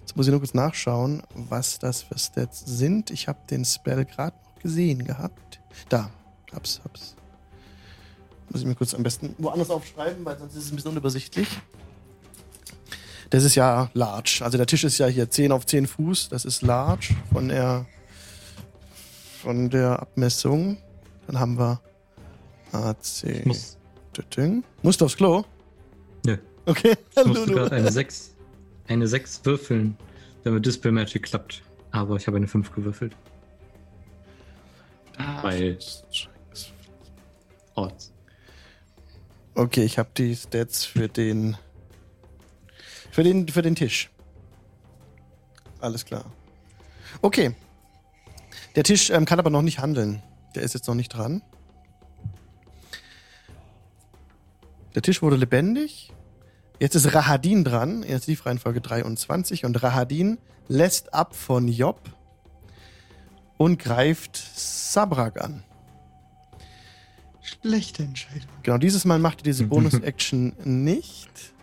Jetzt muss ich nur kurz nachschauen, was das für Stats sind. Ich habe den Spell gerade noch gesehen gehabt. Da. Hab's, hab's. Muss ich mir kurz am besten woanders aufschreiben, weil sonst ist es ein bisschen unübersichtlich. Das ist ja large. Also der Tisch ist ja hier 10 auf 10 Fuß. Das ist large von der, von der Abmessung. Dann haben wir AC. Ich muss, Tütting. Musst du aufs Klo? Nö. Okay. ich musste gerade eine 6, eine 6 würfeln, damit Dispel Magic klappt. Aber ich habe eine 5 gewürfelt. Weil Odds. Okay, ich habe die Stats für den, für den, für den Tisch. Alles klar. Okay. Der Tisch ähm, kann aber noch nicht handeln. Der ist jetzt noch nicht dran. Der Tisch wurde lebendig. Jetzt ist Rahadin dran. Jetzt lief Reihenfolge 23 und Rahadin lässt ab von Job und greift Sabrak an. Schlechte Entscheidung. Genau, dieses Mal macht er diese Bonus-Action nicht.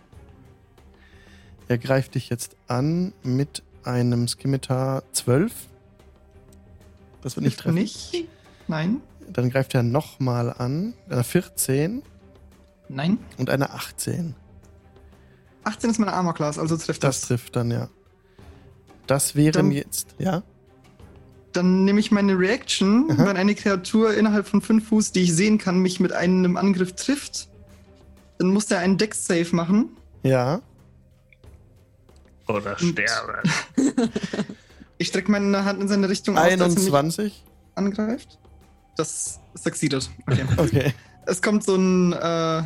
Er greift dich jetzt an mit einem Skimitar 12. Das wird nicht treffen. Nicht? Nein? Dann greift er nochmal an. mit Einer 14 Nein? und einer 18. 18 ist meine Armor Class, also trifft Das das. trifft dann, ja. Das wären Dann- jetzt, ja? Dann nehme ich meine Reaction, Aha. wenn eine Kreatur innerhalb von 5 Fuß, die ich sehen kann, mich mit einem Angriff trifft. Dann muss der einen Dex-Save machen. Ja. Oder Und- sterbe. Ich strecke meine Hand in seine Richtung aus, als er mich 21. angreift. Das succeeded. Okay. Okay. es kommt so ein äh,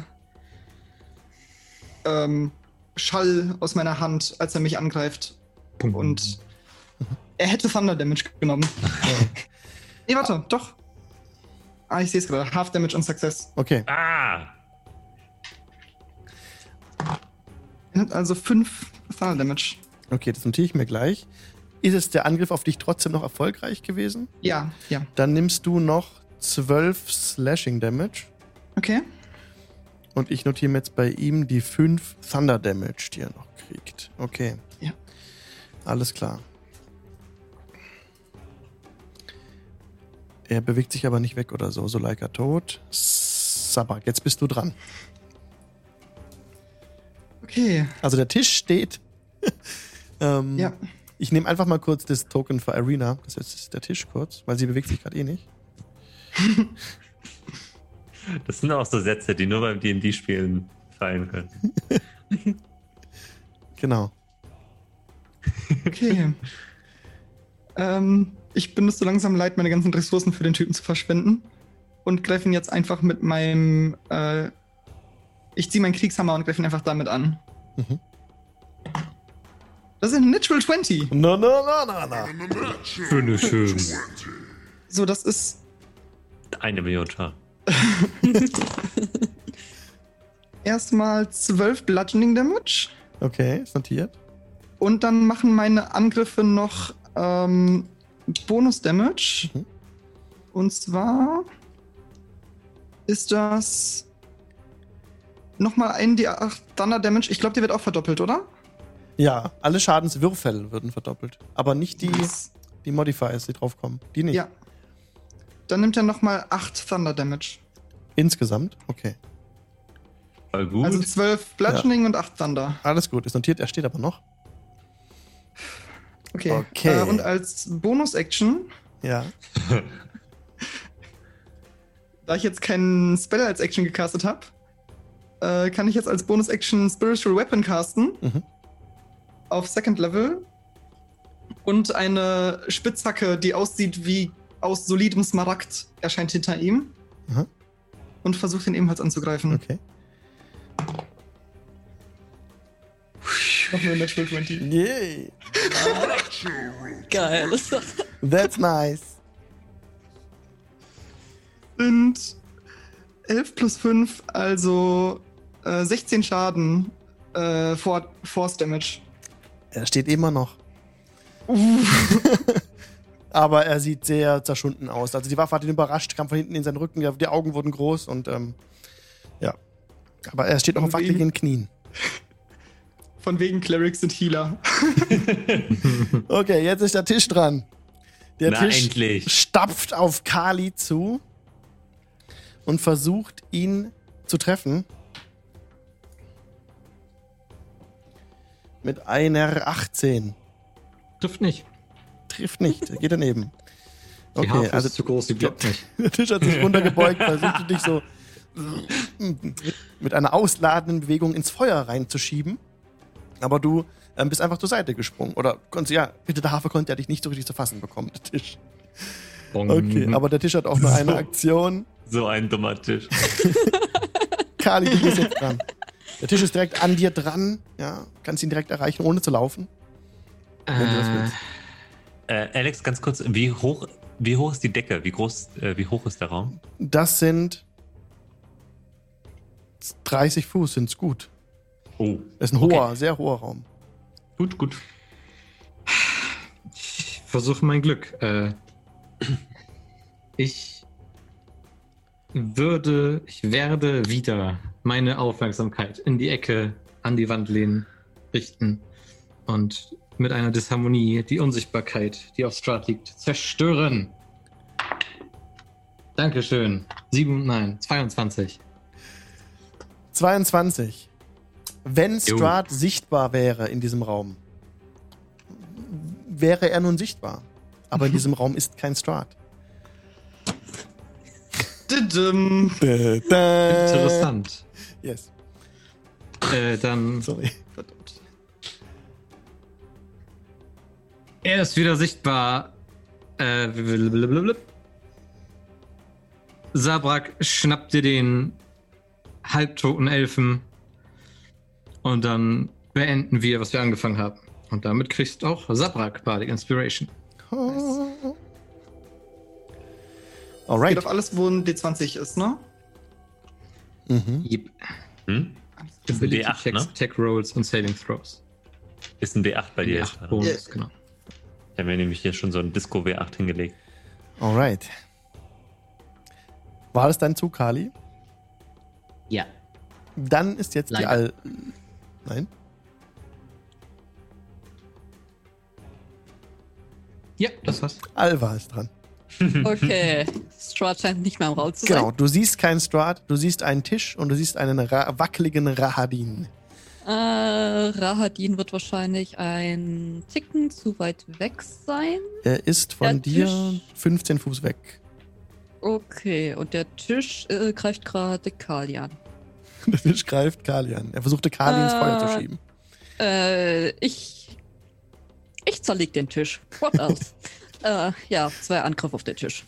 ähm, Schall aus meiner Hand, als er mich angreift. Und er hätte Thunder Damage genommen. nee, warte, doch. Ah, ich sehe es gerade. Half Damage und Success. Okay. Ah! Er hat also 5 Thunder Damage. Okay, das notiere ich mir gleich. Ist es der Angriff auf dich trotzdem noch erfolgreich gewesen? Ja, ja. Dann nimmst du noch 12 Slashing Damage. Okay. Und ich notiere mir jetzt bei ihm die 5 Thunder Damage, die er noch kriegt. Okay. Ja. Alles klar. Er bewegt sich aber nicht weg oder so. So like er tot. Sabak, jetzt bist du dran. Okay. Also der Tisch steht. ähm, Ja. Ich nehme einfach mal kurz das Token für Arena. Das ist der Tisch kurz, weil sie bewegt sich gerade eh nicht. Das sind auch so Sätze, die nur beim DD-Spielen fallen können. Genau. Okay. ähm, ich benutze langsam leid, meine ganzen Ressourcen für den Typen zu verschwenden. Und greife ihn jetzt einfach mit meinem. Äh, ich ziehe meinen Kriegshammer und greife ihn einfach damit an. Mhm. Das ist ein Natural 20. No, no, no, no, no. Schöne, schön. So, das ist Eine Million Schaden. erstmal 12 Bludgeoning Damage. Okay, ist notiert. Und dann machen meine Angriffe noch ähm, Bonus Damage. Mhm. Und zwar ist das nochmal einen D8 Thunder Damage. Ich glaube, der wird auch verdoppelt, oder? Ja, alle Schadenswürfel würden verdoppelt. Aber nicht die, die Modifiers, die draufkommen. Die nicht. Ja. Dann nimmt er nochmal 8 Thunder Damage. Insgesamt? Okay. Voll gut. Also 12 Bludgeoning und 8 Thunder. Alles gut, ist notiert. Er steht aber noch. Okay. Okay. Äh, und als Bonus-Action, Ja. da ich jetzt keinen Spell als Action gecastet habe, äh, kann ich jetzt als Bonus-Action Spiritual Weapon casten. Mhm. Auf Second Level. Und eine Spitzhacke, die aussieht wie aus solidem Smaragd, erscheint hinter ihm. Mhm. Und versucht ihn ebenfalls anzugreifen. Okay. Noch nur Natural 20. Yay. Geil. That's nice. Sind 11 plus 5, also äh, 16 Schaden äh, For Force Damage. Er steht immer noch. Aber er sieht sehr zerschunden aus. Also die Waffe hat ihn überrascht, kam von hinten in seinen Rücken, die- Augen wurden groß und ähm, ja. Aber er steht noch auf wackeligen Knien. Von wegen Clerics sind Healer. Okay, jetzt ist der Tisch dran. Der Na, Tisch endlich. stapft auf Kali zu und versucht ihn zu treffen. Mit einer 18. Trifft nicht. Trifft nicht, geht daneben. Die Okay, Harfe also ist zu groß, die blockt nicht. der Tisch hat sich runtergebeugt, versucht dich so mit einer ausladenden Bewegung ins Feuer reinzuschieben. Aber du ähm, bist einfach zur Seite gesprungen. Oder konntest, ja, bitte, der Hafer konnte ja dich nicht so richtig zu fassen bekommen, der Tisch. Okay, aber der Tisch hat auch nur eine So. Aktion. So ein dummer Tisch. Kali, du bist jetzt dran. Der Tisch ist direkt an dir dran. Ja, kannst ihn direkt erreichen, ohne zu laufen. wenn du das Äh, willst. Äh, Alex, ganz kurz, wie hoch, wie hoch ist die Decke? Wie groß, äh, wie hoch ist der Raum? Das sind 30 Fuß, sind's gut. Oh, Das ist ein hoher, sehr hoher Raum. gut, gut. ich versuche mein Glück. Äh, ich würde, ich werde wieder meine Aufmerksamkeit in die Ecke an die Wand lehnen, richten und mit einer Disharmonie die Unsichtbarkeit, die auf Strat liegt, zerstören. Dankeschön. Sieben, nein, 22. 22. Wenn Jo. Strahd sichtbar wäre in diesem Raum, wäre er nun sichtbar. Aber in diesem Raum ist kein. Didim. Interessant. Yes. Äh, dann Sorry. Verdammt. Er ist wieder sichtbar. Äh, blablabla. Sabrak schnappt dir den halbtoten Elfen und dann beenden wir, was wir angefangen haben. Und damit kriegst auch Sabrak Bardic Inspiration. Oh. Geht Alright. auf alles, wo ein D20 ist, ne? Mhm. Yep. Hm? Ist ein Ability D8, Checks, ne? Tech Rolls und Saving Throws. Ist ein D8 bei dir Die jetzt gerade. Bonus, Ja. genau. Ich habe mir nämlich hier schon so ein Disco W8 hingelegt. Alright. War das dein Zug, Kali? Ja. Dann ist jetzt die Leider. Al. Nein? Ja, das war's. Alva ist dran. Okay. Strahd scheint nicht mehr im Raum zu sein. Genau, du siehst keinen Strahd, du siehst einen Tisch und du siehst einen ra wackeligen Rahadin. Äh, Rahadin wird wahrscheinlich ein Ticken zu weit weg sein. Er ist von Der dir Tisch- 15 Fuß weg. Okay, und der Tisch äh, greift gerade Kali an. Der Tisch greift Kali an. Er versuchte Kali ins Feuer zu Äh. schieben. Äh, ich. Ich zerleg den Tisch. What else? äh, ja, zwei Angriffe auf den Tisch.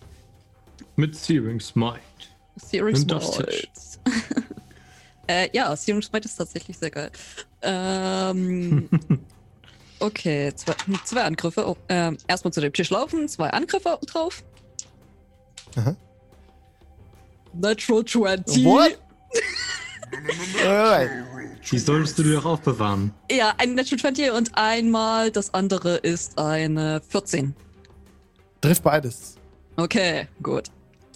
Mit Searing Smite. Searing Smite. äh, ja, Searing Smite ist tatsächlich sehr geil. Ähm, okay, zwei, zwei Angriffe. Oh, ähm, erstmal zu dem Tisch laufen, zwei Angriffe drauf. Aha. Natural 20. What? Die solltest du dir auch aufbewahren. Ja, ein Natural 20 und einmal das andere ist eine 14. Trifft beides. Okay, gut.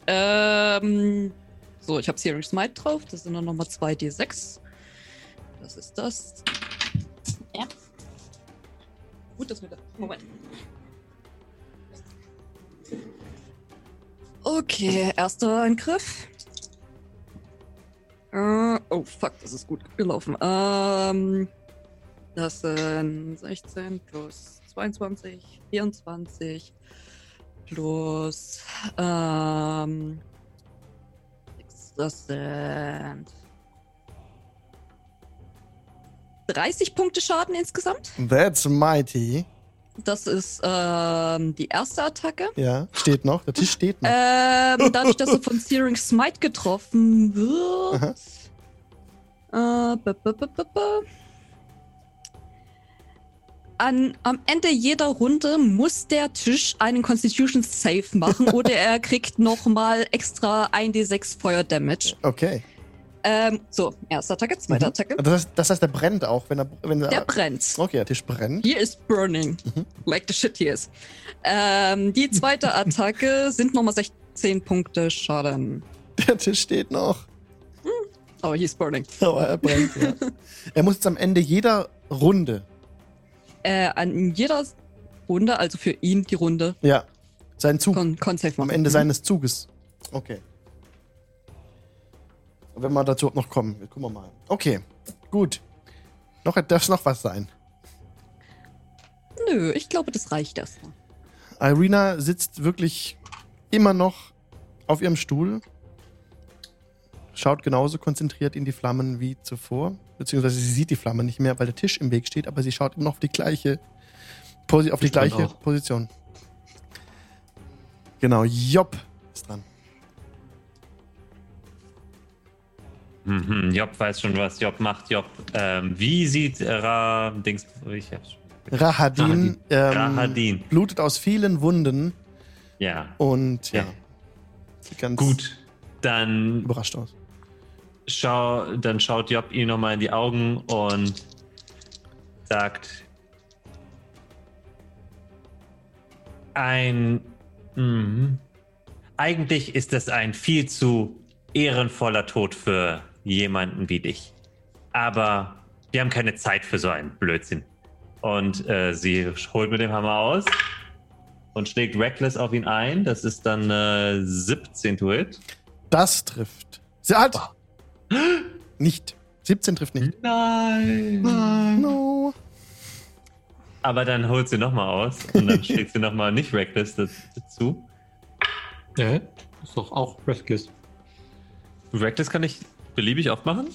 Ähm, so, ich habe Searing Smite drauf. Das sind dann nochmal 2d6. Das ist das. Ja. Gut, dass wir da. Moment. Okay, erster Angriff. Äh, oh, fuck, das ist gut gelaufen. Ähm, das sind 16 plus 22, 24 plus. Ähm, das sind 30 Punkte Schaden insgesamt. That's mighty. Das ist ähm, die erste Attacke. Ja, steht noch. Der Tisch steht noch. Ähm, dadurch, dass er von Searing Smite getroffen wird. Äh, b -b -b -b -b. An, am Ende jeder Runde muss der Tisch einen Constitution Save machen oder er kriegt nochmal extra 1d6 Feuer Damage. Okay. Ähm, so, erste Attacke, zweite Mhm. Attacke. Das heißt, das heißt, der brennt auch, wenn er. Wenn er Der brennt. okay, der Tisch brennt. He is burning. Mhm. Like the shit he is. Ähm, die zweite Attacke sind nochmal 16 Punkte Schaden. Der Tisch steht noch. Oh, he is burning. Aber er brennt, ja. Er muss jetzt am Ende jeder Runde, Äh, an jeder Runde, also für ihn die Runde, ja, seinen Zug Con, Con Save am. Ende Mhm. seines Zuges. Okay. Wenn wir dazu noch kommen, gucken wir mal. Okay, gut. Noch darf es noch was sein. Nö, ich glaube, das reicht erstmal. Irina sitzt wirklich immer noch auf ihrem Stuhl, schaut genauso konzentriert in die Flammen wie zuvor, beziehungsweise sie sieht die Flammen nicht mehr, weil der Tisch im Weg steht, aber sie schaut immer noch auf die gleiche, Posi auf die Ich gleiche. Position. Genau, Job ist dran. Mhm, Job weiß schon, was Job macht. Job, ähm, wie sieht Ra Dings. Ich hab's schon. Rahadin, ähm, Rahadin. blutet aus vielen Wunden Ja. und ja, Ja. sieht ganz Gut. Dann, überrascht aus. Schau, dann schaut Job ihm nochmal in die Augen und sagt: Ein. Mhm. Eigentlich ist es ein viel zu ehrenvoller Tod für jemanden wie dich. Aber wir haben keine Zeit für so einen Blödsinn. Und äh, sie holt mit dem Hammer aus und schlägt Reckless auf ihn ein. Das ist dann äh, 17 to hit. Das trifft. Sie hat nicht. 17 trifft nicht. Nein. No. Aber dann holt sie nochmal aus und dann schlägt sie nochmal nicht Reckless da- dazu. Ja, ist doch auch Reckless. Reckless kann ich beliebig aufmachen?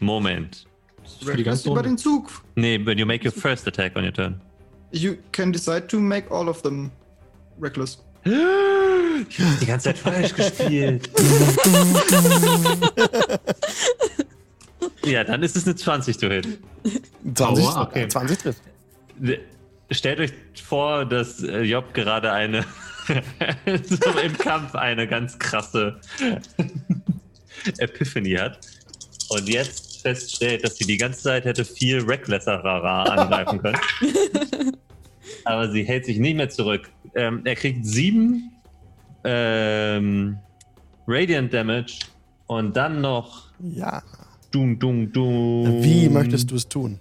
Moment. Das ist für die ganze über den Zug. Nee, when you make your first attack on your turn. You can decide to make all of them reckless. Ich hab die ganze Zeit falsch gespielt. ja, dann ist es eine 20 to hit. 20, Aua, okay. 20 trifft. Stellt euch vor, dass äh, Job gerade eine so im Kampf eine ganz krasse Epiphany hat und jetzt feststellt, dass sie die ganze Zeit hätte viel recklesserer angreifen können. Aber sie hält sich nicht mehr zurück. Ähm, er kriegt sieben ähm, Radiant Damage und dann noch Ja. Dung, Dung, Dung. Wie möchtest du es tun?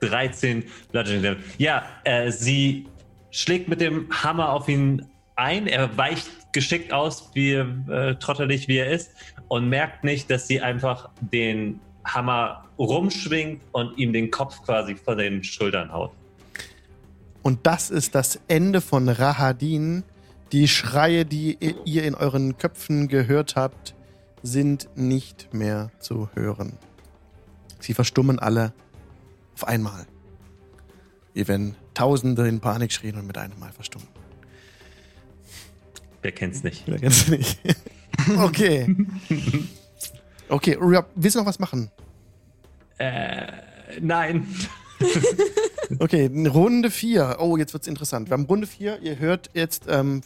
13 Bludgeoning Damage. Ja, äh, sie schlägt mit dem Hammer auf ihn ein. Er weicht geschickt aus, wie äh, trottelig wie er ist, und merkt nicht, dass sie einfach den Hammer rumschwingt und ihm den Kopf quasi vor den Schultern haut. Und das ist das Ende von Rahadin. Die Schreie, die ihr in euren Köpfen gehört habt, sind nicht mehr zu hören. Sie verstummen alle auf einmal. Wie wenn Tausende in Panik schrien und mit einem Mal verstummen. Wer kennt's nicht? Wer kennt's nicht? okay. Okay, Rob, willst du noch was machen? Äh, nein. Okay, Runde 4. Oh, jetzt wird's interessant. Wir haben Runde 4. Ihr hört jetzt ähm,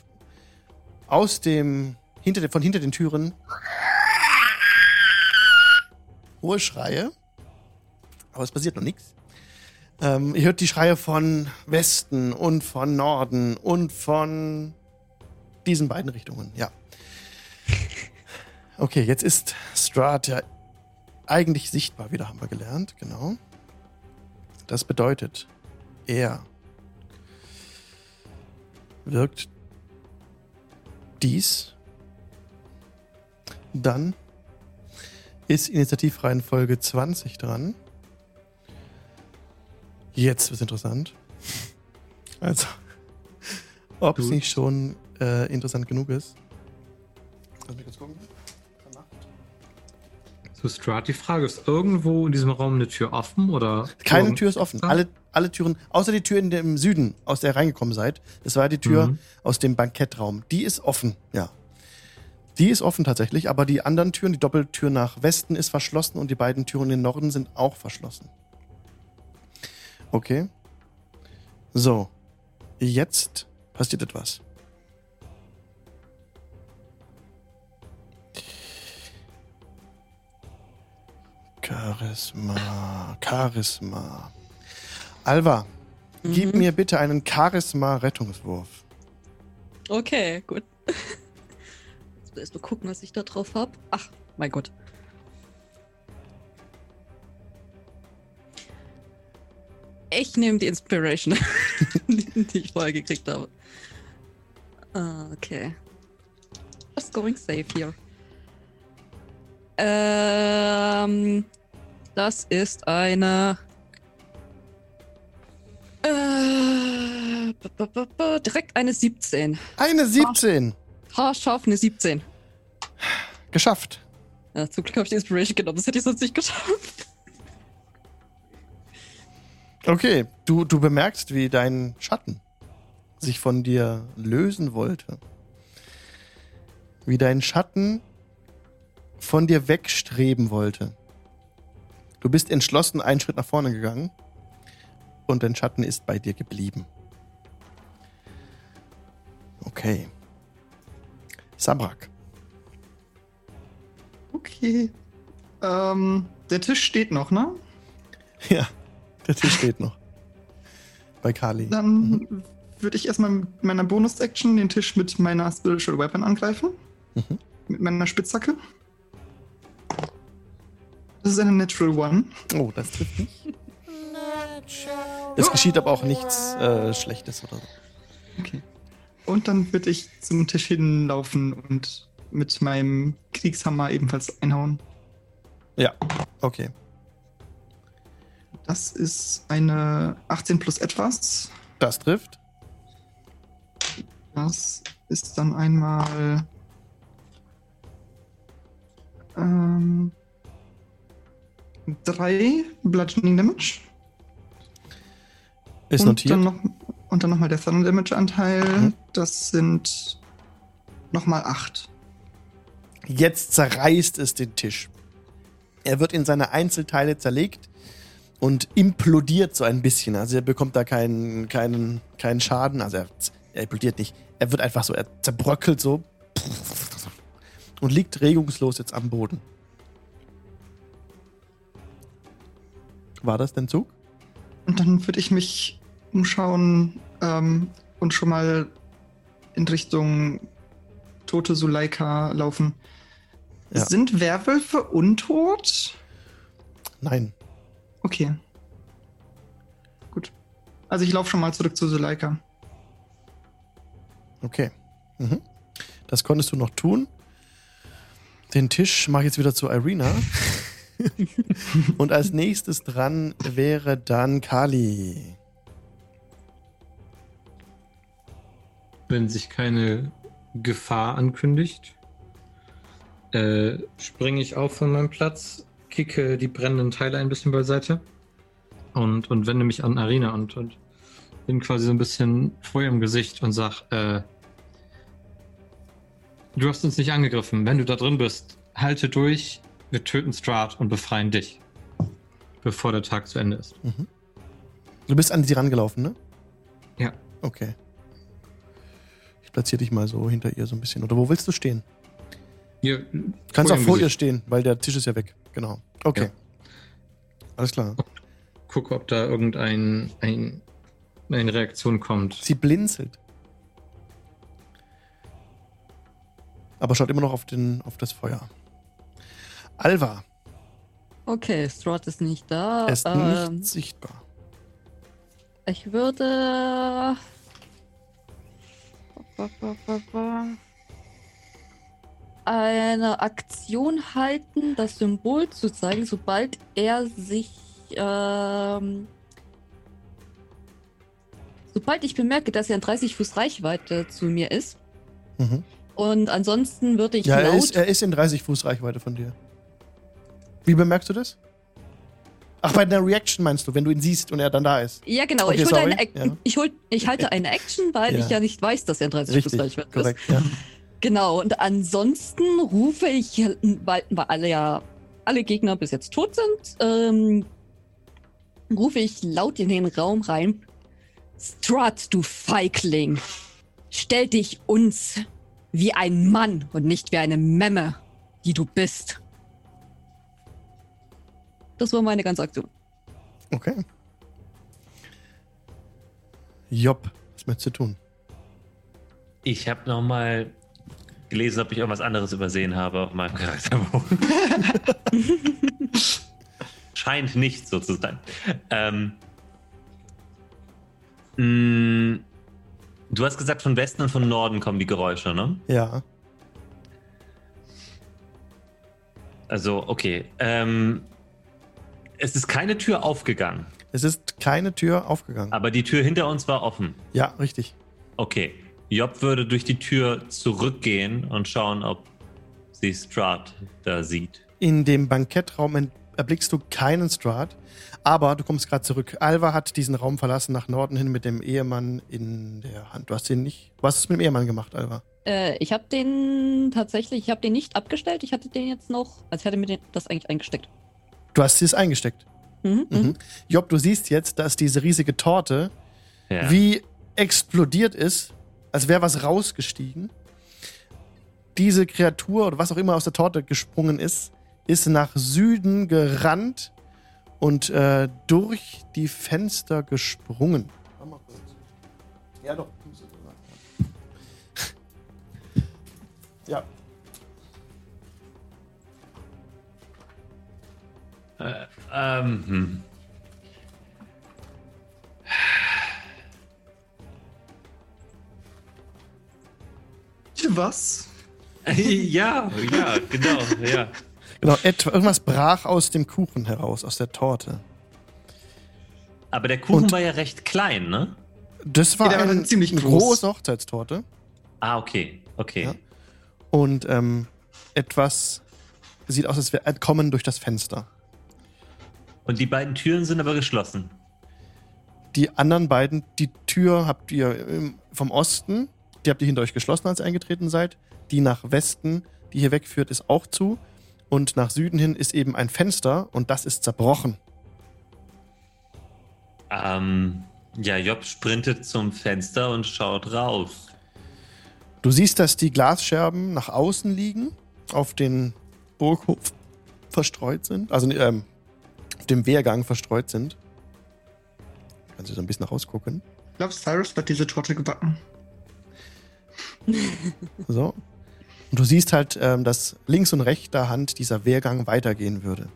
aus dem, hinter, von hinter den Türen hohe Schreie. Aber es passiert noch nichts. Ähm, ihr hört die Schreie von Westen und von Norden und von diesen beiden Richtungen, ja. Okay, jetzt ist Strata eigentlich sichtbar wieder, haben wir gelernt, genau. Das bedeutet, er wirkt dies. Dann ist Initiativreihenfolge 20 dran. Jetzt wird's interessant. Also, ob es nicht schon äh, interessant genug ist. Lass mich kurz gucken. So, Strat, die Frage ist, irgendwo in diesem Raum eine Tür offen oder? Keine Tür ist offen. Alle, alle Türen, außer die Tür in dem Süden, aus der ihr reingekommen seid. Das war die Tür Mhm. aus dem Bankettraum. Die ist offen, ja. Die ist offen tatsächlich, aber die anderen Türen, die Doppeltür nach Westen ist verschlossen und die beiden Türen in den Norden sind auch verschlossen. Okay. So. Jetzt passiert etwas. Charisma, Charisma. Alva, gib Mhm. mir bitte einen Charisma-Rettungswurf. Okay, gut. Jetzt erst mal gucken, was ich da drauf habe. Ach, mein Gott. Ich nehme die Inspiration, die die ich vorher gekriegt habe. Ah, Okay. Just going safe here. Ähm, das ist eine. Äh, b- b- b- b- direkt eine 17. Eine 17. Haarscharf eine 17. Geschafft. Ja, zum Glück habe ich die Inspiration genommen, das hätte ich sonst nicht geschafft. Okay, du, du bemerkst, wie dein Schatten sich von dir lösen wollte. Wie dein Schatten von dir wegstreben wollte. Du bist entschlossen einen Schritt nach vorne gegangen und dein Schatten ist bei dir geblieben. Okay. Sabrak. Okay. Ähm, der Tisch steht noch, ne? Ja, der Tisch steht noch. Bei Kali. Dann würde ich erstmal mit meiner Bonus-Action den Tisch mit meiner Spiritual Weapon angreifen. Mhm. Mit meiner Spitzhacke. Das ist eine Natural One. Oh, das trifft nicht. Es geschieht aber auch nichts äh, Schlechtes oder so. Okay. Und dann würde ich zum Tisch hinlaufen und mit meinem Kriegshammer ebenfalls einhauen. Ja, okay. Das ist eine 18 plus etwas. Das trifft. Das ist dann einmal. Ähm, drei Bludgeoning Damage. Ist und notiert. Dann noch, und dann nochmal der Thunder Damage Anteil. Mhm. Das sind nochmal acht. Jetzt zerreißt es den Tisch. Er wird in seine Einzelteile zerlegt und implodiert so ein bisschen. Also er bekommt da keinen, keinen, keinen Schaden. Also er, er implodiert nicht. Er wird einfach so, er zerbröckelt so und liegt regungslos jetzt am Boden. War das dein Zug? Und dann würde ich mich umschauen ähm, und schon mal in Richtung tote Suleika laufen. Ja. Sind Werwölfe untot? Nein. Okay. Gut. Also ich laufe schon mal zurück zu Suleika. Okay. Mhm. Das konntest du noch tun. Den Tisch mache ich jetzt wieder zu Irina. Und als nächstes dran wäre dann Kali. Wenn sich keine Gefahr ankündigt, äh, springe ich auf von meinem Platz, kicke die brennenden Teile ein bisschen beiseite und, und wende mich an Arena und, und bin quasi so ein bisschen vor ihrem Gesicht und sag, äh, du hast uns nicht angegriffen. Wenn du da drin bist, halte durch, wir töten Strat und befreien dich, bevor der Tag zu Ende ist. Du bist an sie rangelaufen, ne? Ja. Okay. Platziere dich mal so hinter ihr so ein bisschen. Oder wo willst du stehen? Hier, Du kannst vor auch vor ihr stehen, weil der Tisch ist ja weg. Genau. Okay. Ja. Alles klar. Gucke, ob da irgendein ein, eine Reaktion kommt. Sie blinzelt. Aber schaut immer noch auf, den, auf das Feuer. Alva, Okay, Strahd ist nicht da. Er ist Ähm, nicht sichtbar. ich würde. Eine Aktion halten, das Symbol zu zeigen, sobald er sich. Ähm, sobald ich bemerke, dass er in 30 Fuß Reichweite zu mir ist. Mhm. Und ansonsten würde ich Ja, er ist, er ist in 30 Fuß Reichweite von dir. Wie bemerkst du das? Ach, bei einer Reaction meinst du, wenn du ihn siehst und er dann da ist. Ja, genau. Okay, ich, hol eine Ja. ich, hol ich halte eine Action, weil Ja. ich ja nicht weiß, dass er in 30 Fuß Richtig, Reichweite ist. korrekt, ja. Genau, und ansonsten rufe ich, weil, weil alle ja, alle Gegner bis jetzt tot sind, ähm, rufe ich laut in den Raum rein. Strut, du Feigling, stell dich uns wie ein Mann und nicht wie eine Memme, die du bist. Das war meine ganze Aktion. Okay. Job, was möchtest du tun? Ich habe nochmal gelesen, ob ich irgendwas anderes übersehen habe auf meinem Charakterbogen. Scheint nicht so zu sein. Ähm, mh, du hast gesagt, von Westen und von Norden kommen die Geräusche, ne? Ja. Also, okay. Ähm, es ist keine Tür aufgegangen, Es ist keine Tür aufgegangen. aber die Tür hinter uns war offen. Ja, richtig. Okay. Job würde durch die Tür zurückgehen und schauen, ob sie Strahd da sieht. In dem Bankettraum erblickst du keinen Strahd, aber du kommst gerade zurück. Alva hat diesen Raum verlassen nach Norden hin mit dem Ehemann in der Hand. Du hast den nicht. Was hast du mit dem Ehemann gemacht, Alva? Äh, ich habe den tatsächlich, ich habe den nicht abgestellt, ich hatte den jetzt noch, als ich hatte mir den, das eigentlich eingesteckt. Du hast es eingesteckt. Mhm, mhm. Mhm. Job, du siehst jetzt, dass diese riesige Torte Ja. wie explodiert ist, als wäre was rausgestiegen. Diese Kreatur oder was auch immer aus der Torte gesprungen ist, ist nach Süden gerannt und äh, durch die Fenster gesprungen. Warte mal kurz. Ja, doch. Äh, ähm, hm. Was? ja, ja, genau, ja. genau. Etwa, irgendwas brach aus dem Kuchen heraus, aus der Torte. Aber der Kuchen Und- war ja recht klein, ne? Das war Ja, eine ziemlich groß. große Hochzeitstorte. Ah, okay, okay. Ja. Und ähm, etwas sieht aus, als wäre entkommen durch das Fenster. Und die beiden Türen sind aber geschlossen. Die anderen beiden, die Tür habt ihr vom Osten, die habt ihr hinter euch geschlossen, als ihr eingetreten seid. Die nach Westen, die hier wegführt, ist auch zu. Und nach Süden hin ist eben ein Fenster und das ist zerbrochen. Ähm, ja, Job sprintet zum Fenster und schaut raus. Du siehst, dass die Glasscherben nach außen liegen, auf den Burghof verstreut sind, also ähm, auf dem Wehrgang verstreut sind. Kannst du so ein bisschen rausgucken. Ich glaube, Cyrus wird diese Torte gebacken. So. Und du siehst halt, ähm, dass links und rechter Hand dieser Wehrgang weitergehen würde.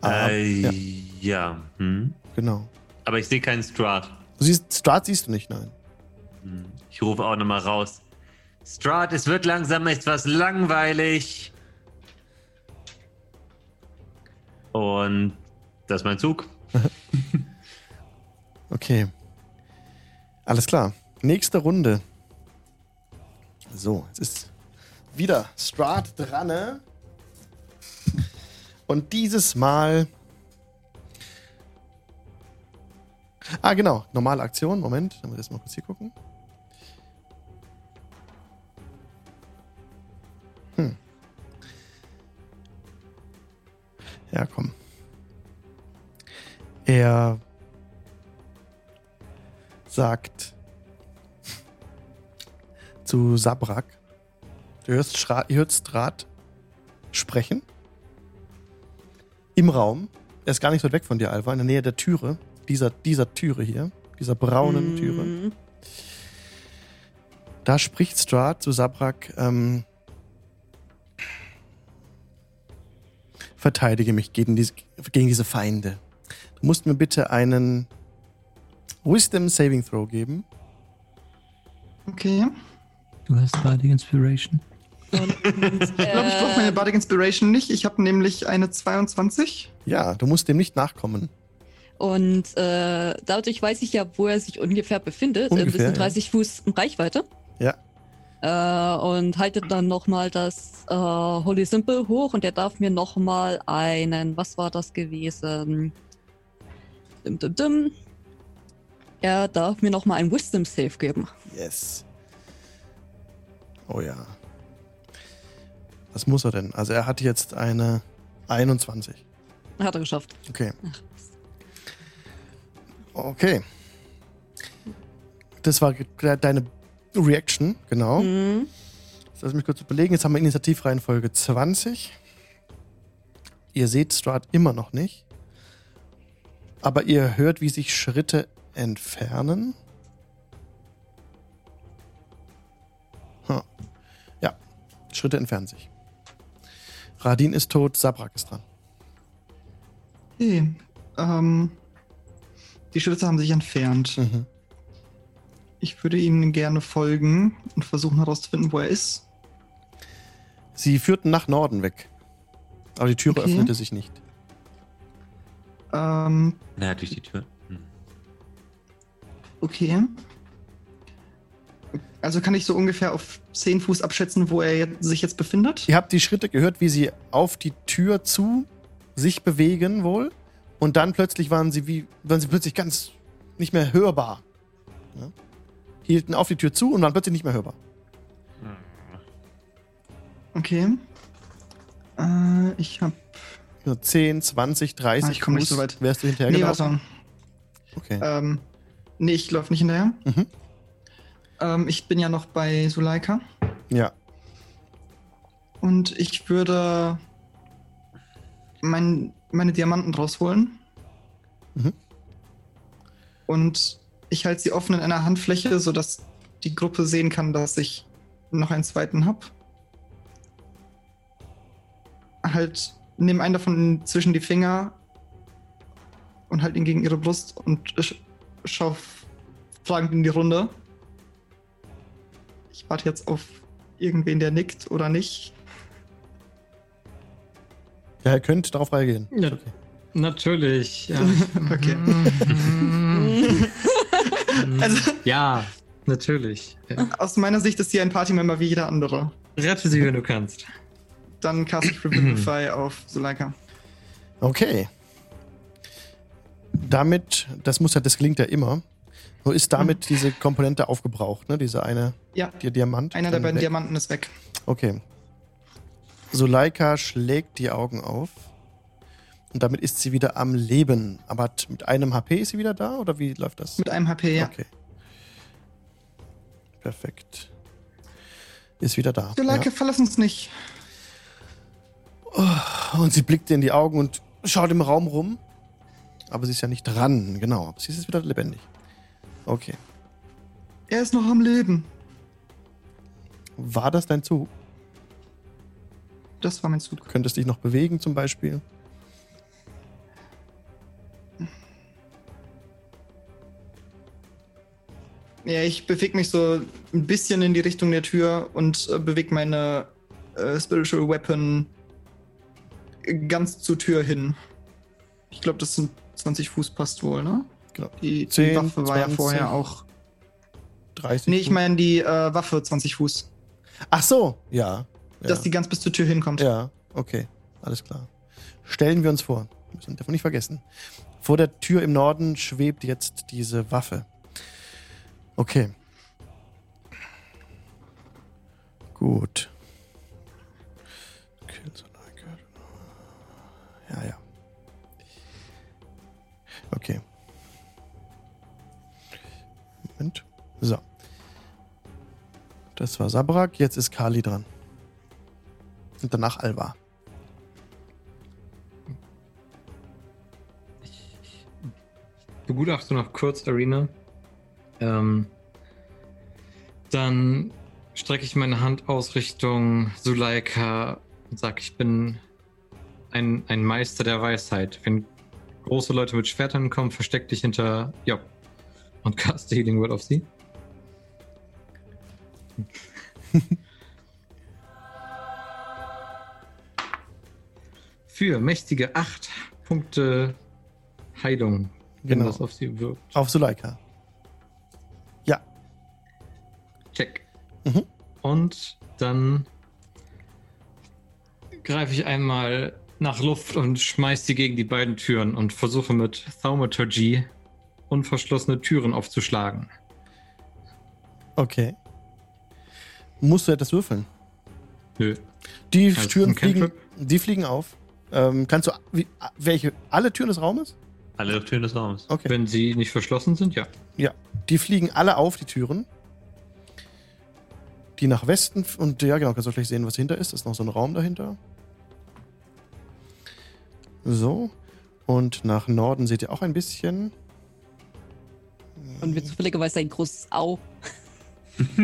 Ah, äh, ja, ja. Hm? genau. Aber ich sehe keinen Strahd. Du siehst, Strat siehst du nicht, nein. Hm. Ich rufe auch nochmal raus. Strahd, es wird langsam etwas langweilig. Und das ist mein Zug. Okay. Alles klar. Nächste Runde. So, jetzt ist wieder Strat dran. Und dieses Mal. Ah, genau. Normale Aktion. Moment, dann muss ich jetzt mal kurz hier gucken. Er sagt zu Sabrak, du hörst, Schra hörst Strat sprechen im Raum. Er ist gar nicht so weit weg von dir, Alva, in der Nähe der Türe, dieser, dieser Türe hier, dieser braunen Türe. Mhm. Da spricht Strat zu Sabrak, ähm, verteidige mich gegen diese, gegen diese Feinde. Du musst mir bitte einen Wisdom Saving Throw geben. Okay. Du hast Bardic Inspiration. Und, Ich glaube, ich brauche meine äh, Bardic Inspiration nicht. Ich habe nämlich eine 22. Ja, du musst dem nicht nachkommen. Und äh, dadurch weiß ich ja, wo er sich ungefähr befindet. Ungefähr, das sind ja. 30 Fuß in Reichweite. Ja. Äh, und haltet dann nochmal das äh, Holy Symbol hoch und er darf mir nochmal einen, was war das gewesen? Dim, dim, dim. Er darf mir nochmal ein Wisdom Save geben. Yes. Oh ja. Was muss er denn? Also er hat jetzt eine 21. Hat er geschafft. Okay. Okay. Das war deine Reaction, genau. Mhm. Jetzt Lass mich kurz überlegen. Jetzt haben wir Initiativreihenfolge 20. Ihr seht Strahd immer noch nicht. Aber ihr hört, wie sich Schritte entfernen. Hm. Ja, Schritte entfernen sich. Radin ist tot, Sabrak ist dran. Okay. Ähm, die Schritte haben sich entfernt. Mhm. Ich würde ihnen gerne folgen und versuchen herauszufinden, wo er ist. Sie führten nach Norden weg. Aber die Türe Okay. öffnete sich nicht. Ähm, Na, durch die Tür. Hm. okay. Also kann ich so ungefähr auf 10 Fuß abschätzen, wo er jetzt, sich jetzt befindet? Ihr habt die Schritte gehört, wie sie auf die Tür zu sich bewegen wohl. Und dann plötzlich waren sie wie, waren sie plötzlich ganz nicht mehr hörbar. Ja? Hielten auf die Tür zu und waren plötzlich nicht mehr hörbar. Okay. Äh, ich So 10, 20, 30 Ah, ich komm nicht so weit. Wärst du hinterher Nee, gelaufen? warte. Okay. Ähm, nee, ich laufe nicht hinterher. Mhm. Ähm, ich bin ja noch bei Suleika. Ja. Und ich würde mein, meine Diamanten rausholen. Mhm. Und ich halte sie offen in einer Handfläche, sodass die Gruppe sehen kann, dass ich noch einen zweiten habe. Halt, nehme einen davon zwischen die Finger und halt ihn gegen ihre Brust und sch schau fragend in die Runde. Ich warte jetzt auf irgendwen, der nickt oder nicht. Ja, ihr könnt darauf reagieren. Ja, Natürlich. Ja. Okay. Also- ja, natürlich. Ja. Aus meiner Sicht ist sie ein Partymember wie jeder andere. Rette sie, wenn du kannst. Dann cast ich Revivify auf Suleika. Okay. Damit, das muss ja, das gelingt ja immer. Nur ist damit diese Komponente aufgebraucht, ne? Diese eine, Ja, der Diamant. einer der beiden weg. Diamanten ist weg. Okay. Suleika schlägt die Augen auf. Und damit ist sie wieder am Leben. Aber mit einem HP ist sie wieder da? Oder wie läuft das? Mit einem HP, ja. Okay. Perfekt. Ist wieder da. Suleika, verlass uns nicht. Ja. Und sie blickt in die Augen und schaut im Raum rum. Aber sie ist ja nicht dran, genau. Aber sie ist jetzt wieder lebendig. Okay. Er ist noch am Leben. War das dein Zug? Das war mein Zug. Könntest dich noch bewegen zum Beispiel? Ja, ich bewege mich so ein bisschen in die Richtung der Tür und äh, bewege meine äh, Spiritual Weapon ganz zur Tür hin. Ich glaube, das sind 20 Fuß passt wohl, ne? Genau. Die, die 10, Waffe war ja 20. vorher auch. 30? Nee, ich meine die äh, Waffe 20 Fuß. Ach so, ja. ja. Dass die ganz bis zur Tür hinkommt. Ja, okay. Alles klar. Stellen wir uns vor. Müssen davon nicht vergessen. Vor der Tür im Norden schwebt jetzt diese Waffe. Okay. Gut. Okay. Moment. So. Das war Sabrak, jetzt ist Kali dran. Und danach Alva. begutachte noch kurz Arena. Ähm, dann strecke ich meine Hand aus Richtung Suleika und sage, ich bin ein, ein Meister der Weisheit. Wenn große Leute mit Schwertern kommen, versteck dich hinter Job und caste Healing Word auf sie. Für mächtige 8 Punkte Heilung, wenn Genau. das auf sie wirkt. Auf Suleika. Check. Mhm. Und dann greife ich einmal nach Luft und schmeiß die gegen die beiden Türen und versuche mit Thaumaturgy unverschlossene Türen aufzuschlagen. Okay. Musst du etwas würfeln? Nö. Die Als Türen fliegen, die fliegen auf. Ähm, kannst du, wie, welche, alle Türen des Raumes? Alle Türen des Raums. Okay. Wenn sie nicht verschlossen sind, ja. Ja, die fliegen alle auf, die Türen. Die nach Westen und ja, genau, kannst du gleich sehen, was dahinter ist. Ist noch so ein Raum dahinter. So. Und nach Norden seht ihr auch ein bisschen. Und wir zufälligerweise ein großes Au.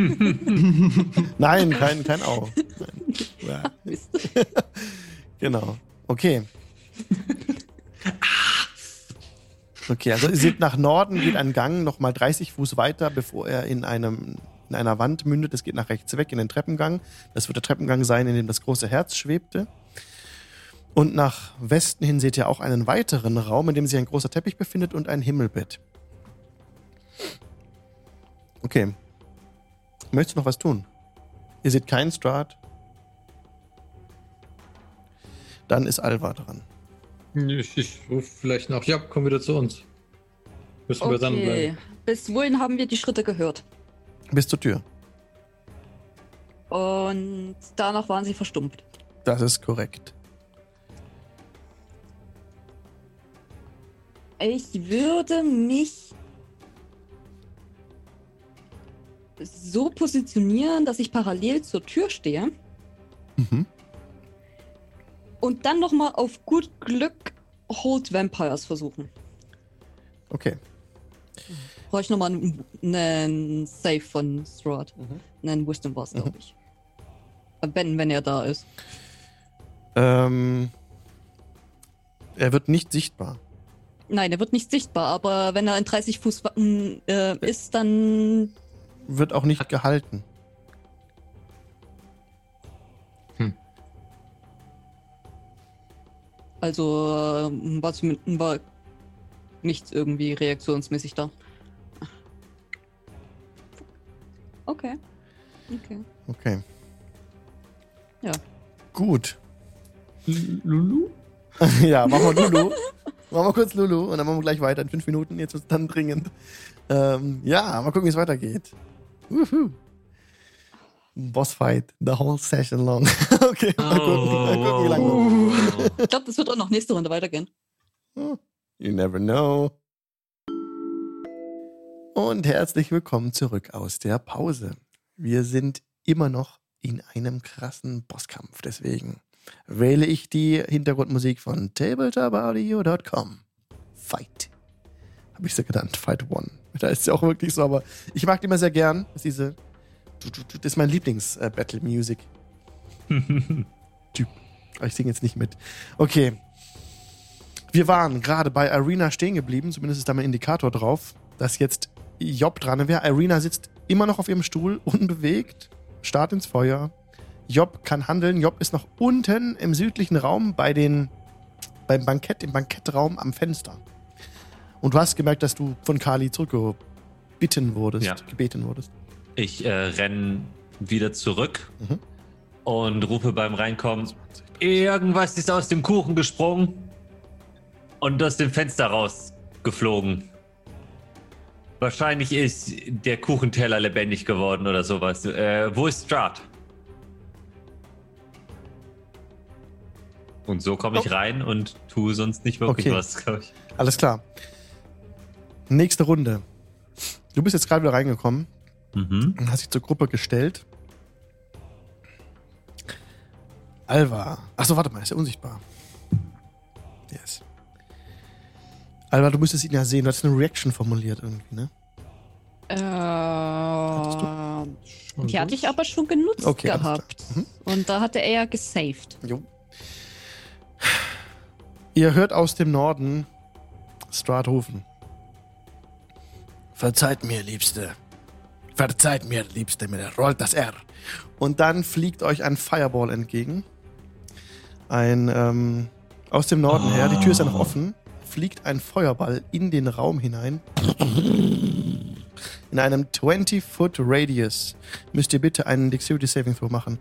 Nein, kein, kein Au. Nein. Ja, genau. Okay. Okay, also ihr seht, nach Norden geht ein Gang nochmal 30 Fuß weiter, bevor er in, einem, in einer Wand mündet. Es geht nach rechts weg in den Treppengang. Das wird der Treppengang sein, in dem das große Herz schwebte. Und nach Westen hin seht ihr auch einen weiteren Raum, in dem sich ein großer Teppich befindet und ein Himmelbett. Okay. Möchtest du noch was tun? Ihr seht keinen Strat. Dann ist Alva dran. Ich, ich rufe vielleicht nach. Ja, komm wieder zu uns. Müssen wir dann Okay. bleiben. Bis wohin haben wir die Schritte gehört? Bis zur Tür. Und danach waren sie verstumpft. Das ist korrekt. Ich würde mich so positionieren, dass ich parallel zur Tür stehe Mhm. und dann nochmal auf gut Glück Hold Vampires versuchen. Okay. Brauche ich nochmal einen, einen Save von Strahd. Mhm. Einen Wisdom war es, glaube ich. Wenn, wenn er da ist. Ähm, er wird nicht sichtbar. Nein, er wird nicht sichtbar, aber wenn er in 30 Fuß m, äh, ist, dann Wird auch nicht gehalten. Also ähm, war, zumindest, war nichts irgendwie reaktionsmäßig da. Okay. Okay. Okay. Ja. Gut. Lulu? ja, machen wir Lulu. machen wir kurz Lulu und dann machen wir gleich weiter in fünf Minuten. Jetzt wird es dann dringend. Ähm, ja, mal gucken, wie es weitergeht. Wuhu. Bossfight, the whole session long. okay, mal gucken, mal gucken wie lange. Ich glaube, das wird auch noch nächste Runde weitergehen. You never know. Und herzlich willkommen zurück aus der Pause. Wir sind immer noch in einem krassen Bosskampf. Deswegen wähle ich die Hintergrundmusik von tabletopaudio.com. Fight. Habe ich so genannt. Fight One. Da ist sie auch wirklich so, aber ich mag die immer sehr gern. Das ist diese. Das ist mein Lieblings-Battle-Music. Typ. Ich singe jetzt nicht mit. Okay. Wir waren gerade bei Irina stehen geblieben, zumindest ist da mein Indikator drauf, dass jetzt Job dran wäre. Irina sitzt immer noch auf ihrem Stuhl, unbewegt, starrt ins Feuer. Job kann handeln. Job ist noch unten im südlichen Raum bei den, beim Bankett, im Bankettraum am Fenster. Und du hast gemerkt, dass du von Kali zurückgebeten wurdest, Ja. gebeten wurdest. Ich äh, renn wieder zurück Mhm. und rufe beim Reinkommen: Irgendwas ist aus dem Kuchen gesprungen und aus dem Fenster rausgeflogen. Wahrscheinlich ist der Kuchenteller lebendig geworden oder sowas. Äh, wo ist Strat? Und so komme ich Oh. rein und tue sonst nicht wirklich Okay. was, glaube ich. Alles klar. Nächste Runde. Du bist jetzt gerade wieder reingekommen. Mhm. und hast dich zur Gruppe gestellt. Alva. Achso, warte mal, ist er unsichtbar. Yes. Alva, du müsstest ihn ja sehen. Du hast eine Reaction formuliert irgendwie, ne? Äh, Und die hatte ich aber schon genutzt Okay, gehabt. Mhm. Und da hatte er ja gesaved. Jo. Ihr hört aus dem Norden Strahd rufen. Verzeiht mir, Liebste. Verzeiht mir, Liebste. Mir rollt das R. Und dann fliegt euch ein Fireball entgegen. Ein, ähm, aus dem Norden her, die Tür ist ja noch offen, fliegt ein Feuerball in den Raum hinein. In einem 20-Foot Radius müsst ihr bitte einen Dexterity Saving Throw machen.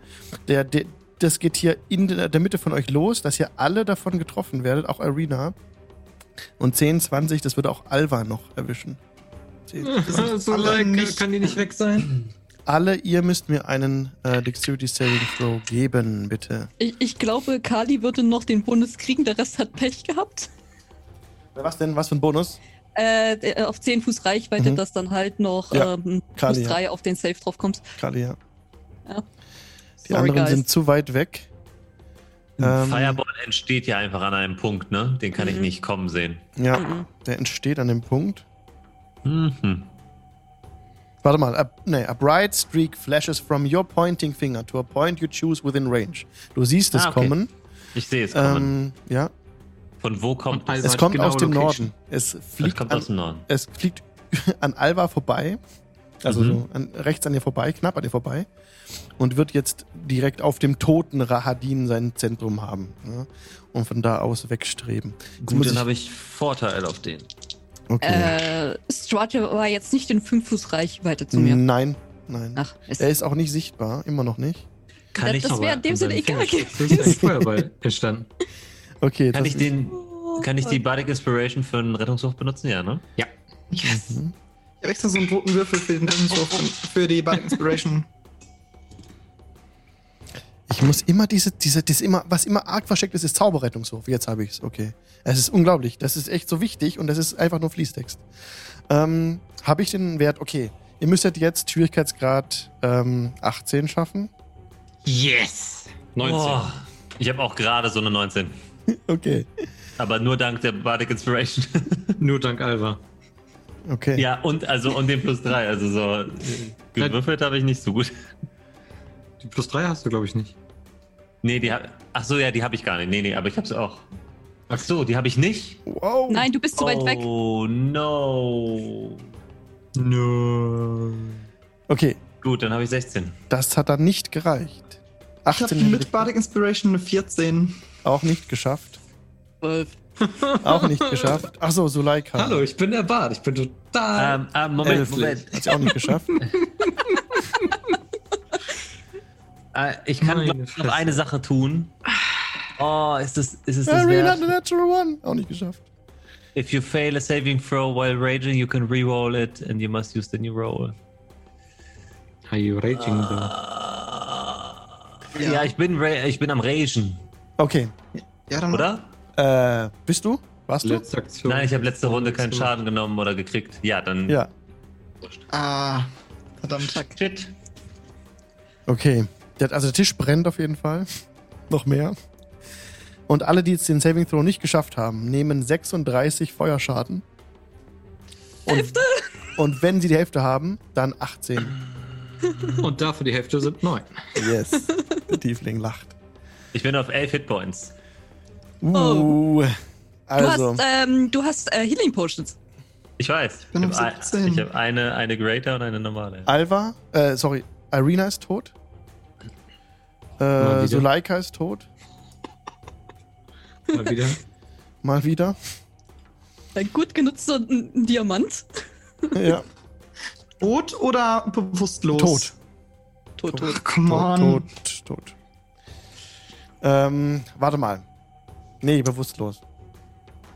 Der, der, das geht hier in der Mitte von euch los, dass ihr alle davon getroffen werdet, auch Arena. Und 10, 20, das würde auch Alva noch erwischen. 10. so alle like, nicht- kann die nicht weg sein? Alle ihr müsst mir einen äh, Dexterity Saving Throw geben, bitte. Ich, ich glaube, Kali würde noch den Bonus kriegen, der Rest hat Pech gehabt. Was denn? Was für ein Bonus? Äh, der- auf 10 Fuß Reichweite, Mhm. dass dann halt noch Ja, ähm, Kali, plus ja. 3 auf den Safe drauf kommt. Kali, ja. Ja. Die Sorry, anderen guys. sind zu weit weg. Ein Ähm, Fireball entsteht ja einfach an einem Punkt, ne? Den kann ich Mhm. nicht kommen sehen. Ja, Mhm. der entsteht an dem Punkt. Mhm. Warte mal, a, nee, a bright streak flashes from your pointing finger to a point you choose within range. Du siehst es Ah, okay. kommen. Ich sehe es kommen. Ähm, ja, Von wo kommt es? also- es kommt genaue aus dem Location. Norden. Es Es fliegt, kommt an, aus dem Norden. es fliegt an Alva vorbei. Also Mhm. so an, rechts an ihr vorbei, knapp an ihr vorbei. Und wird jetzt direkt auf dem toten Rahadin sein Zentrum haben. Ja? Und von da aus wegstreben. Jetzt Gut, muss dann ich- habe ich Vorteil auf den. Okay. Äh, Strata war jetzt nicht in 5 Fuß Reichweite zu mir. Nein, nein. Ach, ist, Er ist auch nicht sichtbar, immer noch nicht. Kann Das- ich, das wäre in dem Sinne egal Feuerball entstanden. Okay, kann ich den, kann ich die Bardic Inspiration für einen Rettungswurf benutzen? Ja, ne? Ja. Yes. Mhm. Ich habe extra so einen roten Würfel für den Rettungswurf für die Bad Inspiration. Ich muss immer diese, diese, das immer, was immer arg versteckt ist, ist Zauberrettungswurf. Jetzt habe ich es, okay. Es ist unglaublich. Das ist echt so wichtig und das ist einfach nur Fließtext. Ähm, habe ich den Wert, okay. Ihr müsstet jetzt Schwierigkeitsgrad ähm, 18 schaffen. Yes! 19. Oh, ich habe auch gerade so eine 19. Okay. Aber nur dank der Bardic Inspiration. Nur dank Alva. Okay. ja, und also und den plus 3. Also so äh, gewürfelt habe ich nicht so gut. Die plus 3 hast du, glaube ich, nicht. Nee, die hab, Ach so, ja, die habe ich gar nicht. Nee, nee, aber ich habe sie auch. Ach so, die habe ich nicht. Wow. Nein, du bist zu weit weg. Oh no. No. Okay, Gut, dann habe ich 16. das hat dann nicht gereicht. Ich habe 18 mit Bardic Inspiration eine 14. auch nicht geschafft. 12. Auch nicht geschafft. Ach so, Suleika. Hallo, ich bin der Bart. Ich bin total. Ähm, ah, Moment, Elflich. Moment. Hat sie auch nicht geschafft. Äh, ich kann Meine glaub, noch eine Sache tun. Oh, ist das, ist es das wert? the Natural One. Auch nicht geschafft. If you fail a saving throw while raging, you can re-roll it and you must use the new roll. Are you raging though? Ja, ich, bin, ich bin am Ragen, Okay. Ja, dann oder? Äh, bist du? Warst du? Letzte Aktion. Nein, ich habe letzte Runde keinen. Schaden genommen oder gekriegt. Ja, dann. Ja. Ah, verdammt. Shit. Okay. Der, also der Tisch brennt auf jeden Fall. Noch mehr. Und alle, die jetzt den Saving Throw nicht geschafft haben, nehmen 36 Feuerschaden. Und, Hälfte! Und wenn sie die Hälfte haben, dann 18. Und dafür die Hälfte sind 9. Yes. Der Tiefling lacht. Ich bin auf 11 Hitpoints. Uh. Du Also, hast, ähm, du hast äh, Healing Potions. Ich weiß. ich auf habe 17. ich hab eine, eine Greater und eine normale. Alva, äh, sorry, Irina ist tot. Äh. Suleika ist tot. Mal wieder. Mal wieder. Ein gut genutzter Diamant. Ja. Tot oder bewusstlos? Tot. Tot, tot. Ach, come on. Tot, tot, tot. Ähm, warte mal. Nee, bewusstlos.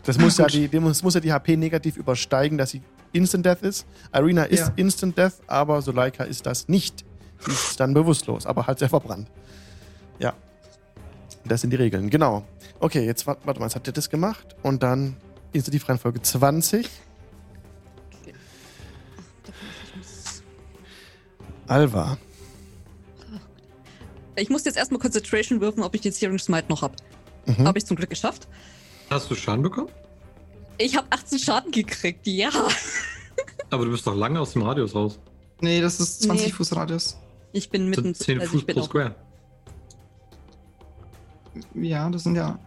Das muss, ja die, die muss, muss ja die HP negativ übersteigen, dass sie Instant Death ist. Irina ist Ja. Instant Death, aber Suleika ist das nicht. Sie ist dann bewusstlos, aber halt sehr verbrannt. Ja. Das sind die Regeln, genau. Okay, jetzt warte, warte mal, jetzt habt ihr das gemacht und dann Initiativreihenfolge 20. Alva. Ich muss jetzt erstmal Concentration würfen, ob ich den Searing Smite noch hab. Mhm. Habe ich zum Glück geschafft. Hast du Schaden bekommen? Ich habe 18 Schaden gekriegt, ja. Aber du bist doch lange aus dem Radius raus. Nee, das ist 20 Nee. Fuß Radius. Ich bin mitten. sind 10 also Fuß ich bin pro auch, Square. Ja, das sind ja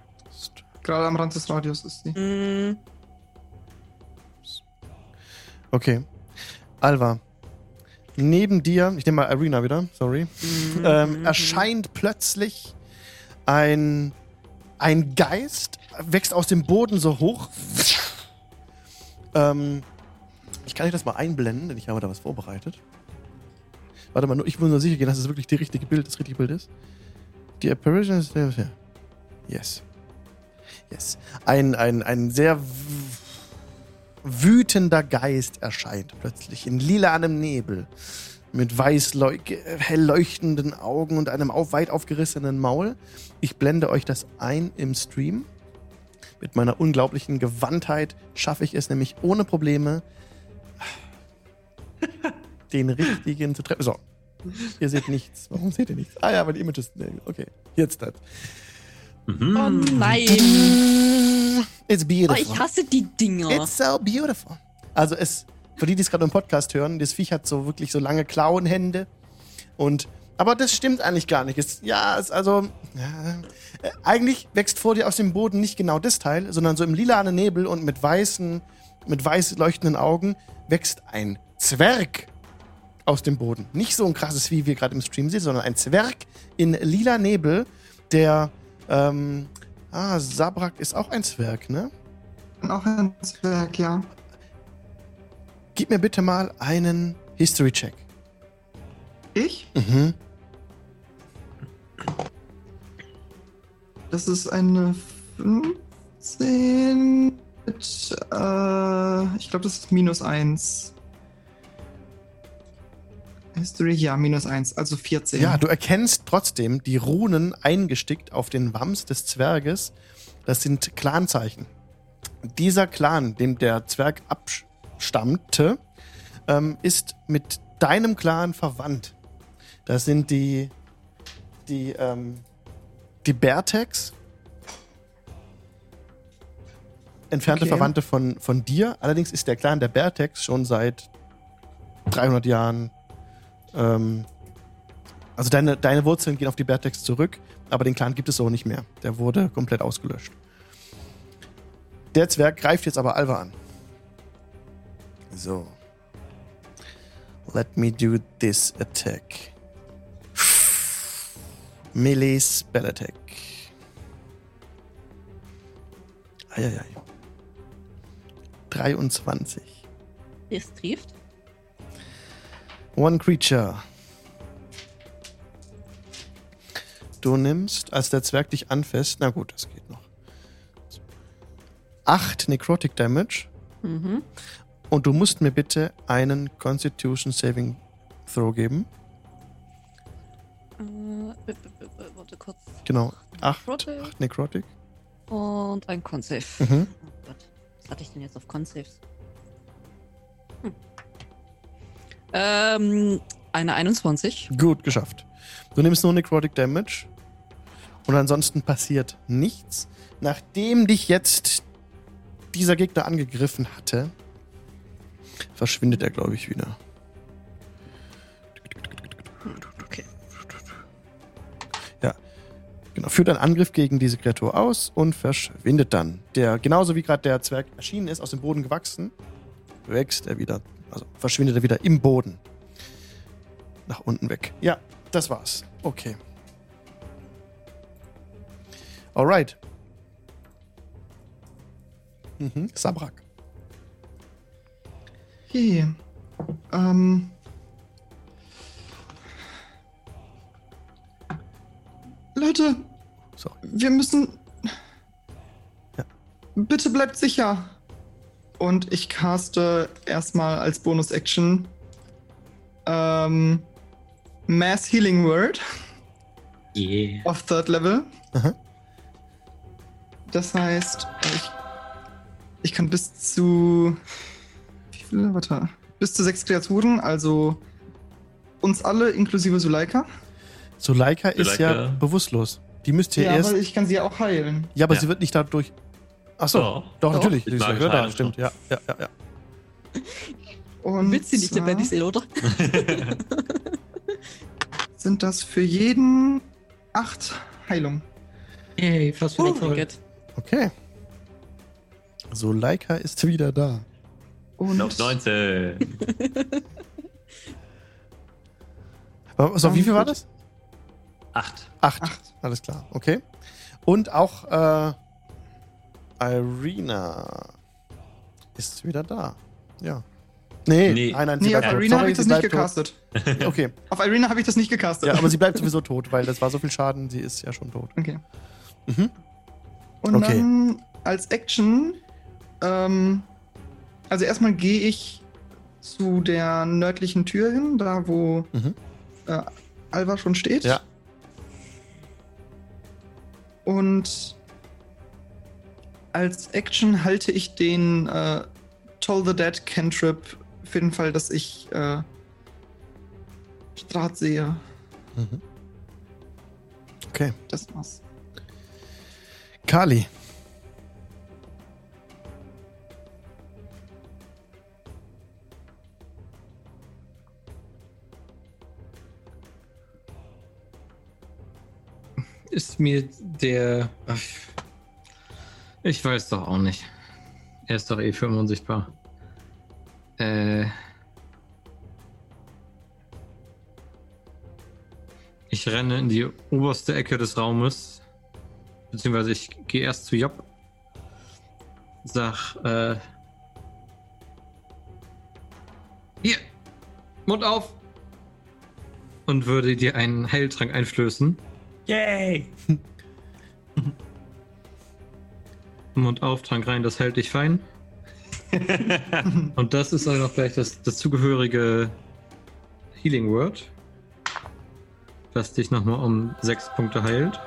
Gerade am Rand des Radius ist sie. Mm, Okay. Alva. Neben dir, ich nehme mal Arena wieder, sorry, mhm, ähm, mhm. erscheint plötzlich ein, ein Geist, wächst aus dem Boden so hoch. Ähm, ich kann euch das mal einblenden, denn ich habe da was vorbereitet. Warte mal, nur- ich muss nur sicher gehen, dass es wirklich die richtige Bild, das richtige Bild ist. Die Apparition ist. Yes. Yes. Ein, ein, ein sehr wütender Geist erscheint plötzlich in lilanem Nebel mit weiß hell leuchtenden Augen und einem auf, weit aufgerissenen Maul. Ich blende euch das ein im Stream. Mit meiner unglaublichen Gewandtheit schaffe ich es nämlich ohne Probleme, den richtigen zu treffen. So. Ihr seht nichts. Warum seht ihr nichts? Ah ja, weil die Images. Okay, jetzt das. Mhm. Oh nein. It's Oh, beautiful. ich hasse die Dinger. It's so beautiful. Also es, für die, die es gerade im Podcast hören, das Viech hat so wirklich so lange Klauenhände. Und, aber das stimmt eigentlich gar nicht. Es, ja, es also, ja, äh, eigentlich wächst vor dir aus dem Boden nicht genau das Teil, sondern so im lilanen Nebel und mit weißen, mit weiß leuchtenden Augen wächst ein Zwerg aus dem Boden. Nicht so ein krasses, wie wir gerade im Stream sehen, sondern ein Zwerg in lila Nebel, der, ähm, ah, Sabrak ist auch ein Zwerg, ne? Auch ein Zwerg, ja. Gib mir bitte mal einen History-Check. Ich? Mhm. Das ist eine 15 mit, äh, ich glaube, das ist minus 1. History, ja, minus 1, also 14. Ja, du erkennst trotzdem die Runen eingestickt auf den Wams des Zwerges. Das sind Clanzeichen. Dieser Clan, dem der Zwerg abstammte, ähm, ist mit deinem Clan verwandt. Das sind die, die, ähm, die Bertex. Entfernte Okay. Verwandte von, von dir. Allerdings ist der Clan der Bertex schon seit 300 Jahren ähm, also deine, deine Wurzeln gehen auf die Bertex zurück, aber den Clan gibt es so nicht mehr. Der wurde komplett ausgelöscht. Der Zwerg greift jetzt aber Alva an. So. Let me do this attack. Melee Spell Attack. Eieiei. 23. Das trifft. One Creature. Du nimmst, als der Zwerg dich anfasst, na gut, das geht noch. 8 Necrotic Damage Mhm. und du musst mir bitte einen Constitution Saving Throw geben. Äh, warte kurz. Genau, 8 Necrotic. acht Necrotic. Und ein Con-Save. Mhm. Oh Gott. Was hatte ich denn jetzt auf Con-Saves? Ähm, eine 21. Gut geschafft. Du nimmst nur Necrotic Damage und ansonsten passiert nichts. Nachdem dich jetzt dieser Gegner angegriffen hatte, verschwindet er, glaube ich, wieder. Okay. Ja. Genau, führt einen Angriff gegen diese Kreatur aus und verschwindet dann. Der, genauso wie gerade der Zwerg erschienen ist, aus dem Boden gewachsen, wächst er wieder, also verschwindet er wieder im Boden. Nach unten weg. Ja, das war's. Okay. Alright. Mhm. Sabrak. Okay. Ähm. Leute, So. wir müssen. Ja. Bitte bleibt sicher. Und ich caste erstmal als Bonus-Action ähm, Mass Healing Word Yeah. auf Third Level. Aha. Das heißt, ich, ich kann bis zu. Wie viele? Warte. Bis zu sechs Kreaturen, also uns alle inklusive Suleika. Suleika ist ja bewusstlos. Die müsst ihr Ja, erst. aber ich kann sie ja auch heilen. Ja, aber Ja. sie wird nicht dadurch. Achso, Doch. doch, Doch. natürlich. Die ist ja magischer da, stimmt. Ja, ja, ja, ja. Und Willst du nicht lebendig sehen, oder? sind das für jeden acht Heilung. Yay, fast Oh voll. Gott. Okay. So, Leica ist wieder da. Und Auf 19. Aber- So, wie viel war das? 8. Acht. Acht. Alles klar, okay. Und auch äh, Irina ist wieder da. Ja. Nee, Nee. nein, nein, sie Nee, auf. Arena habe ich das nicht gecastet. Tot. Okay, Auf Arena habe ich das nicht gecastet. ja, aber sie bleibt sowieso tot, weil das war so viel Schaden, sie ist ja schon tot. Okay. Mhm. Und Okay. dann als Action, ähm, also erstmal gehe ich zu der nördlichen Tür hin, da wo Mhm. äh, Alva schon steht. Ja. Und als Action halte ich den äh, Toll the Dead Cantrip für den Fall, dass ich äh, Strat sehe. Mhm. Okay. Das war's. Kali. Ist mir der. Ach, ich weiß doch auch nicht. Er ist doch eh für immer unsichtbar. Äh. Ich renne in die oberste Ecke des Raumes. Beziehungsweise ich gehe erst zu Job. Sag, äh. Hier! Mund auf! Und würde dir einen Heiltrank einflößen. Yay! Mund auf, Trank rein, das hält dich fein. Und das ist auch noch gleich das, das zugehörige Healing Word, das dich nochmal um sechs Punkte heilt.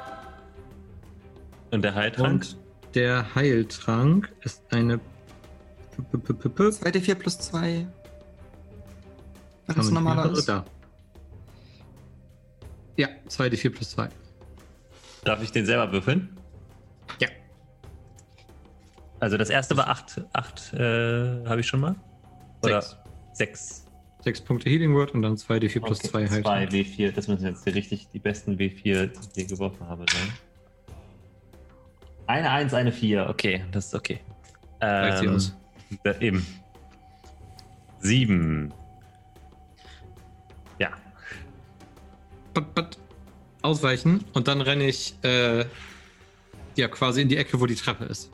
Und der Heiltrank? Und der Heiltrank ist eine. P- p- p- p- p- 2d4 plus 2. Wenn Kann es man normaler ist. Ja, 2d4 plus 2. Darf ich den selber würfeln? Ja. Also das erste war 8. 8 äh, habe ich schon mal? Oder Sechs. 6. Sechs Punkte Healing Word und dann 2d4 plus 2 2 Heiltrank. W4. Das müssen jetzt die richtig die besten W4, die ich je geworfen habe, sein. Eine 1, eine 4. Okay, das ist okay. Ähm, aus. eben. 7. Ja. Bat, bat, ausweichen und dann renne ich äh, ja quasi in die Ecke, wo die Treppe ist.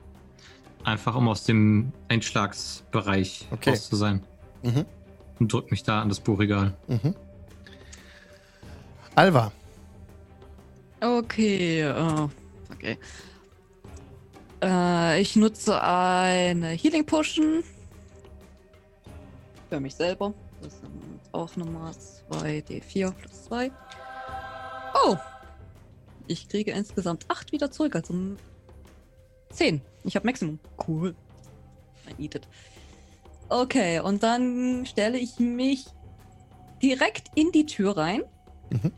Einfach um aus dem Einschlagsbereich Okay. raus zu sein. Mhm. Und drück mich da an das Buchregal. Mhm. Alva. Okay, äh, okay. Äh, ich nutze eine Healing Potion. Für mich selber. Das sind auch nochmal 2d4 plus 2. Oh! Ich kriege insgesamt 8 wieder zurück, also 10. Ich habe Maximum. Cool. I need it. Okay, und dann stelle ich mich direkt in die Tür rein. Mhm.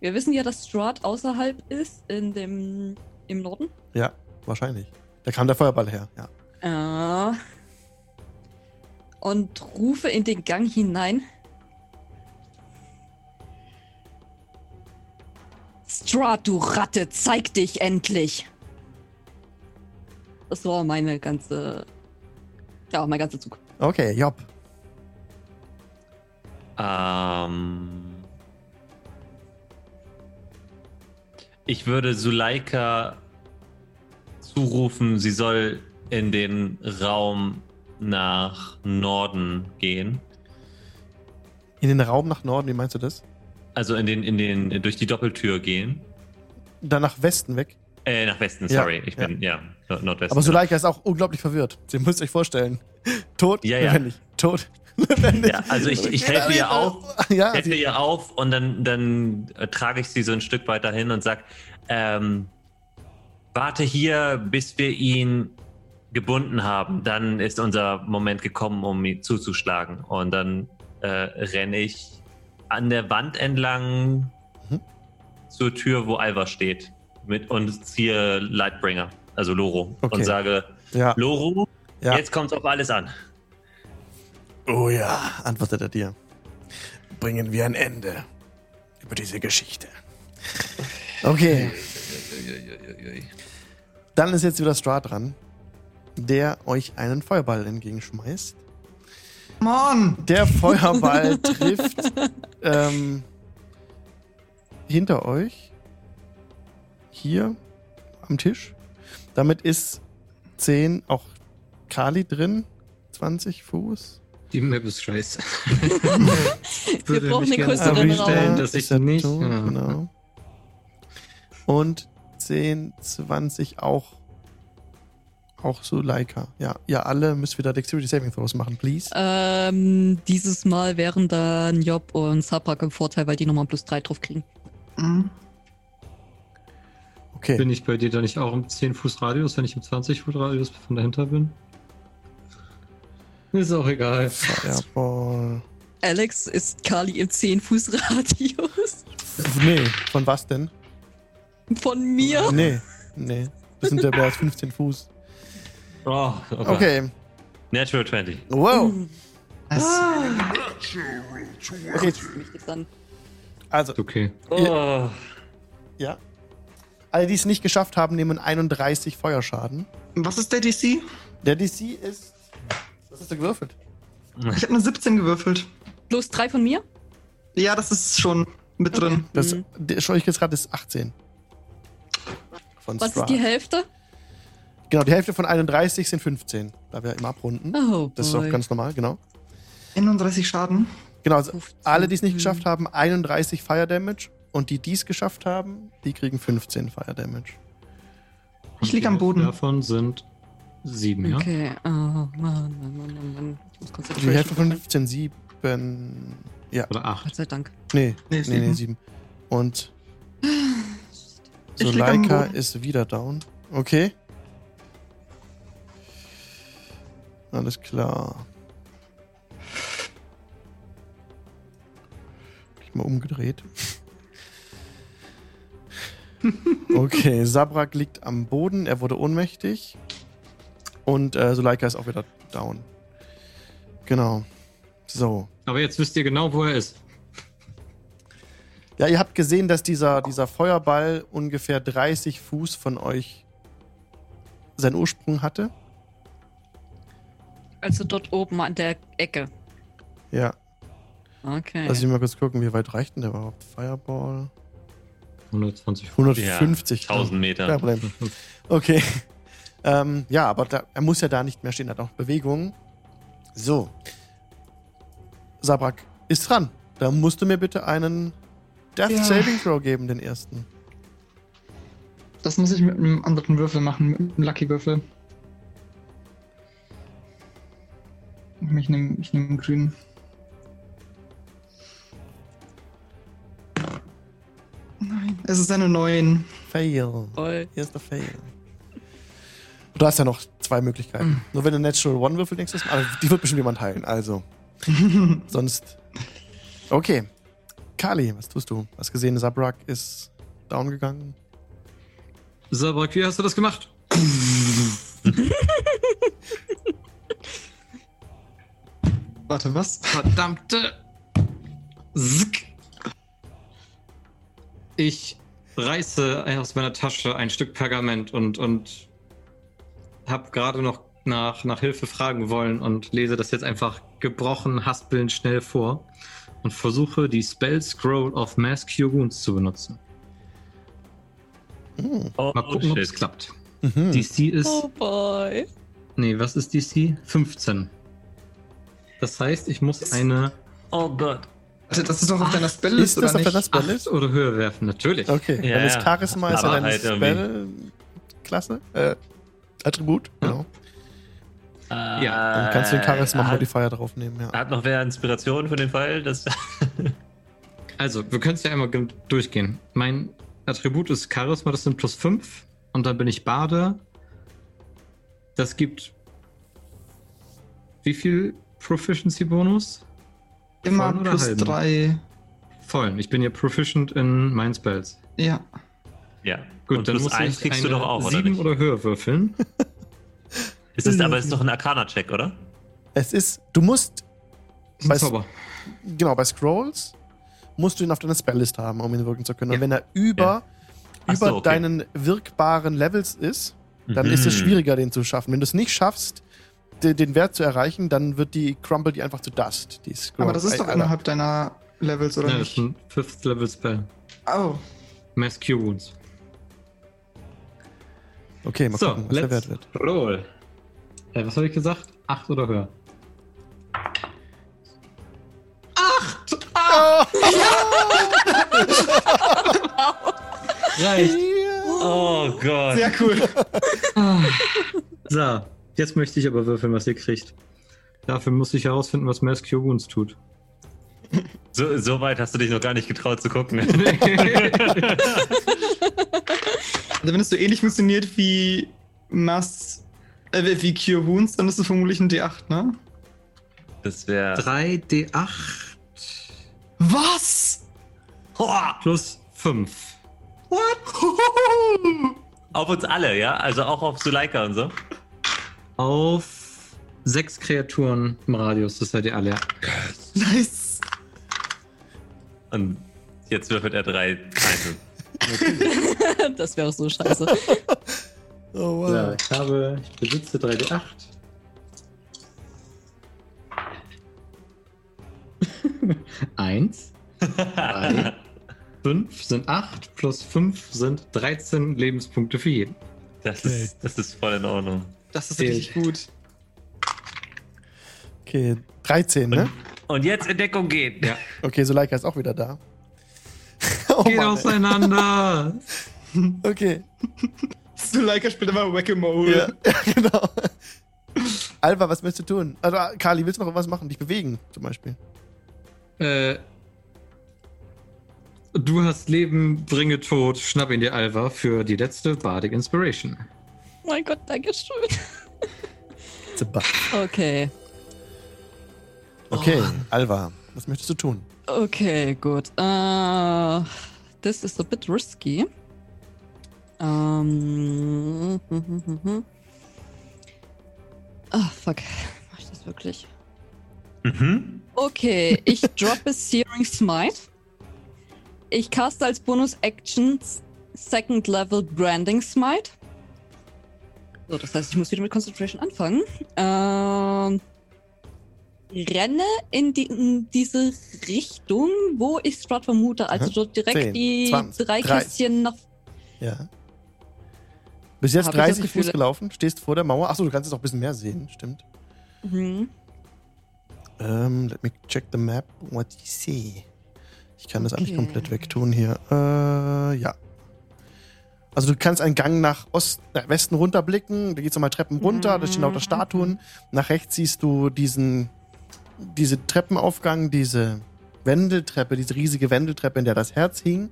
Wir wissen ja, dass Strahd außerhalb ist, in dem, im Norden. Ja, wahrscheinlich. Da kam der Feuerball her, ja. Äh, und rufe in den Gang hinein. Strahd, du Ratte, zeig dich endlich! Das war meine ganze. Ja, mein ganzer Zug. Okay, Job. Ähm, ich würde Suleika zurufen, sie soll in den Raum nach Norden gehen. In den Raum nach Norden, wie meinst du das? Also in den, in den, durch die Doppeltür gehen. Dann nach Westen weg. Äh, nach Westen, Ja, sorry. ich bin, ja, Nord- Nordwesten. Aber Suleika ist auch unglaublich verwirrt. Sie müsst euch vorstellen. Tot, Ja, ja. lebendig. Tot, lebendig. Ja, also ich- ich helfe ihr auf. Ja, helfe ihr auf und dann, dann äh, trage ich sie so ein Stück weiter hin und sag, ähm, warte hier, bis wir ihn gebunden haben. Dann ist unser Moment gekommen, um ihn zuzuschlagen. Und dann äh, renne ich an der Wand entlang Mhm. zur Tür, wo Alva steht. Mit, und ziehe Lightbringer, also Loro. Okay. Und sage, ja, Loro, ja. jetzt kommt es auf alles an. Oh ja, antwortet er dir. Bringen wir ein Ende über diese Geschichte. Okay, Dann ist jetzt wieder Stra dran, der euch einen Feuerball entgegenschmeißt. Mann! Der Feuerball trifft ähm, hinter euch. Hier am Tisch. Damit ist 10 auch Kali drin. 20 Fuß. Die Map ist scheiße. Wir brauchen größeren vorstellen, Raum. dass ich nicht. tot? Ja. Genau. Und 10, 20 auch. Auch so Leica. Ja, ihr alle müsst wieder Dexterity Saving Throws machen, please. Ähm, dieses Mal wären dann Job und Saprak im Vorteil, weil die nochmal plus 3 drauf kriegen. Mhm. Okay. Bin ich bei dir da nicht auch im 10 Fuß Radius, wenn ich im 20 Fuß Radius von dahinter bin? Ist auch egal. Fireball. Alex ist Kali im 10-Fuß-Radius. Nee, von was denn? Von mir. Nee, nee. Wir sind ja mehr als 15 Fuß. Oh, okay. Okay. Natural 20. Wow. Das, Okay, Mich jetzt an. also, Ist okay. Oh. ja. Alle, die es nicht geschafft haben, nehmen 31 Feuerschaden. was ist der DC? Der DC ist. Was hast du gewürfelt? Ich habe eine 17 gewürfelt. Plus 3 von mir? Ja, das ist schon mit drin. Das, Mhm. der schaue ich jetzt gerade, ist 18. Von Was Strahd. ist die Hälfte? Genau, die Hälfte von 31 sind 15, da wir immer abrunden. Oh, Das ist auch ganz normal, genau. 31 Schaden. Genau, also 15. alle, die es nicht geschafft haben, 31 Fire Damage. Und die, die es geschafft haben, die kriegen 15 Fire Damage. Ich lieg am Boden. Davon sind sieben, ja? Okay, oh Mann, Mann, Mann, Mann, Mann. Ich muss Die Concentration Hälfte von machen. 15, 7. Ja, Oder acht. Gott sei Dank. nee, Nee, nee, nee, sieben. 7. Und Ich lieg am Soleika ist wieder down. Okay. Alles klar. Hab ich mal umgedreht. Okay, Sabrak liegt am Boden, er wurde ohnmächtig. Und äh, Soleika ist auch wieder down. Genau. So. Aber jetzt wisst ihr genau, wo er ist. Ja, ihr habt gesehen, dass dieser, dieser Feuerball ungefähr 30 Fuß von euch seinen Ursprung hatte. Also dort oben an der Ecke. Ja. Okay. Lass ich mal kurz gucken, wie weit reicht denn der überhaupt? Fireball. 120 Fuß. 150. Ja, 1000 Meter. Kein Problem. Okay. ähm, ja, aber da, er muss ja da nicht mehr stehen, er hat auch Bewegung. So. Sabrak ist dran. Da musst du mir bitte einen Death Ja. Saving Throw geben, den ersten. Das muss ich mit einem anderen Würfel machen, mit einem Lucky-Würfel. Ich nehme ich nehm einen grünen. Es ist eine 9. Fail. Voll. Erster Fail. Du hast ja noch zwei Möglichkeiten. Nur wenn du Natural One denkst du, aber die wird bestimmt jemand heilen. Also, sonst. Okay. Kali, was tust du? Hast gesehen, Sabrak ist down gegangen. Sabrak, wie hast du das gemacht? Warte, was? Verdammte. Zick. Ich reiße aus meiner Tasche ein Stück Pergament und, und habe gerade noch nach, nach Hilfe fragen wollen und lese das jetzt einfach gebrochen, haspelnd schnell vor und versuche die Spell Scroll of Mass Cure Wounds zu benutzen. Hm. Oh, Mal gucken, ob es klappt. Mhm. DC ist. Oh boy. Nee, was ist DC? 15. Das heißt, ich muss eine Oh Gott. Warte, das ist doch auf deiner Ist Spellliste, das oder auf nicht? deiner Spelllist? 8 oder höher werfen, natürlich. Okay, Ja, dann ist ja. Charisma ist ja Aber deine halt irgendwie. Spell-Klasse, äh, Attribut, genau. Ja, Dann kannst du den Charisma-Modifier draufnehmen, ja. hat noch wer Inspiration für den Fall? Das Also, wir können es ja einmal ge- durchgehen. Mein Attribut ist Charisma, das sind plus 5. Und dann bin ich Bade. Das gibt. Wie viel Proficiency-Bonus? Immer oder plus halben? 3. Vollen. Ich bin ja proficient in meinen Spells. Ja. ja. Gut, Und dann plus muss eins ich kriegst eine du doch auch, oder 7 nicht? oder höher würfeln. Ist das, aber es ist doch ein Arcana-Check, oder? Es ist, du musst, Das ist ein Weißt- Zauber. genau, bei Scrolls musst du ihn auf deiner Spelllist haben, um ihn wirken zu können. Und Ja. wenn er über, Ach über so, okay. deinen wirkbaren Levels ist, dann ist es Mhm. schwieriger, den zu schaffen. Wenn du es nicht schaffst, den Wert zu erreichen, dann wird die crumble die einfach zu Dust. Die Scroll. Aber das ist doch innerhalb deiner Levels, oder Ja, das ist nicht? ein Fifth Level Spell. Oh. Mass Cure Wounds. Okay, mal so, gucken, was der Wert wird. roll. Äh, was habe ich gesagt? Acht oder höher? Acht! Reicht. Oh Gott. Sehr cool. So, jetzt möchte ich aber würfeln, was ihr kriegt. Dafür muss ich herausfinden, was Mass Cure Wounds tut. So, so weit hast du dich noch gar nicht getraut zu gucken. Also wenn es so ähnlich funktioniert wie Mass, äh, wie Cure Wounds, dann ist es vermutlich ein D8, ne? Das wäre. 3d8 Was? plus 5. Auf uns alle, ja? Also auch auf Suleika und so. Auf sechs Kreaturen im Radius, das seid ihr alle. Nice. Und jetzt würfelt er drei einzeln. das wäre so scheiße. Oh, So, wow. ich habe, ich besitze 3d8. Eins, drei, fünf sind acht, plus fünf sind 13 Lebenspunkte für jeden. Das ist, das ist voll in Ordnung. Das ist Zählt. richtig gut. Okay, 13, ne? Und jetzt in Deckung gehen. Ja. Okay, Suleika ist auch wieder da. oh Geht Mann, auseinander! Okay, Suleika spielt immer Whack-A-Mole. ja, ja, genau. Alva, was willst du tun? Also, Kali, willst du noch was machen? Dich bewegen, zum Beispiel. Äh, du hast Leben, bringe Tod, schnapp ihn dir Alva für die letzte Bardic Inspiration. Mein Gott, danke schön. It's a bug. Okay. Okay, Alva, was möchtest du tun? Okay, gut. Uh, this is a bit risky. Ähm. Ah, fuck. Mach ich das wirklich? Mhm. Okay, ich droppe Searing Smite. Ich caste als Bonus-Action Second Level Branding Smite. So, das heißt, ich muss wieder mit Concentration anfangen. Ähm, renne in, die, in diese Richtung, wo ich Strut vermute. Also dort direkt 10, die 20, drei 30. Kästchen nach. Ja. Bis jetzt Hab ich das 30 Gefühl- Fuß gelaufen, stehst vor der Mauer. Achso, du kannst jetzt auch ein bisschen mehr sehen, stimmt. Mhm. Ähm, let me check the map. What you see? Ich kann das eigentlich Okay. komplett wegtun hier. Äh, ja. Also du kannst einen Gang nach Ost, nach Westen runterblicken. Da geht's nochmal Treppen runter. Da stehen lauter Statuen. Nach rechts siehst du diesen, diese Treppenaufgang, diese Wendeltreppe, diese riesige Wendeltreppe, in der das Herz hing.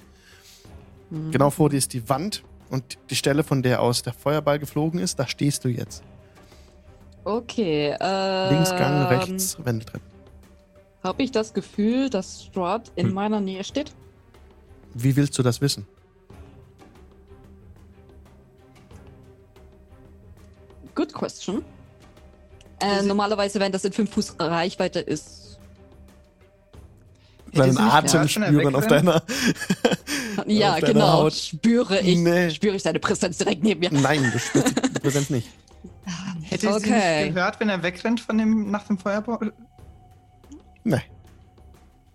Mhm. Genau vor dir ist die Wand und die Stelle, von der aus der Feuerball geflogen ist. Da stehst du jetzt. Okay. Äh, Links Gang, rechts Wendeltreppe. Habe ich das Gefühl, dass Strut in Hm. meiner Nähe steht? Wie willst du das wissen? Good question. Äh, Sie- normalerweise, wenn das in 5 Fuß Reichweite ist. Sie nicht Atem spüren auf deiner. Ja, auf deiner genau. Haut. Spüre ich. Nee. Spüre ich seine Präsenz direkt neben mir. Nein, du spürst die Präsenz nicht. Hätte sie Okay. nicht gehört, wenn er wegrennt von dem, nach dem Feuerball? Nein.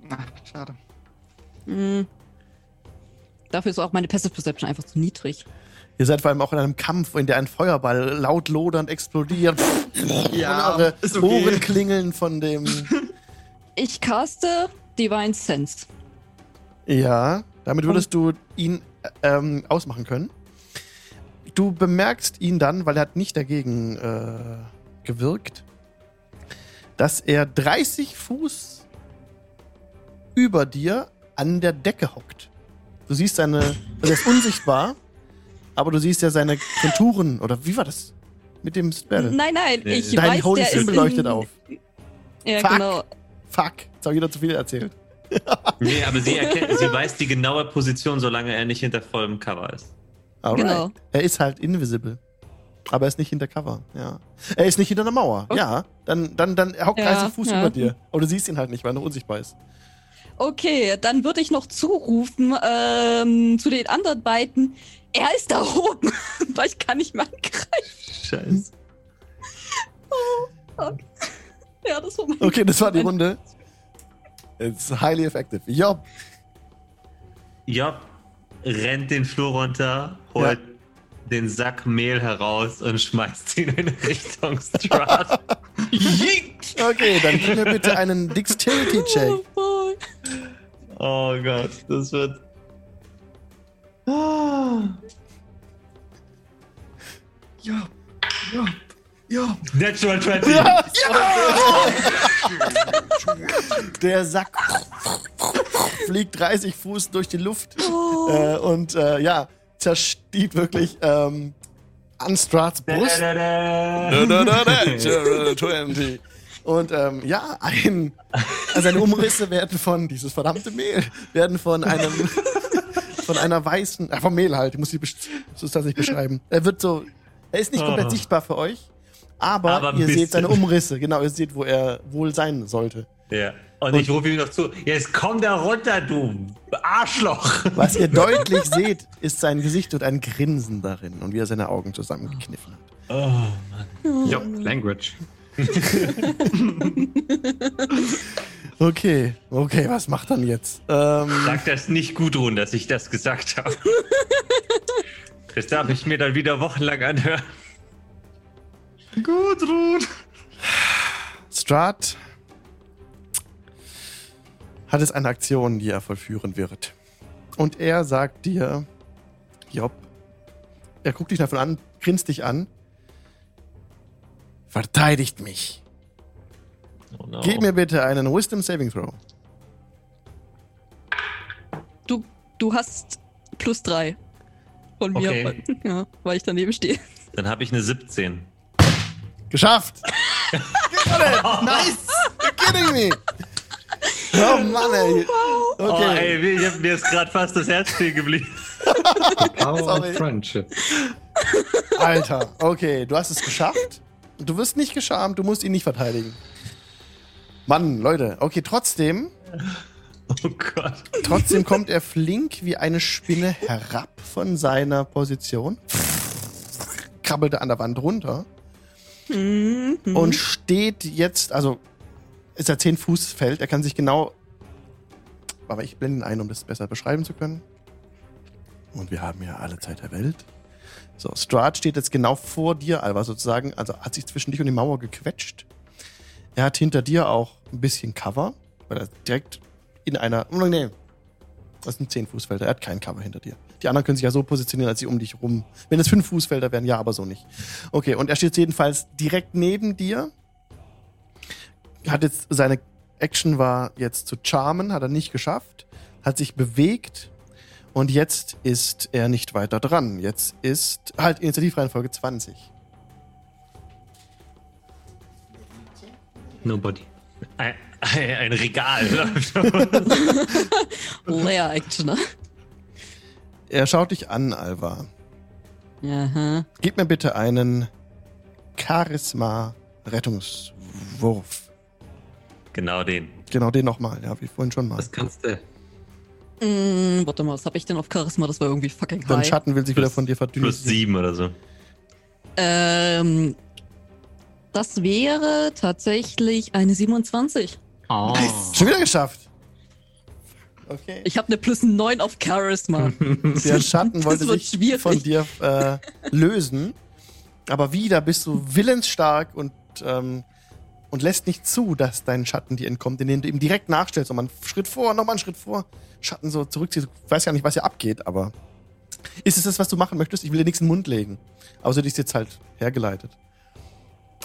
Na, schade. Hm. Dafür ist auch meine Passive Perception einfach zu niedrig. Ihr seid vor allem auch in einem Kampf, in der ein Feuerball laut lodernd explodiert. Ja, und eure ist okay. Ohren klingeln von dem. Ich caste Divine Sense. Ja, damit würdest du ihn ähm, ausmachen können. Du bemerkst ihn dann, weil er hat nicht dagegen äh, gewirkt, dass er 30 Fuß über dir an der Decke hockt. Du siehst seine, also er ist unsichtbar, aber du siehst ja seine Konturen, oder wie war das? Mit dem Spell. Nein, nein, Nee, ich Dein weiß, Holy der ist Symbol in, leuchtet auf. Ja, Fuck. genau. Fuck, jetzt habe ich wieder zu viel erzählt. Nee, aber sie, erkennt, sie weiß die genaue Position, solange er nicht hinter vollem Cover ist. Alright. Genau. Er ist halt invisible. Aber er ist nicht hinter Cover, ja. Er ist nicht hinter einer Mauer, Okay. ja. Dann, dann, dann er hockt Ja, 30 Fuß ja. über dir. Aber du siehst ihn halt nicht, weil er noch unsichtbar ist. Okay, dann würde ich noch zurufen ähm, zu den anderen beiden. Er ist da oben, weil ich kann nicht mehr angreifen. Scheiße. Okay. Ja, das war mein Okay, das war die Runde. It's highly effective. Job. Job rennt den Flur runter, holt den Sack Mehl heraus und schmeißt ihn in Richtung Strat. Yeet! Okay, dann gib mir bitte einen Dexterity-Check. Oh, oh Gott, das wird. Ah. Ja, ja, ja. Natural 20. Der Sack fliegt 30 Fuß durch die Luft äh, und äh, ja, zerstieb wirklich ähm, an Strats Brust. Da, da, da, Natural 20. Und ähm, ja, ein, also seine Umrisse werden von, dieses verdammte Mehl, werden von einem, von einer weißen, äh, vom Mehl halt, ich muss die bes- das tatsächlich beschreiben. Er wird so, er ist nicht komplett Oh. sichtbar für euch, aber, Aber ihr seht bisschen. seine Umrisse, genau, ihr seht, wo er wohl sein sollte. Ja. Und ich rufe ihm noch zu: Jetzt komm da runter, du Arschloch. Was ihr deutlich seht, ist sein Gesicht und ein Grinsen darin und wie er seine Augen zusammengekniffen hat. Oh, Mann. Ja, Language. Okay, okay, was macht dann jetzt? Ähm, Sag das nicht gut, Run, dass ich das gesagt habe. Das darf ich mir dann wieder wochenlang anhören. Gut, Ruth. Strat hat es eine Aktion, die er vollführen wird. Und er sagt dir, Job, er guckt dich davon an, grinst dich an, verteidigt mich. Oh no. Gib mir bitte einen Wisdom Saving Throw. Du, du hast plus drei von mir, Okay. weil, ja, weil ich daneben stehe. Dann habe ich eine 17. Geschafft! Nice. You're kidding me! Oh Mann, ey. Oh, Okay. ey, ich hab, mir ist gerade fast das Herz stehen geblieben. Power of Friendship. Alter, okay, du hast es geschafft. Du wirst nicht geschamt, du musst ihn nicht verteidigen. Mann, Leute, okay, trotzdem, Oh Gott. trotzdem kommt er flink wie eine Spinne herab von seiner Position, krabbelt an der Wand runter Mhm. und steht jetzt, also ist er 10 Fuß Feld, er kann sich genau, aber ich blende ihn ein, um das besser beschreiben zu können. Und wir haben ja alle Zeit der Welt. So, Strahd steht jetzt genau vor dir, Alva, sozusagen. Also hat sich zwischen dich und die Mauer gequetscht. Er hat hinter dir auch ein bisschen Cover, weil er direkt in einer. Oh, nee, das sind 10 Fußfelder. Er hat kein Cover hinter dir. Die anderen können sich ja so positionieren, als sie um dich rum. Wenn es 5 Fußfelder wären, ja, aber so nicht. Okay, und er steht jedenfalls direkt neben dir. Hat jetzt seine Action war jetzt zu charmen, hat er nicht geschafft. Hat sich bewegt und jetzt ist er nicht weiter dran. Jetzt ist halt Initiativreihenfolge 20. Nobody. Ein, ein, ein Regal läuft. Layer Action, ne? Er schaut dich an, Alva. Aha. Gib mir bitte einen Charisma-Rettungswurf. genau den. Genau den nochmal, ja, wie vorhin schon mal. Was kannst du? Mm, warte mal, was habe ich denn auf Charisma? Das war irgendwie fucking Dein high. Schatten will sich wieder Plus- von dir verdünnen. Plus sieben oder so. Ähm, das wäre tatsächlich eine 27. Oh. Schon wieder geschafft. Okay. Ich habe eine plus 9 auf Charisma. Der Schatten wollte sich schwierig. von dir äh, lösen. Aber wieder bist du willensstark und, ähm, und lässt nicht zu, dass dein Schatten dir entkommt, indem du ihm direkt nachstellst. Nochmal einen Schritt vor, nochmal einen Schritt vor. Schatten so zurückziehst. Ich weiß ja nicht, was hier abgeht, aber. Ist es das, was du machen möchtest? Ich will dir nichts in den Mund legen. Außer dich jetzt halt hergeleitet.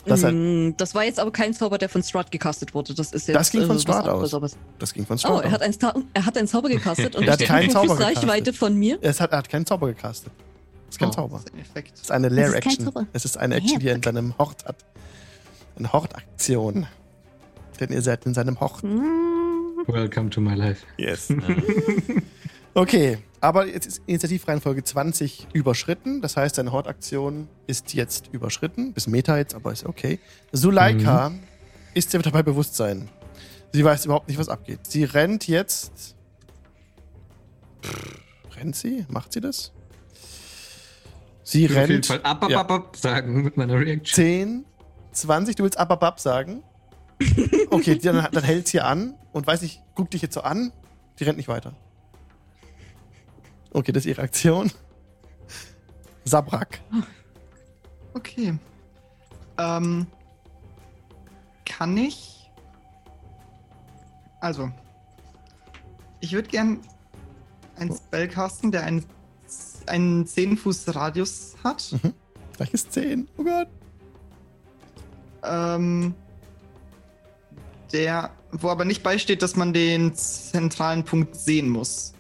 Das, Mm, das war jetzt aber kein Zauber, der von Strahd gecastet wurde. Das ist jetzt. Das ging von was Strahd anderes, aus. aber- das ging von Oh, Strahd er hat, aus. einen er hat einen Zauber gecastet und Er hat keinen in Zauber gecastet. von mir. Es hat, er hat keinen Zauber gecastet. Das ist kein Oh, Zauber. das ist. Das eine Lair-Action. Zauber. Es ist eine Action, die er in seinem Hort hat. Eine Hortaktion. Denn ihr seid in seinem Hort. Welcome to my life. Yes. okay, aber jetzt ist Initiativreihenfolge 20 überschritten. Das heißt, deine Hortaktion ist jetzt überschritten. Bis Meta jetzt, aber ist okay. Suleika ist dir wieder bei Bewusstsein. Sie weiß überhaupt nicht, was abgeht. Sie rennt jetzt. Pff, rennt sie? Macht sie das? Sie Ich will auf jeden rennt Fall ab, ab, Ja. ab, ab sagen mit meiner Reaction. 10, 20. Du willst ababab sagen? Okay, dann, dann hält sie an und weiß ich, guck dich jetzt so an. Die rennt nicht weiter. Okay, das ist ihre Aktion. Sabrak. Okay. Ähm, kann ich. Also. Ich würde gern einen Spell casten, der einen, einen 10 Fuß Radius hat. Gleich ist 10. Oh Gott. Ähm, der, wo aber nicht beisteht, dass man den zentralen Punkt sehen muss.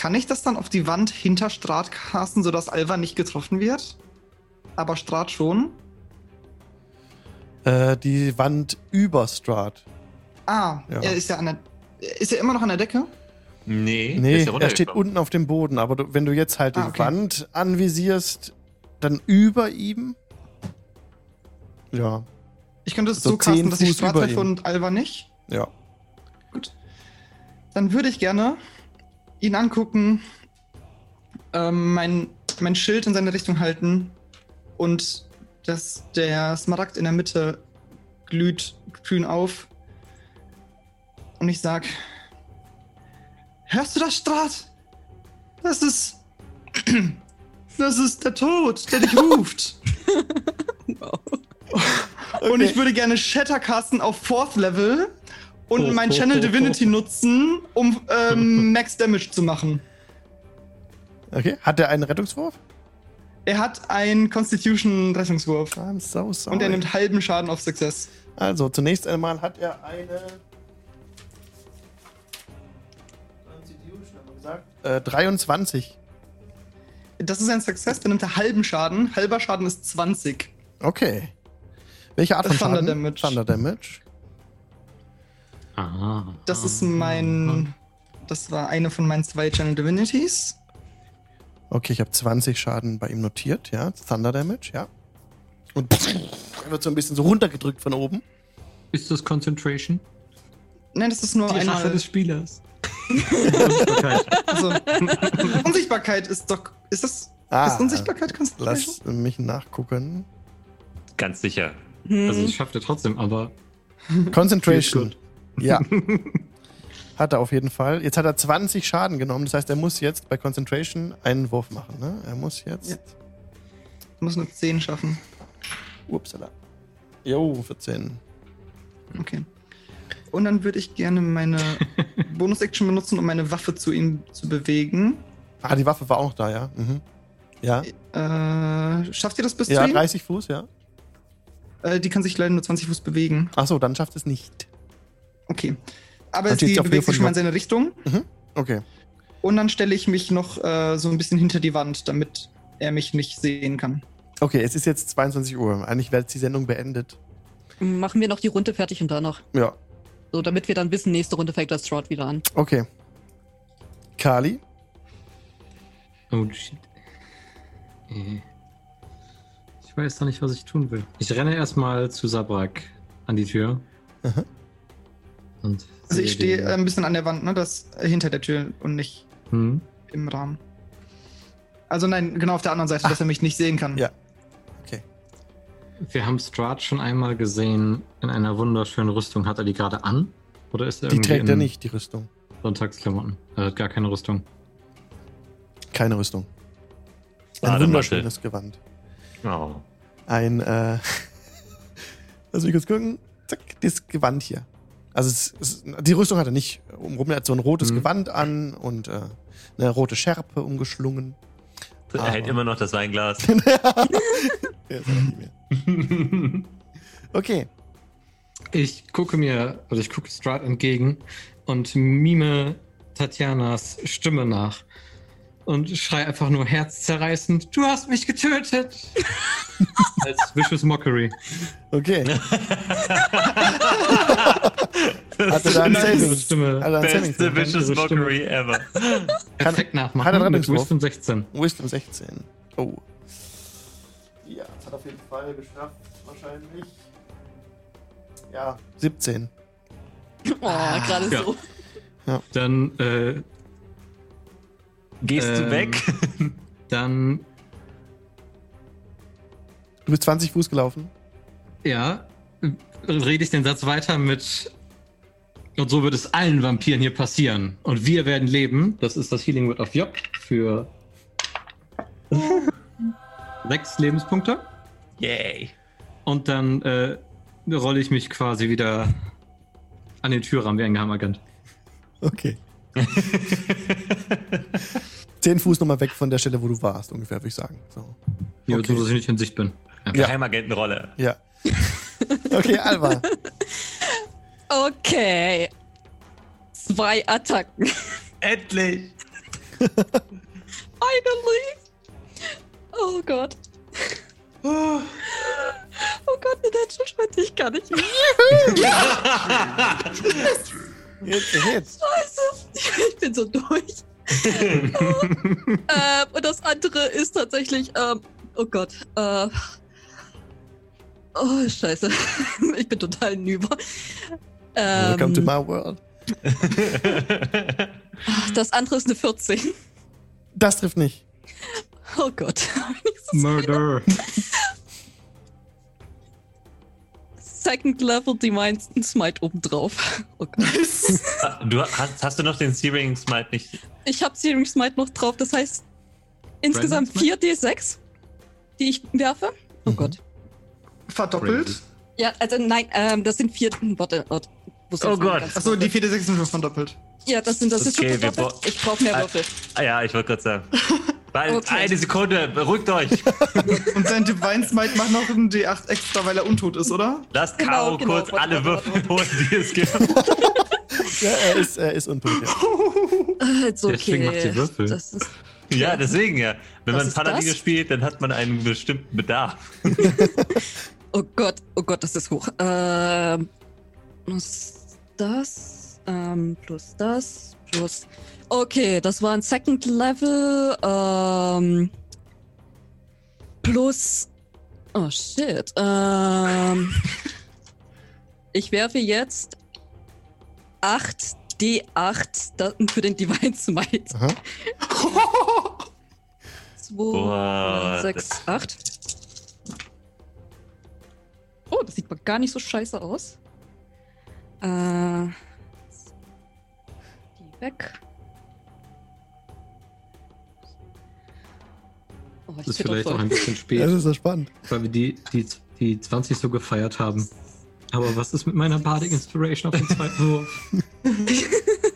Kann ich das dann auf die Wand hinter Strat casten, sodass Alva nicht getroffen wird? Aber Strat schon? Äh, die Wand über Strat. Ah, Ja. er ist ja an der. Ist er immer noch an der Decke? Nee, Nee, ist ja er steht unten auf dem Boden, aber du, wenn du jetzt halt die Ah, okay. Wand anvisierst, dann über ihm. Ja, Ich könnte es So so casten, 10 dass ich Strat treffe und Alva nicht. ja. Gut. Dann würde ich gerne ihn angucken, ähm, mein, mein Schild in seine Richtung halten und dass der Smaragd in der Mitte glüht grün auf. Und ich sag: Hörst du das, Strat? Das ist. Das ist der Tod, der dich ruft. Und ich würde gerne Shatter casten auf Fourth Level und mein Channel Divinity nutzen, um ähm, Max Damage zu machen. Okay, hat er einen Rettungswurf? Er hat einen Constitution Rettungswurf I'm so sorry. und er nimmt halben Schaden auf Success. Also, zunächst einmal hat er eine. Constitution, haben wir gesagt. Äh, 23. Das ist ein Success, dann nimmt er halben Schaden. Halber Schaden ist 20. Okay. Welche Art von Thunder Schaden? Damage. Thunder Damage. Ah. Das ist mein. Das war eine von meinen zwei Channel Divinities. Okay, ich habe 20 Schaden bei ihm notiert, ja. Thunder Damage, ja. Und er wird so ein bisschen so runtergedrückt von oben. Ist das Concentration? Nein, das ist nur Die Rache einmal. des Spielers. Unsichtbarkeit. Also, Unsichtbarkeit ist doch. Ist das. Ah, ist Unsichtbarkeit Concentration? Lass mich nachgucken. Ganz sicher. Hm. Also es schafft er trotzdem, aber Concentration. Ja. hat er auf jeden Fall. Jetzt hat er 20 Schaden genommen. Das heißt, er muss jetzt bei Concentration einen Wurf machen. Ne? Er muss jetzt. Ja. Muss nur 10 schaffen. Upsala. Jo, 14. Okay. Und dann würde ich gerne meine Bonus-Action benutzen, um meine Waffe zu ihm zu bewegen. Ah, die Waffe war auch noch da, ja. Mhm. Ja. Äh, schafft ihr das bis Ja, zu ihm? 30 Fuß, ja. Äh, die kann sich leider nur 20 Fuß bewegen. Achso, dann schafft es nicht. Okay. Aber sie bewegt sich schon mal in seine Richtung. Okay. Und dann stelle ich mich noch äh, so ein bisschen hinter die Wand, damit er mich nicht sehen kann. Okay, es ist jetzt 22 Uhr. Eigentlich wäre jetzt die Sendung beendet. Machen wir noch die Runde fertig und danach. Ja. So, damit wir dann wissen, nächste Runde fängt das Strahd wieder an. Okay. Kali? Oh shit. Äh. Ich weiß noch nicht, was ich tun will. Ich renne erstmal zu Sabrak an die Tür. Aha. Und Also ich stehe äh, ein bisschen an der Wand, ne? Das äh, hinter der Tür und nicht Hm? im Rahmen. Also nein, genau auf der anderen Seite, dass er mich nicht sehen kann. Ja. Okay. Wir haben Strahd schon einmal gesehen in einer wunderschönen Rüstung. Hat er die gerade an? Oder ist er Die irgendwie trägt er nicht, die Rüstung. Sonntagsklamotten? Er hat gar keine Rüstung. Keine Rüstung. Ein Badematte. wunderschönes Gewand. Oh. Ein, äh. Lass mich kurz gucken. Zack, das Gewand hier. Also, es, es, die Rüstung hat er nicht umrum. Er hat so ein rotes Mhm. Gewand an und äh, eine rote Schärpe umgeschlungen. Er hält immer noch das Weinglas. Okay. Ich gucke mir, also ich gucke Strahd entgegen und mime Tatjanas Stimme nach. Und schrei einfach nur herzzerreißend, du hast mich getötet! Als Vicious Mockery. Okay. Hat er da einen Saving? Stimme. Hat einen Saving? Beste throw? Vicious. Mockery ever. Perfekt nachmachen. hat er mit? Wisdom 16. Wisdom 16. Oh. Ja, das hat auf jeden Fall geschafft, wahrscheinlich. Ja, 17. Oh, gerade Ja. so. Dann, äh, Gehst du Ähm, weg? dann, Du bist 20 Fuß gelaufen. ja, rede ich den Satz weiter mit. Und so wird es allen Vampiren hier passieren. Und wir werden leben. Das ist das Healing Word of Job für sechs Lebenspunkte. Yay. Und dann äh, rolle ich mich quasi wieder an den Türrahmen wie ein Geheimagent. Okay. Zehn Fuß nochmal weg von der Stelle, wo du warst, ungefähr, würde ich sagen. So. Ja, Okay. so dass ich nicht in Sicht bin. Ja. Geheimagentenrolle. Ja. Okay, Alva. Okay. Zwei Attacken. Endlich! Finally. Oh Gott. Oh Gott, den Natural 20 ich kann nicht. Jetzt, jetzt. Scheiße. Ich bin so durch. ähm, und das andere ist tatsächlich, ähm, oh Gott, äh, oh Scheiße, ich bin total nüber. Welcome to Ähm, my world. das andere ist eine 14. Das trifft nicht. Oh Gott. Murder. Second Level Divine Smite obendrauf. Oh du hast, hast du noch den Searing Smite nicht? Ich habe Searing Smite noch drauf, das heißt insgesamt Smite? 4d6, die ich werfe. Oh Mhm. Gott. Verdoppelt? Ja, also nein, ähm, das sind vier. Warte, warte. Oh Gott. Achso, die 4 6 sind schon verdoppelt. Ja, das sind das ist Okay, schon wir verdoppelt. Ich brauche mehr Ah. Würfel. Ah ja, ich wollte gerade sagen. Bald, Okay. Eine Sekunde, beruhigt euch. Und sein Divine Smite macht noch einen D8 extra, weil er untot ist, oder? Lasst Genau, Caro genau, kurz alle Würfel holen, die es gibt. Ja, er ist, er ist untot. Ja. Äh, okay. Deswegen macht sie Würfel. Das ist, ja, deswegen ja. Wenn Was man Paladine spielt, dann hat man einen bestimmten Bedarf. oh Gott, oh Gott, das ist hoch. Ähm, plus das, ähm, plus das, plus. Okay, das war ein Second Level. Ähm, plus. Oh shit. Ähm, ich werfe jetzt 8 D8 da- für den Divine Smite. Aha. 2, Boah, 6, 8. Oh, das sieht mal gar nicht so scheiße aus. Äh, die weg. Oh, ich Das ist vielleicht auch ein bisschen Das spät, ist so spannend. weil wir die, die, die 20 so gefeiert haben. Aber was ist mit meiner Bardic Inspiration auf den zweiten Wurf?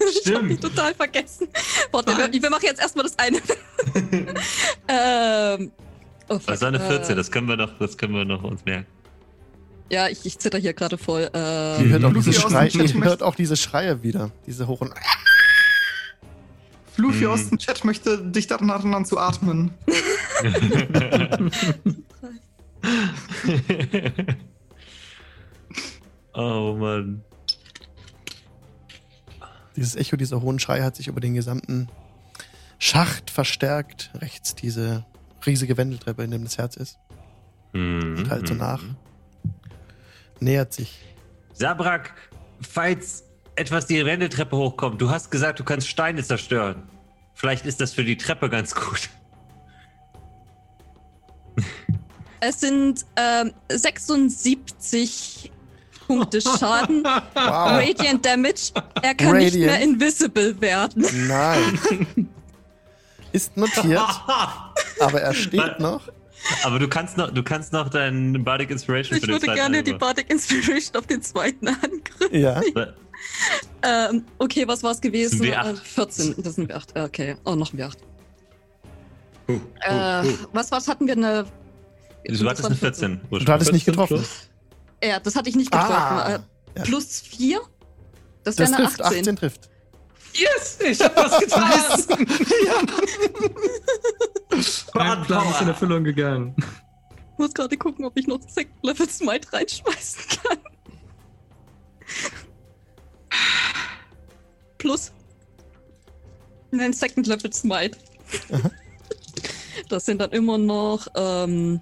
Ich Stimmt. total vergessen. Warte, wir, wir machen jetzt erstmal das eine. ähm, oh, fuck, Das war eine 14, äh, das können wir noch, das können wir noch uns merken. Ja, ich, ich zitter hier gerade voll. Ihr Ähm, hört, auch Lucy diese aus dem Schrei, Chat ihr hört auch diese Schreie wieder. Diese hohen. Fluffy Hm. aus dem Chat möchte dich daran erinnern zu atmen. oh Mann. Dieses Echo dieser hohen Schrei hat sich über den gesamten Schacht verstärkt. Rechts diese riesige Wendeltreppe, in dem das Herz ist. Mhm. Und halt so nach. Nähert sich. Sabrak, falls etwas die Wendeltreppe hochkommt, du hast gesagt, du kannst Steine zerstören. Vielleicht ist das für die Treppe ganz gut. Es sind ähm, 76 Punkte Schaden. Wow. Radiant Damage. Er kann nicht Radiant. mehr invisible werden. Nein. Ist notiert, aber er steht noch. Aber du kannst noch, du kannst noch deinen Bardic Inspiration Ich für den würde zweiten gerne die Angriff. Bardic Inspiration auf den zweiten Angriff. Ja. Ähm, okay, was war es gewesen? Das sind W8. Äh, 14. Das sind W8. Okay. Oh, noch ein W8. Uh, uh, Äh, uh. was, was hatten wir? Eine, Du hattest eine 14. Du hattest nicht getroffen. Ja, das hatte ich nicht getroffen. Ah. Äh, Ja. Plus 4? Das Das wäre eine trifft, 18. 18 trifft. Yes, ich hab was getan. Mein Plan ist in Erfüllung gegangen. Ich muss gerade gucken, ob ich noch Second Level Smite reinschmeißen kann. Plus. Nein, Second Level Smite. Das sind dann immer noch. Ähm,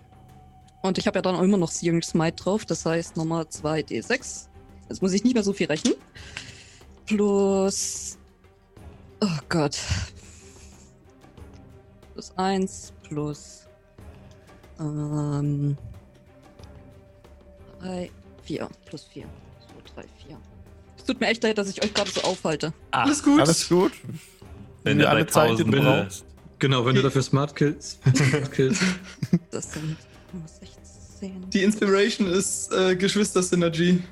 und ich habe ja dann auch immer noch Searing Smite drauf. Das heißt nochmal 2d6. Jetzt muss ich nicht mehr so viel rechnen. plus. Oh Gott. Plus 1 plus. Ähm. 3, 4. Plus 4. So, 3, 4. Es tut mir echt leid, dass ich euch gerade so aufhalte. Ah, Alles gut. Alles gut. Wenn du alle Zeit, die du brauchst. Genau, wenn du dafür Smart Kills. Smart Kills. Das sind nur 16. Die Inspiration ist äh, Geschwister-Synergy.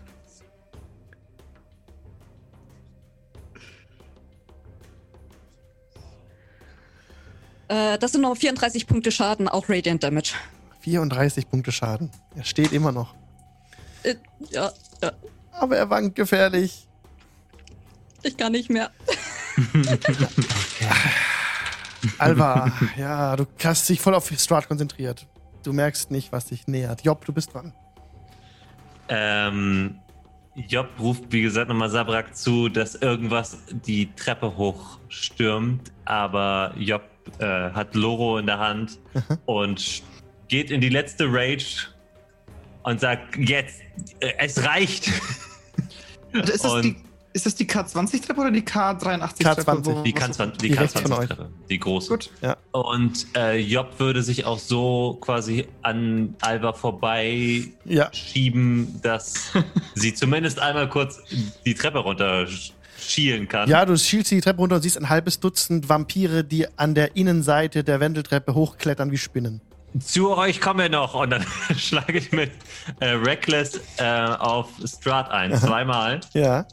Äh, das sind noch 34 Punkte Schaden, auch Radiant Damage. 34 Punkte Schaden. Er steht immer noch. Äh, ja, ja, Aber er wankt gefährlich. ich kann nicht mehr. Alva, ja, du hast dich voll auf Strat konzentriert. Du merkst nicht, was dich nähert. Job, du bist dran. Ähm, Job ruft, wie gesagt, nochmal Sabrak zu, dass irgendwas die Treppe hochstürmt, aber Job äh, hat Loro in der Hand und geht in die letzte Rage und sagt, jetzt, äh, es reicht. Also ist, das Und- die, ist das die K20-Treppe oder die K83-Treppe? K20. Die K20, die. K20-Treppe, die große. Gut. Und äh, Job würde sich auch so quasi an Alba vorbei Ja, schieben, dass sie zumindest einmal kurz die Treppe runter sch- schielen kann. ja, du schielst die Treppe runter und siehst ein halbes Dutzend Vampire, die an der Innenseite der Wendeltreppe hochklettern wie Spinnen. Zu euch kommen wir noch und dann schlage ich mit äh, Reckless äh, auf Strat ein. Zweimal. Ja.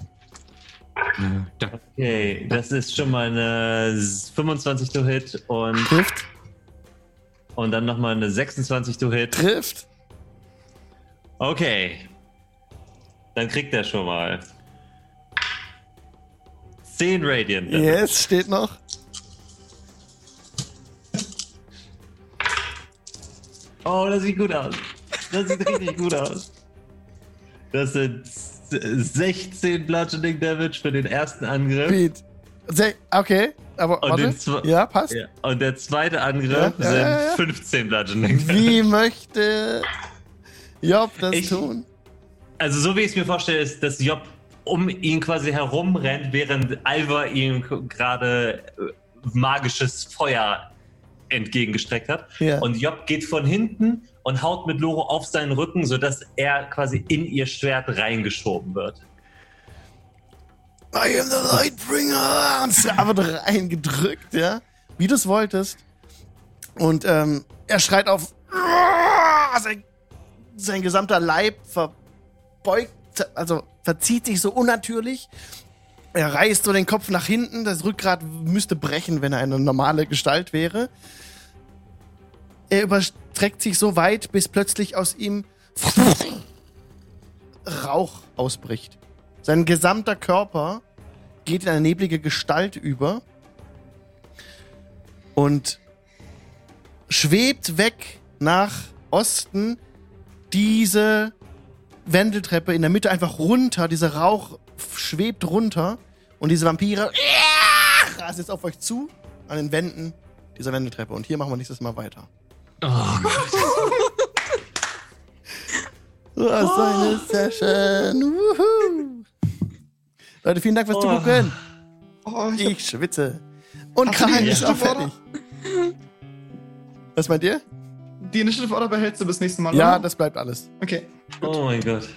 Okay, das ist schon mal eine 25 to Hit und, trifft, und dann nochmal eine 26 to Hit. trifft. Okay. Dann kriegt er schon mal 10 Radiant. Damage. Yes, steht noch. Oh, das sieht gut aus. Das sieht richtig gut aus. Das sind 16 Bludgeoning Damage für den ersten Angriff. Beat. Okay, aber Und warte. Ja, passt. Ja. Und der zweite Angriff Ja, ja, sind ja, ja. 15 Bludgeoning Damage. Wie möchte Job das Ich- tun? Also so wie ich es mir vorstelle, ist, dass Job um ihn quasi herumrennt, während Alva ihm gerade äh, magisches Feuer entgegengestreckt hat. Ja. Und Job geht von hinten und haut mit Loro auf seinen Rücken, sodass er quasi in ihr Schwert reingeschoben wird. I am the Lightbringer! Und es wird reingedrückt, ja. Wie du es wolltest. Und ähm, er schreit auf. Sein, sein gesamter Leib verbeugt, also verzieht sich so unnatürlich. Er reißt so den Kopf nach hinten. Das Rückgrat müsste brechen, wenn er eine normale Gestalt wäre. Er überstreckt sich so weit, bis plötzlich aus ihm Rauch ausbricht. Sein gesamter Körper geht in eine neblige Gestalt über und schwebt weg nach Osten diese Wendeltreppe in der Mitte einfach runter. Dieser Rauch schwebt runter und diese Vampire rasen jetzt auf euch zu an den Wänden dieser Wendeltreppe. Und hier machen wir nächstes Mal weiter. Oh Gott. Was für eine Session. Wuhu. Leute, vielen Dank fürs Oh. Zugucken. Oh, ich Ich schwitze. Und Karin ist auch Initiative fertig. Was meint ihr? die Initiative Order behältst du bis nächstes Mal, Ja, oder? das bleibt alles. Okay. oh mein Gott.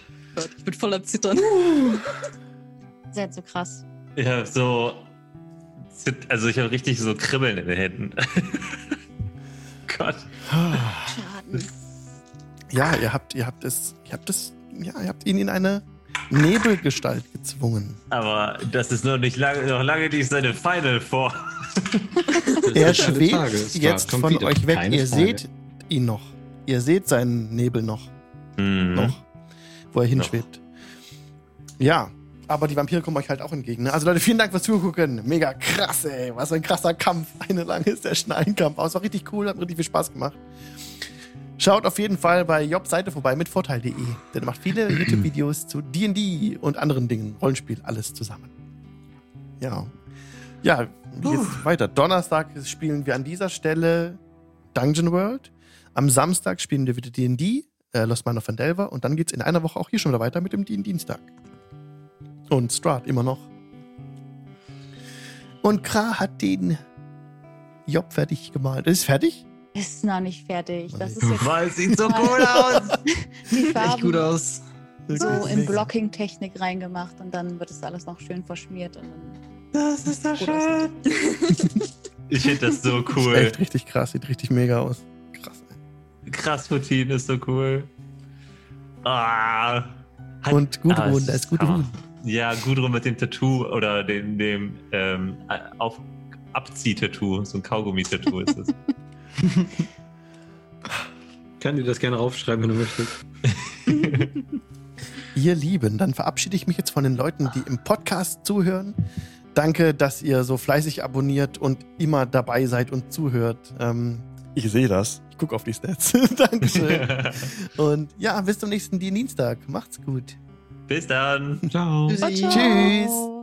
Ich bin voll am Zittern. Sehr zu krass. Ich habe so. Also ich habe richtig so Kribbeln in den Händen. Gott. Schaden. Ja, ihr habt, ihr habt es, ihr habt es, ja, ihr habt ihn in eine Nebelgestalt gezwungen. Aber das ist noch nicht lange, noch lange nicht seine Final Form. Er schwebt jetzt kommt von wieder. euch weg. Keine ihr Frage. seht ihn noch. Ihr seht seinen Nebel noch, Mhm. noch, wo er hinschwebt. Ja, aber die Vampire kommen euch halt auch entgegen. Ne? Also Leute, vielen Dank fürs Zugucken. Mega krass, ey. Was ein krasser Kampf. Eine lange ist der Schneidenkampf. Aber es war richtig cool, hat richtig viel Spaß gemacht. Schaut auf jeden Fall bei Jobs Seite vorbei mit Vorteil.de. Denn er macht viele YouTube-Videos zu D&D und anderen Dingen. Rollenspiel, alles zusammen. Ja. Ja, wie geht's weiter? Donnerstag spielen wir an dieser Stelle Dungeon World. Am Samstag spielen wir wieder D&D, äh, Lost Mine of Vandelver. Und dann geht's in einer Woche auch hier schon wieder weiter mit dem D&D-Dienstag. Und Strat immer noch Und Kra hat den Job fertig gemalt. Ist fertig? Ist noch nicht fertig. Das ist Weil- jetzt Weil es sieht so cool aus. die Echt gut Farben aus. so in Blocking-Technik reingemacht und dann wird es alles noch schön verschmiert. Und dann Das ist so aussieht. Ich finde das so cool. echt richtig krass, sieht richtig mega aus. Krass. Krass, Putin ist so cool. Ah. Hat- Und Gudrun, es da ist Hammer. Gudrun. Ja, Gudrun mit dem Tattoo oder dem, dem ähm, auf Abzieh-Tattoo. So ein Kaugummi-Tattoo ist es. Kann dir das gerne aufschreiben, wenn du möchtest. Ihr Lieben, dann verabschiede ich mich jetzt von den Leuten, die im Podcast zuhören. Danke, dass ihr so fleißig abonniert und immer dabei seid und zuhört. Ähm, ich sehe das. Ich gucke auf die Stats. Dankeschön. Und ja, bis zum nächsten Dienstag. Macht's gut. Bis dann. Ciao. Tschüssi. Ciao. Tschüss.